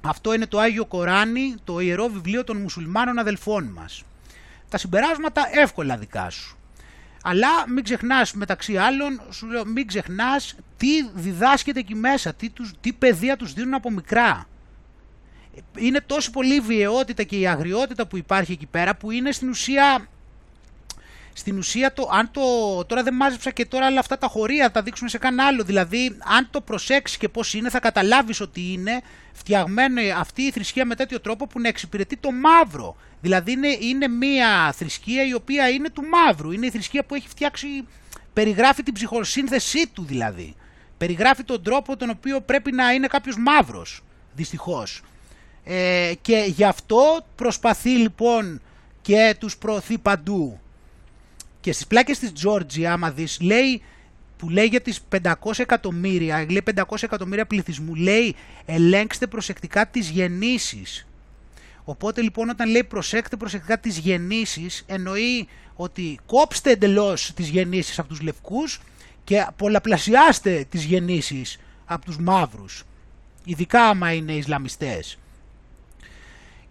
S2: Αυτό είναι το Άγιο Κοράνι, το ιερό βιβλίο των μουσουλμάνων αδελφών μας. Τα συμπεράσματα εύκολα δικά σου. Αλλά μην ξεχνάς μεταξύ άλλων, σου λέω μην ξεχνάς τι διδάσκεται εκεί μέσα, τι, τους, τι παιδεία τους δίνουν από μικρά. Είναι τόσο πολύ η βιαιότητα και η αγριότητα που υπάρχει εκεί πέρα που είναι στην ουσία στην ουσία το, αν το, τώρα δεν μάζεψα και τώρα όλα αυτά τα χωρία θα τα δείξουμε σε κανένα άλλο, δηλαδή αν το προσέξεις και πώς είναι θα καταλάβεις ότι είναι φτιαγμένο αυτή η θρησκεία με τέτοιο τρόπο που να εξυπηρετεί το μαύρο. Δηλαδή είναι, είναι μια θρησκεία η οποία είναι του μαύρου, είναι η θρησκεία που έχει φτιάξει, περιγράφει την ψυχοσύνθεσή του δηλαδή. Περιγράφει τον τρόπο τον οποίο πρέπει να είναι κάποιος μαύρος, δυστυχώς. Ε, και γι' αυτό προσπαθεί λοιπόν και τους προωθεί παντού και στις πλάκες της Τζόρτζια, άμα δεις, λέει, που λέει για τις 500 εκατομμύρια, λέει 500 εκατομμύρια πληθυσμού, λέει ελέγξτε προσεκτικά τις γεννήσεις. Οπότε λοιπόν όταν λέει προσέξτε προσεκτικά τις γεννήσεις, εννοεί ότι κόψτε εντελώς τις γεννήσεις από τους λευκούς και πολλαπλασιάστε τις γεννήσεις από τους μαύρους, ειδικά άμα είναι Ισλαμιστές.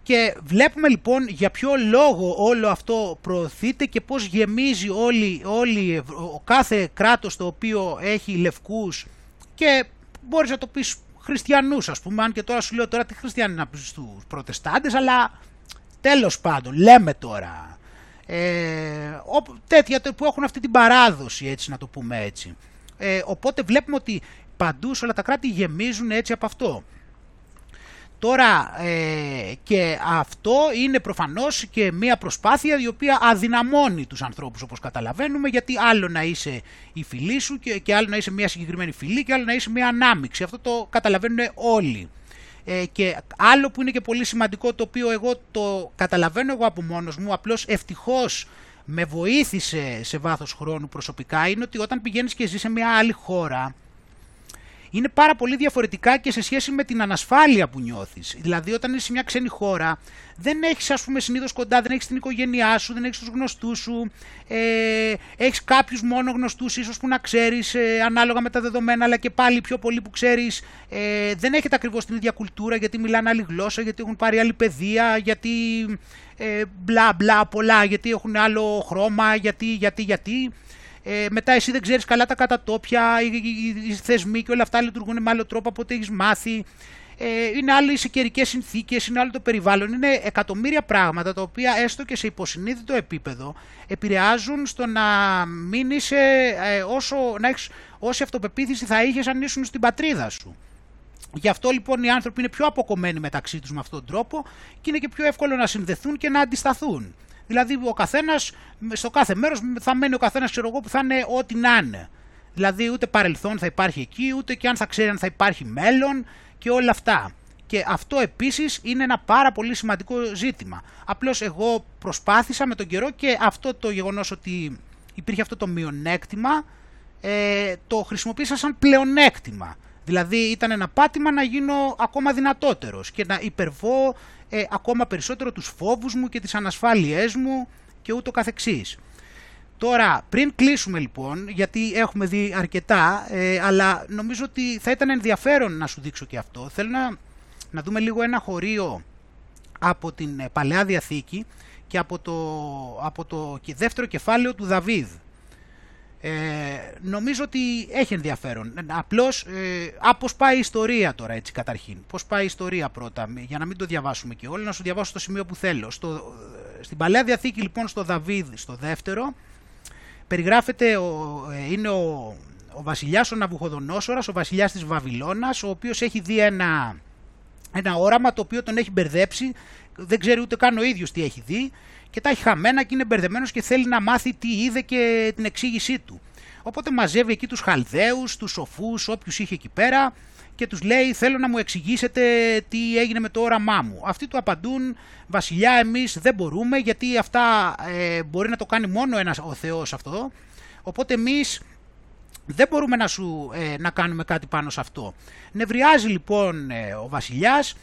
S2: Και βλέπουμε λοιπόν για ποιο λόγο όλο αυτό προωθείται και πώς γεμίζει όλη, όλη, ο κάθε κράτος το οποίο έχει λευκούς και μπορείς να το πεις χριστιανούς ας πούμε, αν και τώρα σου λέω τώρα τι χριστιανοί να πεις στους προτεστάντες, αλλά τέλος πάντων λέμε τώρα. Ε, τέτοια που έχουν αυτή την παράδοση έτσι να το πούμε έτσι. Ε, οπότε βλέπουμε ότι παντού σε όλα τα κράτη γεμίζουν έτσι από αυτό. Τώρα ε, και αυτό είναι προφανώς και μια προσπάθεια η οποία αδυναμώνει τους ανθρώπους όπως καταλαβαίνουμε γιατί άλλο να είσαι η φυλή σου και, και άλλο να είσαι μια συγκεκριμένη φυλή και άλλο να είσαι μια ανάμειξη. Αυτό το καταλαβαίνουν όλοι. Ε, και άλλο που είναι και πολύ σημαντικό το οποίο εγώ το καταλαβαίνω εγώ από μόνος μου απλώς ευτυχώς με βοήθησε σε βάθος χρόνου προσωπικά είναι ότι όταν πηγαίνεις και ζεις σε μια άλλη χώρα είναι πάρα πολύ διαφορετικά και σε σχέση με την ανασφάλεια που νιώθεις. Δηλαδή, όταν είσαι σε μια ξένη χώρα, δεν έχεις, ας πούμε, συνήθως κοντά, δεν έχεις την οικογένειά σου, δεν έχεις τους γνωστούς σου, ε, έχεις κάποιους μόνο γνωστούς, ίσως που να ξέρεις ε, ανάλογα με τα δεδομένα, αλλά και πάλι πιο πολύ που ξέρεις ε, δεν έχετε ακριβώς την ίδια κουλτούρα, γιατί μιλάνε άλλη γλώσσα, γιατί έχουν πάρει άλλη παιδεία, γιατί ε, μπλα μπλα πολλά, γιατί έχουν άλλο χρώμα, γιατί, γιατί, γιατί. Ε, μετά εσύ δεν ξέρεις καλά τα κατατόπια, οι, οι, οι, θεσμοί και όλα αυτά λειτουργούν με άλλο τρόπο από ό,τι έχεις μάθει. Ε, είναι άλλε οι καιρικές συνθήκες, είναι άλλο το περιβάλλον. Είναι εκατομμύρια πράγματα τα οποία έστω και σε υποσυνείδητο επίπεδο επηρεάζουν στο να μην είσαι ε, όσο, να έχεις, όση αυτοπεποίθηση θα είχες αν ήσουν στην πατρίδα σου. Γι' αυτό λοιπόν οι άνθρωποι είναι πιο αποκομμένοι μεταξύ τους με αυτόν τον τρόπο και είναι και πιο εύκολο να συνδεθούν και να αντισταθούν. Δηλαδή ο καθένας, στο κάθε μέρος θα μένει ο καθένας, ξέρω εγώ, που θα είναι ό,τι να είναι. Δηλαδή ούτε παρελθόν θα υπάρχει εκεί, ούτε και αν θα ξέρει αν θα υπάρχει μέλλον και όλα αυτά. Και αυτό επίσης είναι ένα πάρα πολύ σημαντικό ζήτημα. Απλώς εγώ προσπάθησα με τον καιρό και αυτό το γεγονός ότι υπήρχε αυτό το μειονέκτημα ε, το χρησιμοποίησα σαν πλεονέκτημα. Δηλαδή ήταν ένα πάτημα να γίνω ακόμα δυνατότερος και να υπερβώ ε, ακόμα περισσότερο τους φόβους μου και τις ανασφάλειές μου και ούτω καθεξής. Τώρα, πριν κλείσουμε λοιπόν, γιατί έχουμε δει αρκετά, ε, αλλά νομίζω ότι θα ήταν ενδιαφέρον να σου δείξω και αυτό. Θέλω να, να δούμε λίγο ένα χωρίο από την ε, Παλαιά Διαθήκη και από το, από το δεύτερο κεφάλαιο του Δαβίδ. Ε, νομίζω ότι έχει ενδιαφέρον. Απλώς, ε, πώς πάει η ιστορία τώρα έτσι καταρχήν. Πώς πάει η ιστορία πρώτα, για να μην το διαβάσουμε και όλοι, να σου διαβάσω το σημείο που θέλω. Στο, στην Παλαιά Διαθήκη λοιπόν στο Δαβίδ, στο δεύτερο, περιγράφεται, ο, ε, είναι ο, ο βασιλιάς ο Ναβουχοδονόσορας, ο βασιλιάς της Βαβυλώνας, ο οποίος έχει δει ένα, ένα όραμα το οποίο τον έχει μπερδέψει, δεν ξέρει ούτε καν ο ίδιος τι έχει δει και τα έχει χαμένα και είναι μπερδεμένος και θέλει να μάθει τι είδε και την εξήγησή του. Οπότε μαζεύει εκεί τους Χαλδαίους, τους σοφούς, όποιους είχε εκεί πέρα και τους λέει θέλω να μου εξηγήσετε τι έγινε με το όραμά μου. Αυτοί του απαντούν βασιλιά εμείς δεν μπορούμε γιατί αυτά ε, μπορεί να το κάνει μόνο ένας, ο Θεός αυτό. Οπότε εμείς δεν μπορούμε να, σου, ε, να κάνουμε κάτι πάνω σε αυτό. Νευριάζει λοιπόν ε, ο βασιλιάς,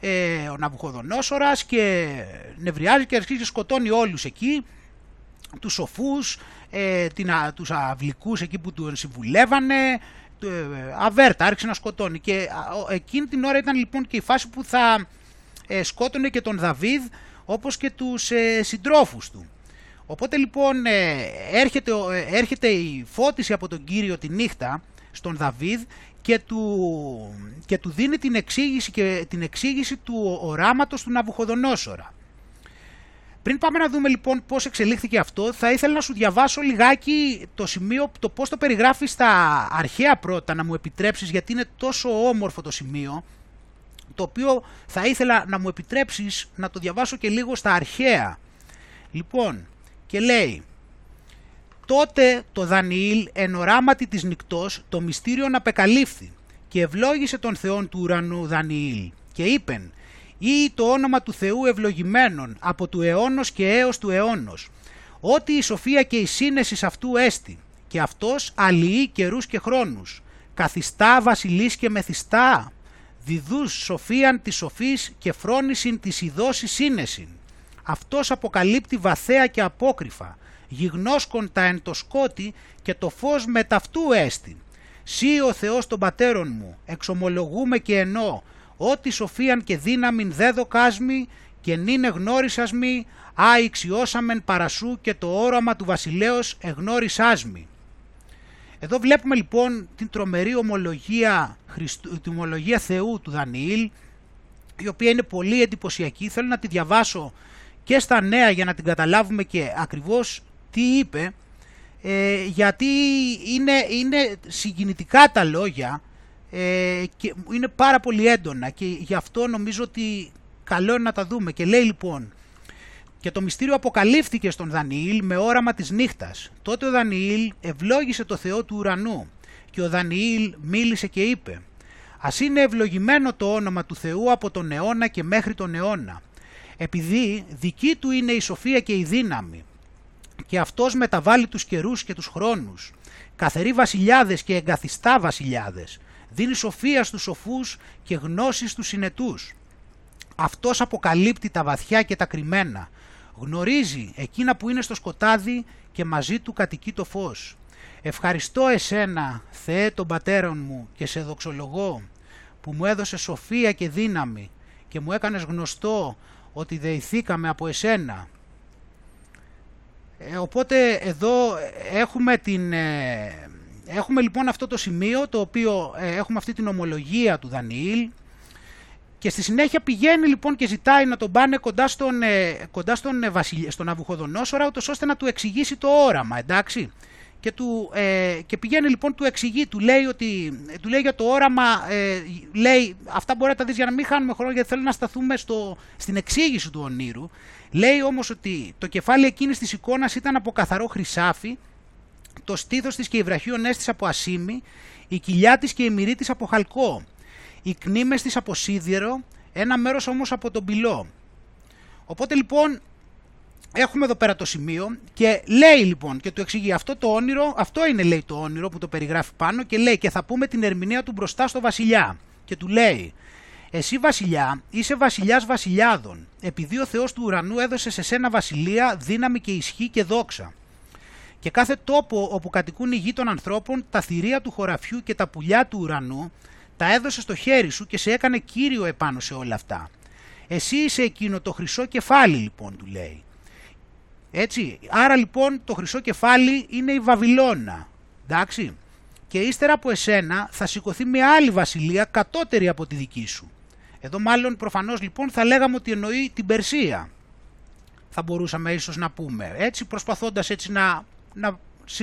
S2: ε, ο Ναβουχοδονόσορας και νευριάζει και αρχίζει και σκοτώνει όλους εκεί, τους σοφούς, ε, την, τους αυλικούς εκεί που του συμβουλεύανε, ε, αβέρτα, άρχισε να σκοτώνει. Και εκείνη την ώρα ήταν λοιπόν και η φάση που θα ε, σκότωνε και τον Δαβίδ όπως και τους ε, συντρόφους του. Οπότε λοιπόν ε, έρχεται, ε, έρχεται η φώτιση από τον Κύριο τη νύχτα στον Δαβίδ και του, και του δίνει την εξήγηση, και την εξήγηση του οράματος του Ναβουχοδονόσορα. Πριν πάμε να δούμε λοιπόν πώς εξελίχθηκε αυτό, θα ήθελα να σου διαβάσω λιγάκι το σημείο, το πώς το περιγράφεις στα αρχαία πρώτα, να μου επιτρέψεις, γιατί είναι τόσο όμορφο το σημείο, το οποίο θα ήθελα να μου επιτρέψεις να το διαβάσω και λίγο στα αρχαία. Λοιπόν, και λέει «Τότε το Δανιήλ εν οράματι της νυκτός το μυστήριον απεκαλύφθη και ευλόγησε τον Θεόν του ουρανού Δανιήλ και είπεν ή το όνομα του Θεού ευλογημένων από του αιώνος και έως του αιώνος ότι η σοφία και η σύνεσης αυτού έστι και αυτός αλλοιεί καιρούς και χρόνους καθιστά βασιλείς και μεθιστά διδούς σοφίαν της σοφής και φρόνησιν της ειδώσης σύνεσιν. Αυτός αποκαλύπτει βαθέα και απόκριφα, γιγνώσκον τα εν το σκότη και το φως με ταυτού έστι. Σύ ο Θεός των πατέρων μου, εξομολογούμε και ενώ, ότι σοφίαν και δύναμην δε δοκάσμη και νυν εγνώρισας μη, α ηξιώσαμεν παρασού και το όραμα του βασιλέως εγνώρισάς μη. Εδώ βλέπουμε λοιπόν την τρομερή ομολογία, την ομολογία Θεού του Δανιήλ, η οποία είναι πολύ εντυπωσιακή. Θέλω να τη διαβάσω και στα νέα για να την καταλάβουμε και ακριβώς τι είπε ε, γιατί είναι, είναι συγκινητικά τα λόγια ε, και είναι πάρα πολύ έντονα και γι' αυτό νομίζω ότι καλό είναι να τα δούμε και λέει λοιπόν και το μυστήριο αποκαλύφθηκε στον Δανιήλ με όραμα της νύχτας. Τότε ο Δανιήλ ευλόγησε το Θεό του ουρανού και ο Δανιήλ μίλησε και είπε «Ας είναι ευλογημένο το όνομα του Θεού από τον αιώνα και μέχρι τον αιώνα επειδή δική του είναι η σοφία και η δύναμη και αυτός μεταβάλλει τους καιρούς και τους χρόνους, καθερεί βασιλιάδες και εγκαθιστά βασιλιάδες, δίνει σοφία στους σοφούς και γνώση στους συνετούς. Αυτός αποκαλύπτει τα βαθιά και τα κρυμμένα, γνωρίζει εκείνα που είναι στο σκοτάδι και μαζί του κατοικεί το φως. Ευχαριστώ εσένα, Θεέ των πατέρων μου και σε δοξολογώ, που μου έδωσε σοφία και δύναμη και μου έκανες γνωστό ότι δεηθήκαμε από εσένα. Ε, οπότε εδώ έχουμε την... Ε, έχουμε λοιπόν αυτό το σημείο το οποίο ε, έχουμε αυτή την ομολογία του Δανιήλ και στη συνέχεια πηγαίνει λοιπόν και ζητάει να τον πάνε κοντά στον, κοντά στον, στον Αβουχοδονόσορα ούτως ώστε να του εξηγήσει το όραμα, εντάξει και, του, ε, και πηγαίνει λοιπόν του εξηγεί, του λέει, ότι, του λέει για το όραμα, ε, λέει αυτά μπορεί να τα δεις για να μην χάνουμε χρόνο γιατί θέλω να σταθούμε στο, στην εξήγηση του ονείρου. Λέει όμως ότι το κεφάλι εκείνης της εικόνας ήταν από καθαρό χρυσάφι, το στήθος της και οι βραχίονές της από ασίμι, η κοιλιά της και η μυρή της από χαλκό, οι κνήμες της από σίδηρο, ένα μέρος όμως από τον πυλό. Οπότε λοιπόν έχουμε εδώ πέρα το σημείο και λέει λοιπόν και του εξηγεί αυτό το όνειρο, αυτό είναι λέει το όνειρο που το περιγράφει πάνω και λέει και θα πούμε την ερμηνεία του μπροστά στο βασιλιά και του λέει εσύ βασιλιά είσαι βασιλιάς βασιλιάδων επειδή ο Θεός του ουρανού έδωσε σε σένα βασιλεία δύναμη και ισχύ και δόξα και κάθε τόπο όπου κατοικούν οι γη των ανθρώπων τα θηρία του χωραφιού και τα πουλιά του ουρανού τα έδωσε στο χέρι σου και σε έκανε κύριο επάνω σε όλα αυτά. Εσύ είσαι εκείνο το χρυσό κεφάλι λοιπόν του λέει έτσι, άρα λοιπόν το χρυσό κεφάλι είναι η Βαβυλώνα. Εντάξει. Και ύστερα από εσένα θα σηκωθεί μια άλλη βασιλεία κατώτερη από τη δική σου. Εδώ μάλλον προφανώς λοιπόν θα λέγαμε ότι εννοεί την Περσία. Θα μπορούσαμε ίσως να πούμε. Έτσι προσπαθώντας έτσι να, να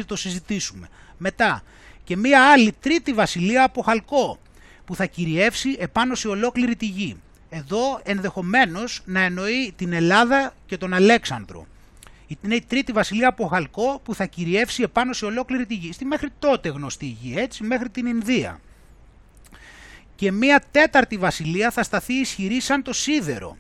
S2: το συζητήσουμε. Μετά και μια άλλη τρίτη βασιλεία από Χαλκό που θα κυριεύσει επάνω σε ολόκληρη τη γη. εδώ ενδεχομένως να εννοεί την Ελλάδα και τον Αλέξανδρο. Είναι η τρίτη βασιλεία από Χαλκό που θα κυριεύσει επάνω σε ολόκληρη τη γη. Στη μέχρι τότε γνωστή γη, έτσι, μέχρι την Ινδία. Και μία τέταρτη βασιλεία θα σταθεί ισχυρή σαν το σίδερο.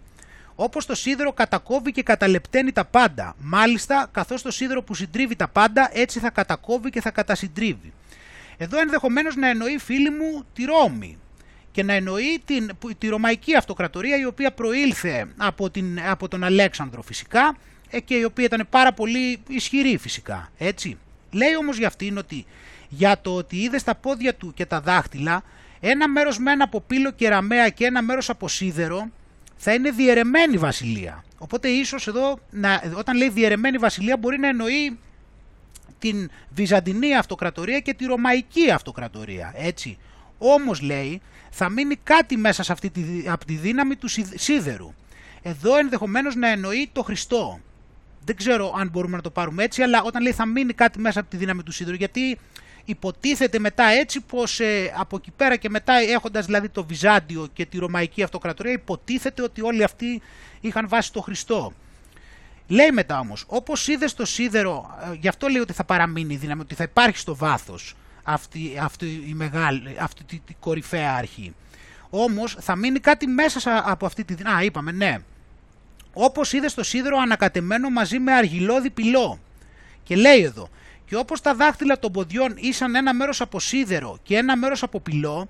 S2: Όπως το σίδερο κατακόβει και καταλεπταίνει τα πάντα. Μάλιστα, καθώς το σίδερο που συντρίβει τα πάντα, έτσι θα κατακόβει και θα κατασυντρίβει. Εδώ ενδεχομένως να εννοεί φίλοι μου τη Ρώμη και να εννοεί την, τη Ρωμαϊκή Αυτοκρατορία η οποία προήλθε από, την, από τον Αλέξανδρο φυσικά ε, και η οποία ήταν πάρα πολύ ισχυρή φυσικά, έτσι. Λέει όμως για αυτήν ότι για το ότι είδε στα πόδια του και τα δάχτυλα ένα μέρος με ένα από πύλο και ραμαία και ένα μέρος από σίδερο θα είναι διαιρεμένη βασιλεία. Οπότε ίσως εδώ να, όταν λέει διαιρεμένη βασιλεία μπορεί να εννοεί την Βυζαντινή Αυτοκρατορία και τη Ρωμαϊκή Αυτοκρατορία, έτσι. Όμως λέει θα μείνει κάτι μέσα σε αυτή τη, από τη δύναμη του σίδερου. Εδώ ενδεχομένως να εννοεί το Χριστό. Δεν ξέρω αν μπορούμε να το πάρουμε έτσι, αλλά όταν λέει θα μείνει κάτι μέσα από τη δύναμη του σίδερου, γιατί υποτίθεται μετά έτσι πως ε, από εκεί πέρα και μετά έχοντας δηλαδή το Βυζάντιο και τη Ρωμαϊκή Αυτοκρατορία υποτίθεται ότι όλοι αυτοί είχαν βάσει το Χριστό. Λέει μετά όμως, όπως είδες το σίδερο, ε, γι' αυτό λέει ότι θα παραμείνει η δύναμη, ότι θα υπάρχει στο βάθος αυτή, αυτή, η μεγάλη, αυτή τη, τη κορυφαία αρχή. Όμως θα μείνει κάτι μέσα από αυτή τη δύναμη. Α, είπαμε, ναι. Όπως είδες το σίδερο ανακατεμένο μαζί με αργυλώδη πυλό. Και λέει εδώ, και όπως τα δάχτυλα των ποδιών ήσαν ένα μέρος από σίδερο και ένα μέρος από πυλό,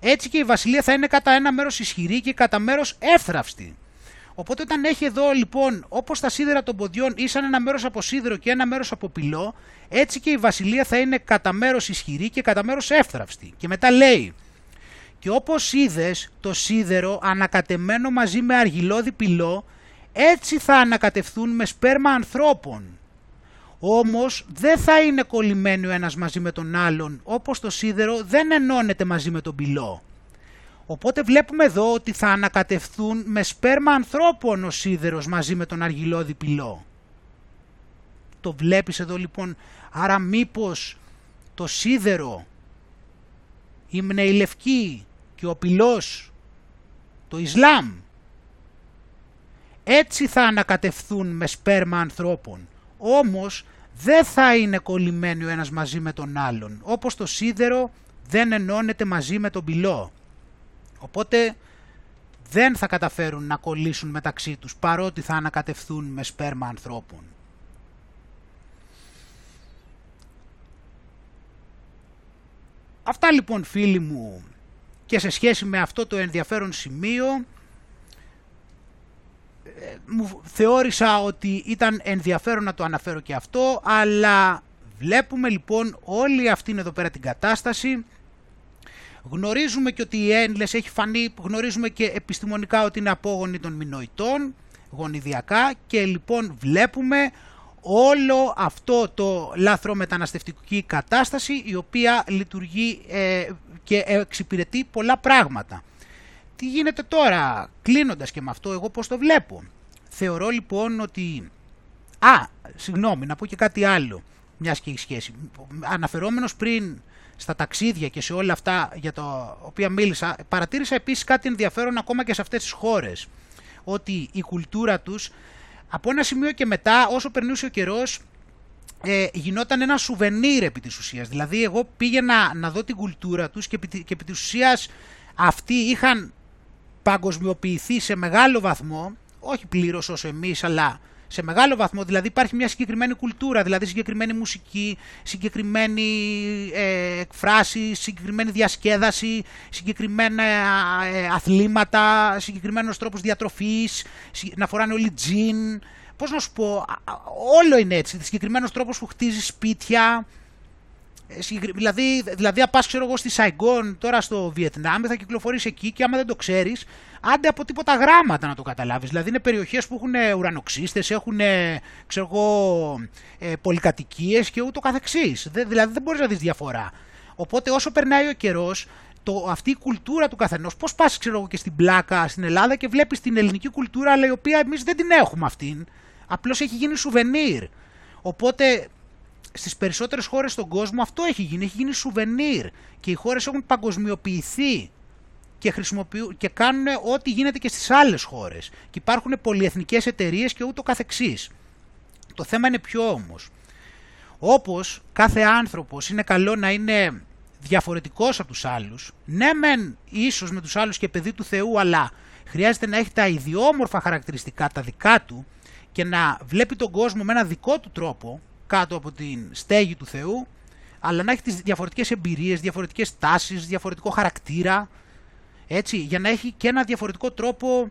S2: έτσι και η βασιλεία θα είναι κατά ένα μέρος ισχυρή και κατά μέρος εύθραυστη. Οπότε όταν έχει εδώ λοιπόν όπως τα σίδερα των ποδιών ήσαν ένα μέρος από σίδερο και ένα μέρος από πυλό, έτσι και η βασιλεία θα είναι κατά μέρος ισχυρή και κατά μέρος εύθραυστη. Και μετά λέει, και όπως είδες το σίδερο ανακατεμένο μαζί με αργυλώδη πυλό, έτσι θα ανακατευθούν με σπέρμα ανθρώπων. Όμως δεν θα είναι κολλημένοι ο ένας μαζί με τον άλλον, όπως το σίδερο δεν ενώνεται μαζί με τον πυλό. Οπότε βλέπουμε εδώ ότι θα ανακατευθούν με σπέρμα ανθρώπων ο σίδερος μαζί με τον αργυλώδη πυλό. Το βλέπεις εδώ λοιπόν, άρα μήπως το σίδερο, η μνεηλευκή και ο πυλός, το Ισλάμ, έτσι θα ανακατευθούν με σπέρμα ανθρώπων. Όμως δεν θα είναι κολλημένοι ο ένας μαζί με τον άλλον, όπως το σίδερο δεν ενώνεται μαζί με τον πυλό. Οπότε δεν θα καταφέρουν να κολλήσουν μεταξύ τους παρότι θα ανακατευθούν με σπέρμα ανθρώπων. Αυτά λοιπόν φίλοι μου και σε σχέση με αυτό το ενδιαφέρον σημείο ε, μου θεώρησα ότι ήταν ενδιαφέρον να το αναφέρω και αυτό αλλά βλέπουμε λοιπόν όλη αυτήν εδώ πέρα την κατάσταση Γνωρίζουμε και ότι η Ένλες έχει φανεί, γνωρίζουμε και επιστημονικά ότι είναι απόγονη των μηνοητών, γονιδιακά και λοιπόν βλέπουμε όλο αυτό το λάθρο μεταναστευτική κατάσταση η οποία λειτουργεί ε, και εξυπηρετεί πολλά πράγματα. Τι γίνεται τώρα, κλείνοντας και με αυτό, εγώ πώς το βλέπω. Θεωρώ λοιπόν ότι... Α, συγγνώμη, να πω και κάτι άλλο, μιας και έχει σχέση. Αναφερόμενος πριν στα ταξίδια και σε όλα αυτά για τα οποία μίλησα, παρατήρησα επίσης κάτι ενδιαφέρον ακόμα και σε αυτές τις χώρες. Ότι η κουλτούρα τους από ένα σημείο και μετά όσο περνούσε ο καιρός ε, γινόταν ένα σουβενίρ επί της ουσίας. Δηλαδή εγώ πήγαινα να δω την κουλτούρα τους και επί, και επί της ουσίας αυτοί είχαν παγκοσμιοποιηθεί σε μεγάλο βαθμό, όχι πλήρως όσο εμείς αλλά σε μεγάλο βαθμό. Δηλαδή υπάρχει μια συγκεκριμένη κουλτούρα, δηλαδή συγκεκριμένη μουσική, συγκεκριμένη ε, εκφράση, συγκεκριμένη διασκέδαση, συγκεκριμένα ε, αθλήματα, συγκεκριμένος τρόπος διατροφής, να φοράνε όλοι τζιν. Πώς να σου πω, όλο είναι έτσι, συγκεκριμένος τρόπος που χτίζεις σπίτια, Δηλαδή, δηλαδή, αν πα ξέρω εγώ στη Σαϊγκόν τώρα στο Βιετνάμ, θα κυκλοφορήσει εκεί και άμα δεν το ξέρεις, άντε από τίποτα γράμματα να το καταλάβεις. Δηλαδή, είναι περιοχές που έχουν ουρανοξύστες, έχουν ξέρω εγώ, ε, πολυκατοικίες και ούτω καθεξής. Δηλαδή, δεν μπορείς να δεις διαφορά. Οπότε, όσο περνάει ο καιρός, αυτή η κουλτούρα του καθενός, πώς πας, ξέρω εγώ, και στην πλάκα στην Ελλάδα και βλέπεις την ελληνική κουλτούρα, αλλά η οποία εμείς δεν την έχουμε αυτήν. Απλώς έχει γίνει σουβενίρ. Οπότε στις περισσότερες χώρες στον κόσμο αυτό έχει γίνει, έχει γίνει σουβενίρ και οι χώρες έχουν παγκοσμιοποιηθεί και, χρησιμοποιούν, και κάνουν ό,τι γίνεται και στις άλλες χώρες. Και υπάρχουν πολυεθνικές εταιρείες και ούτω καθεξής. Το θέμα είναι ποιο όμως. Όπως κάθε άνθρωπος είναι καλό να είναι διαφορετικός από τους άλλους, ναι μεν ίσως με τους άλλους και παιδί του Θεού, αλλά χρειάζεται να έχει τα ιδιόμορφα χαρακτηριστικά, τα δικά του και να βλέπει τον κόσμο με ένα δικό του τρόπο κάτω από την στέγη του Θεού, αλλά να έχει τις διαφορετικές εμπειρίες, διαφορετικές τάσεις, διαφορετικό χαρακτήρα, έτσι, για να έχει και ένα διαφορετικό τρόπο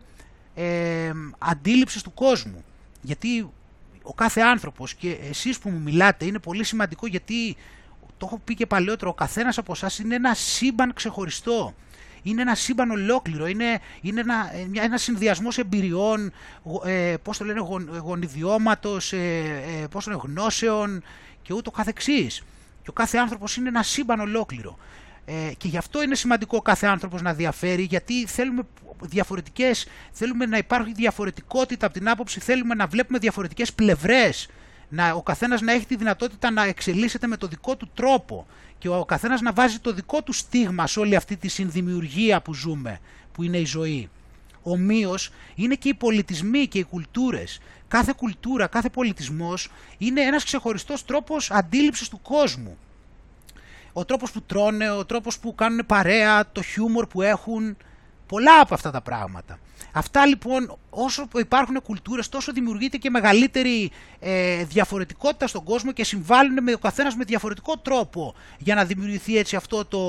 S2: ε, αντίληψης του κόσμου. Γιατί ο κάθε άνθρωπος και εσείς που μου μιλάτε είναι πολύ σημαντικό γιατί το έχω πει και παλαιότερο, ο καθένας από εσάς είναι ένα σύμπαν ξεχωριστό. Είναι ένα σύμπαν ολόκληρο, είναι, είναι ένα, ένας συνδυασμός εμπειριών, ε, πώς το λένε, γονιδιώματος, ε, ε, πώς το λένε, γνώσεων και ούτω καθεξής. Και ο κάθε άνθρωπος είναι ένα σύμπαν ολόκληρο. Ε, και γι' αυτό είναι σημαντικό ο κάθε άνθρωπος να διαφέρει, γιατί θέλουμε διαφορετικές, θέλουμε να υπάρχει διαφορετικότητα από την άποψη, θέλουμε να βλέπουμε διαφορετικές πλευρές, να, ο καθένας να έχει τη δυνατότητα να εξελίσσεται με το δικό του τρόπο και ο καθένας να βάζει το δικό του στίγμα σε όλη αυτή τη συνδημιουργία που ζούμε, που είναι η ζωή. Ομοίως είναι και οι πολιτισμοί και οι κουλτούρες. Κάθε κουλτούρα, κάθε πολιτισμός είναι ένας ξεχωριστός τρόπος αντίληψης του κόσμου. Ο τρόπος που τρώνε, ο τρόπος που κάνουν παρέα, το χιούμορ που έχουν, πολλά από αυτά τα πράγματα. Αυτά λοιπόν όσο υπάρχουν κουλτούρες τόσο δημιουργείται και μεγαλύτερη ε, διαφορετικότητα στον κόσμο και συμβάλλουν με ο καθένας με διαφορετικό τρόπο για να δημιουργηθεί έτσι αυτό το,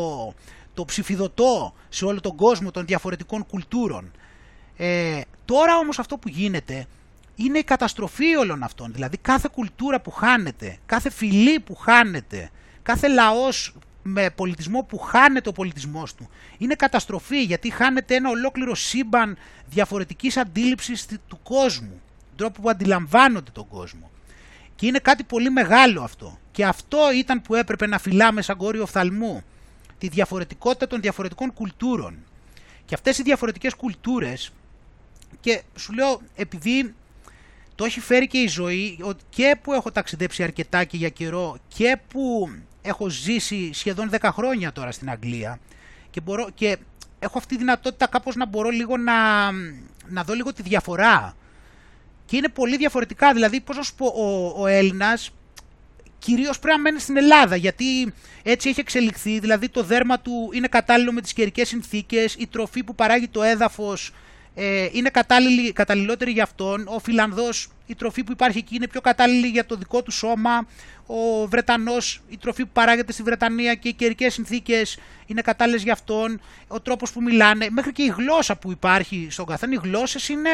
S2: το ψηφιδωτό σε όλο τον κόσμο των διαφορετικών κουλτούρων. Ε, τώρα όμως αυτό που γίνεται είναι η καταστροφή όλων αυτών. Δηλαδή κάθε κουλτούρα που χάνεται, κάθε φυλή που χάνεται, κάθε λαός με πολιτισμό που χάνεται ο πολιτισμός του. Είναι καταστροφή γιατί χάνεται ένα ολόκληρο σύμπαν διαφορετικής αντίληψης του κόσμου, τον τρόπο που αντιλαμβάνονται τον κόσμο. Και είναι κάτι πολύ μεγάλο αυτό. Και αυτό ήταν που έπρεπε να φυλάμε σαν κόριο οφθαλμού. Τη διαφορετικότητα των διαφορετικών κουλτούρων. Και αυτές οι διαφορετικές κουλτούρες, και σου λέω επειδή το έχει φέρει και η ζωή, και που έχω ταξιδέψει αρκετά και για καιρό και που έχω ζήσει σχεδόν 10 χρόνια τώρα στην Αγγλία και, μπορώ, και έχω αυτή τη δυνατότητα κάπως να μπορώ λίγο να, να δω λίγο τη διαφορά. Και είναι πολύ διαφορετικά, δηλαδή πώς να σου πω, ο, ο Έλληνας κυρίως πρέπει να μένει στην Ελλάδα γιατί έτσι έχει εξελιχθεί, δηλαδή το δέρμα του είναι κατάλληλο με τις καιρικές συνθήκες, η τροφή που παράγει το έδαφος ε, είναι κατάλληλη, καταλληλότερη για αυτόν. Ο Φιλανδός, η τροφή που υπάρχει εκεί είναι πιο κατάλληλη για το δικό του σώμα. Ο Βρετανός, η τροφή που παράγεται στη Βρετανία και οι καιρικές συνθήκες είναι κατάλληλες για αυτόν. Ο τρόπος που μιλάνε, μέχρι και η γλώσσα που υπάρχει στον καθένα, οι γλώσσες είναι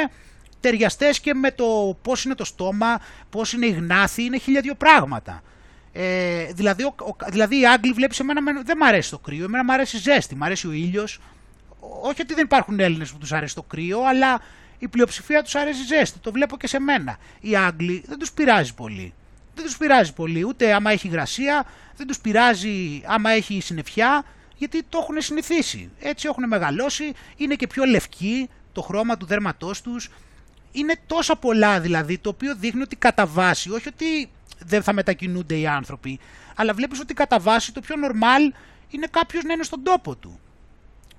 S2: ταιριαστές και με το πώς είναι το στόμα, πώς είναι η γνάθη, είναι χίλια δύο πράγματα. Ε, δηλαδή, ο, δηλαδή οι Άγγλοι βλέπεις εμένα δεν μου αρέσει το κρύο, εμένα μου αρέσει η ζέστη, μου αρέσει ο ήλιος, όχι ότι δεν υπάρχουν Έλληνες που τους αρέσει το κρύο, αλλά η πλειοψηφία τους αρέσει ζέστη. Το βλέπω και σε μένα. Οι Άγγλοι δεν τους πειράζει πολύ. Δεν τους πειράζει πολύ, ούτε άμα έχει υγρασία, δεν τους πειράζει άμα έχει συννεφιά, γιατί το έχουν συνηθίσει. Έτσι έχουν μεγαλώσει, είναι και πιο λευκοί το χρώμα του δέρματός τους. Είναι τόσα πολλά δηλαδή, το οποίο δείχνει ότι κατά βάση, όχι ότι δεν θα μετακινούνται οι άνθρωποι, αλλά βλέπεις ότι κατά βάση το πιο normal είναι κάποιος να είναι στον τόπο του.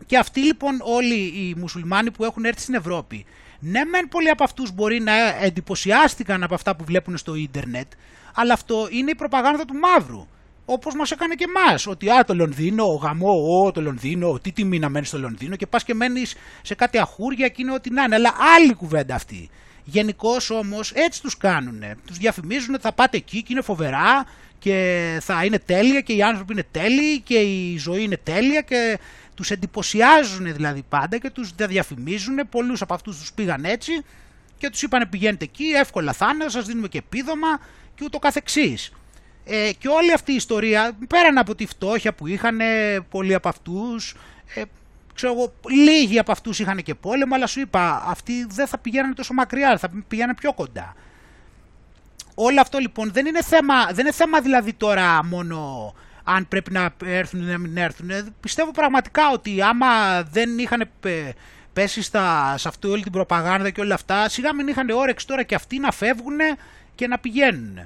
S2: Και αυτοί λοιπόν όλοι οι μουσουλμάνοι που έχουν έρθει στην Ευρώπη, ναι μεν πολλοί από αυτούς μπορεί να εντυπωσιάστηκαν από αυτά που βλέπουν στο ίντερνετ, αλλά αυτό είναι η προπαγάνδα του μαύρου. Όπως μας έκανε και εμάς. Ότι α, το Λονδίνο, ο γαμό, ο, το Λονδίνο, τι τιμή να μένεις στο Λονδίνο και πας και μένεις σε κάτι αχούρια και είναι ό,τι να είναι. Αλλά άλλη κουβέντα αυτή. Γενικώ όμως έτσι τους κάνουν. Τους διαφημίζουν ότι θα πάτε εκεί και είναι φοβερά και θα είναι τέλεια και οι άνθρωποι είναι τέλειοι και η ζωή είναι τέλεια και τους εντυπωσιάζουν δηλαδή πάντα και τους διαφημίζουν, πολλούς από αυτούς τους πήγαν έτσι και τους είπαν πηγαίνετε εκεί, εύκολα θα είναι, σας δίνουμε και επίδομα και ούτω καθεξής. Ε, και όλη αυτή η ιστορία, πέραν από τη φτώχεια που είχαν πολλοί από αυτούς, ε, ξέρω εγώ, λίγοι από αυτούς είχαν και πόλεμο, αλλά σου είπα, αυτοί δεν θα πηγαίνουν τόσο μακριά, θα πηγαίνουν πιο κοντά. Όλο αυτό λοιπόν δεν είναι θέμα, δεν είναι θέμα δηλαδή τώρα μόνο αν πρέπει να έρθουν ή να μην έρθουν. Ε, πιστεύω πραγματικά ότι άμα δεν είχαν πέσει στα, σε αυτή όλη την προπαγάνδα και όλα αυτά, σιγά μην είχαν όρεξη τώρα και αυτοί να φεύγουν και να πηγαίνουν.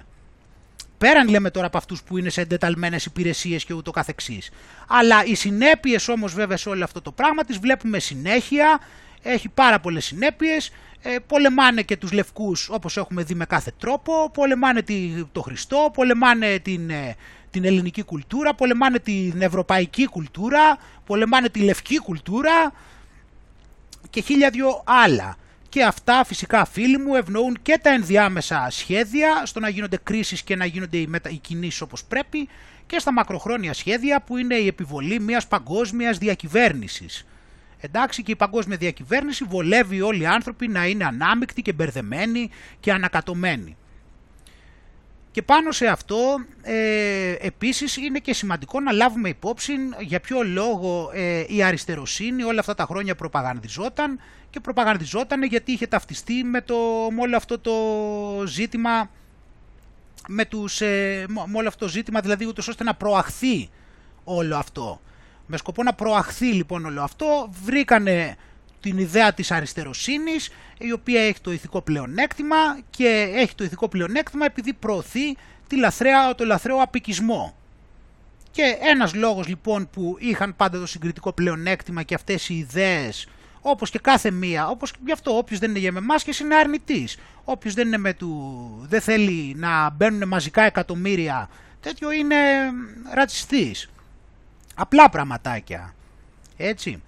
S2: πέραν λέμε τώρα από αυτούς που είναι σε εντεταλμένες υπηρεσίες και ούτω καθεξής. Αλλά οι συνέπειες όμως βέβαια σε όλο αυτό το πράγμα τις βλέπουμε συνέχεια, έχει πάρα πολλές συνέπειες, ε, πολεμάνε και τους λευκούς όπως έχουμε δει με κάθε τρόπο, πολεμάνε το Χριστό, πολεμάνε την, ε, την ελληνική κουλτούρα, πολεμάνε την ευρωπαϊκή κουλτούρα, πολεμάνε τη λευκή κουλτούρα και χίλια δυο άλλα. Και αυτά φυσικά φίλοι μου ευνοούν και τα ενδιάμεσα σχέδια στο να γίνονται κρίσεις και να γίνονται οι, μετα... οι κινήσεις όπως πρέπει και στα μακροχρόνια σχέδια που είναι η επιβολή μιας παγκόσμιας διακυβέρνησης. Εντάξει και η παγκόσμια διακυβέρνηση βολεύει όλοι οι άνθρωποι να είναι ανάμεικτοι και μπερδεμένοι και ανακατωμένοι. Και πάνω σε αυτό ε, επίσης είναι και σημαντικό να λάβουμε υπόψη για ποιο λόγο ε, η αριστεροσύνη όλα αυτά τα χρόνια προπαγανδιζόταν και προπαγανδιζόταν γιατί είχε ταυτιστεί με, το, με όλο αυτό το ζήτημα με, τους, ε, με όλο αυτό το ζήτημα δηλαδή ούτως ώστε να προαχθεί όλο αυτό. Με σκοπό να προαχθεί λοιπόν όλο αυτό βρήκανε την ιδέα της αριστεροσύνης η οποία έχει το ηθικό πλεονέκτημα και έχει το ηθικό πλεονέκτημα επειδή προωθεί τη λαθρέα, το λαθρέο απικισμό. Και ένας λόγος λοιπόν που είχαν πάντα το συγκριτικό πλεονέκτημα και αυτές οι ιδέες όπως και κάθε μία, όπως και γι' αυτό όποιος δεν είναι για με μάσκες είναι αρνητής. Όποιος δεν, είναι με του, δεν θέλει να μπαίνουν μαζικά εκατομμύρια τέτοιο είναι ρατσιστής. Απλά πραγματάκια. Έτσι.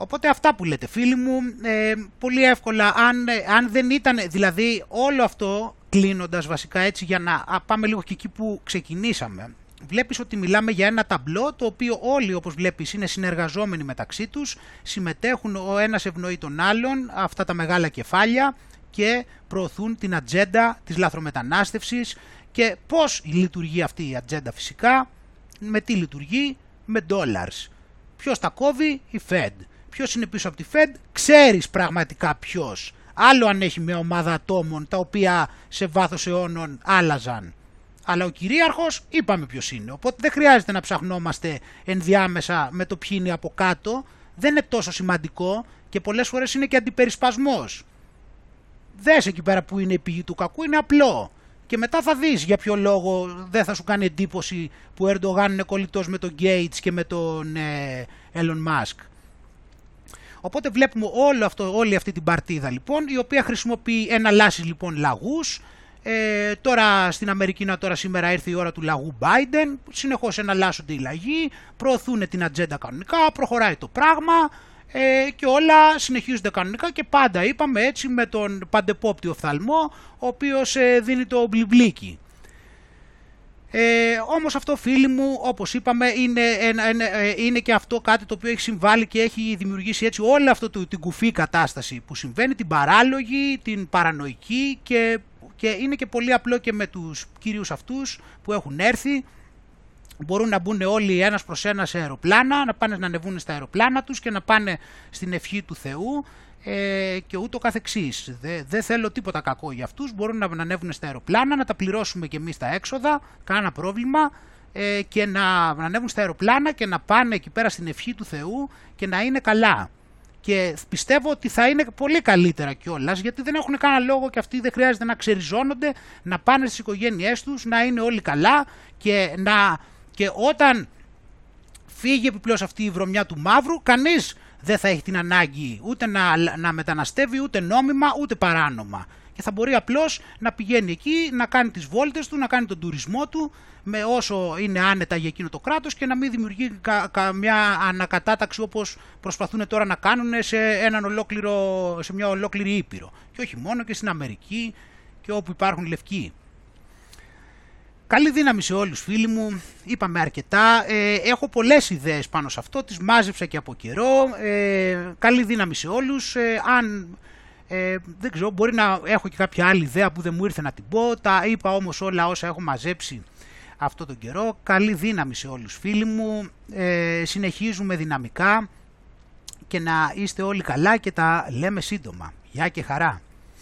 S2: Οπότε αυτά που λέτε φίλοι μου, ε, πολύ εύκολα, αν, ε, αν δεν ήταν, δηλαδή όλο αυτό κλείνοντας βασικά έτσι για να πάμε λίγο και εκεί που ξεκινήσαμε. Βλέπεις ότι μιλάμε για ένα ταμπλό το οποίο όλοι όπως βλέπεις είναι συνεργαζόμενοι μεταξύ τους, συμμετέχουν ο ένας ευνοεί τον άλλον, αυτά τα μεγάλα κεφάλια και προωθούν την ατζέντα της λαθρομετανάστευσης και πώς λειτουργεί αυτή η ατζέντα φυσικά, με τι λειτουργεί, με dollars. Ποιος τα κόβει, η Fed. Ποιος είναι πίσω από τη Fed, ξέρεις πραγματικά ποιος. Άλλο αν έχει μια ομάδα ατόμων τα οποία σε βάθος αιώνων άλλαζαν. Αλλά ο κυρίαρχος είπαμε ποιος είναι. Οπότε δεν χρειάζεται να ψαχνόμαστε ενδιάμεσα με το ποιοι είναι από κάτω. Δεν είναι τόσο σημαντικό και πολλές φορές είναι και αντιπερισπασμός. Δες εκεί πέρα που είναι η πηγή του κακού, είναι απλό. Και μετά θα δεις για ποιο λόγο δεν θα σου κάνει εντύπωση που ο Ερντογάν είναι κολλητός με τον Gates και με τον ε, Elon Musk. Οπότε βλέπουμε όλο αυτό, όλη αυτή την παρτίδα λοιπόν, η οποία χρησιμοποιεί εναλλάσσει λοιπόν λαγούς. Ε, τώρα στην Αμερική τώρα σήμερα ήρθε η ώρα του λαγού Biden, συνεχώς εναλλάσσονται οι λαγοί, προωθούν την ατζέντα κανονικά, προχωράει το πράγμα. Ε, και όλα συνεχίζονται κανονικά. Και πάντα είπαμε έτσι με τον παντεπόπτη οφθαλμό, ο οποίος ε, δίνει το μπλιμπλίκι. Ε, όμως αυτό φίλοι μου όπως είπαμε είναι, ε, είναι και αυτό κάτι το οποίο έχει συμβάλει και έχει δημιουργήσει έτσι όλη αυτό το, την κουφή κατάσταση που συμβαίνει, την παράλογη, την παρανοϊκή και, και είναι και πολύ απλό και με τους κύριους αυτούς που έχουν έρθει. Μπορούν να μπουν όλοι ένας προς ένας σε αεροπλάνα, να πάνε να ανεβούν στα αεροπλάνα τους και να πάνε στην ευχή του Θεού ε, και ούτω καθεξής. Δεν δε θέλω τίποτα κακό για αυτούς, μπορούν να ανέβουν στα αεροπλάνα, να τα πληρώσουμε και εμείς τα έξοδα, κανένα πρόβλημα ε, και να, να ανέβουν στα αεροπλάνα και να πάνε εκεί πέρα στην ευχή του Θεού και να είναι καλά. Και πιστεύω ότι θα είναι πολύ καλύτερα κιόλας, γιατί δεν έχουν κανένα λόγο και αυτοί δεν χρειάζεται να ξεριζώνονται, να πάνε στις οικογένειές τους, να είναι όλοι καλά και, να, και όταν φύγει επιπλέον αυτή η βρωμιά του μαύρου, κανείς δεν θα έχει την ανάγκη ούτε να, να μεταναστεύει ούτε νόμιμα ούτε παράνομα. Και θα μπορεί απλώς να πηγαίνει εκεί, να κάνει τις βόλτες του, να κάνει τον τουρισμό του με όσο είναι άνετα για εκείνο το κράτος και να μην δημιουργεί καμιά ανακατάταξη όπως προσπαθούν τώρα να κάνουν σε, έναν ολόκληρο, σε μια ολόκληρη ήπειρο. Και όχι μόνο και στην Αμερική και όπου υπάρχουν λευκοί. Καλή δύναμη σε όλους φίλοι μου, είπαμε αρκετά, ε, έχω πολλές ιδέες πάνω σε αυτό, τις μάζεψα και από καιρό, ε, καλή δύναμη σε όλους, ε, αν ε, δεν ξέρω μπορεί να έχω και κάποια άλλη ιδέα που δεν μου ήρθε να την πω, τα είπα όμως όλα όσα έχω μαζέψει αυτό τον καιρό, καλή δύναμη σε όλους φίλοι μου, ε, συνεχίζουμε δυναμικά και να είστε όλοι καλά και τα λέμε σύντομα. Γεια και χαρά.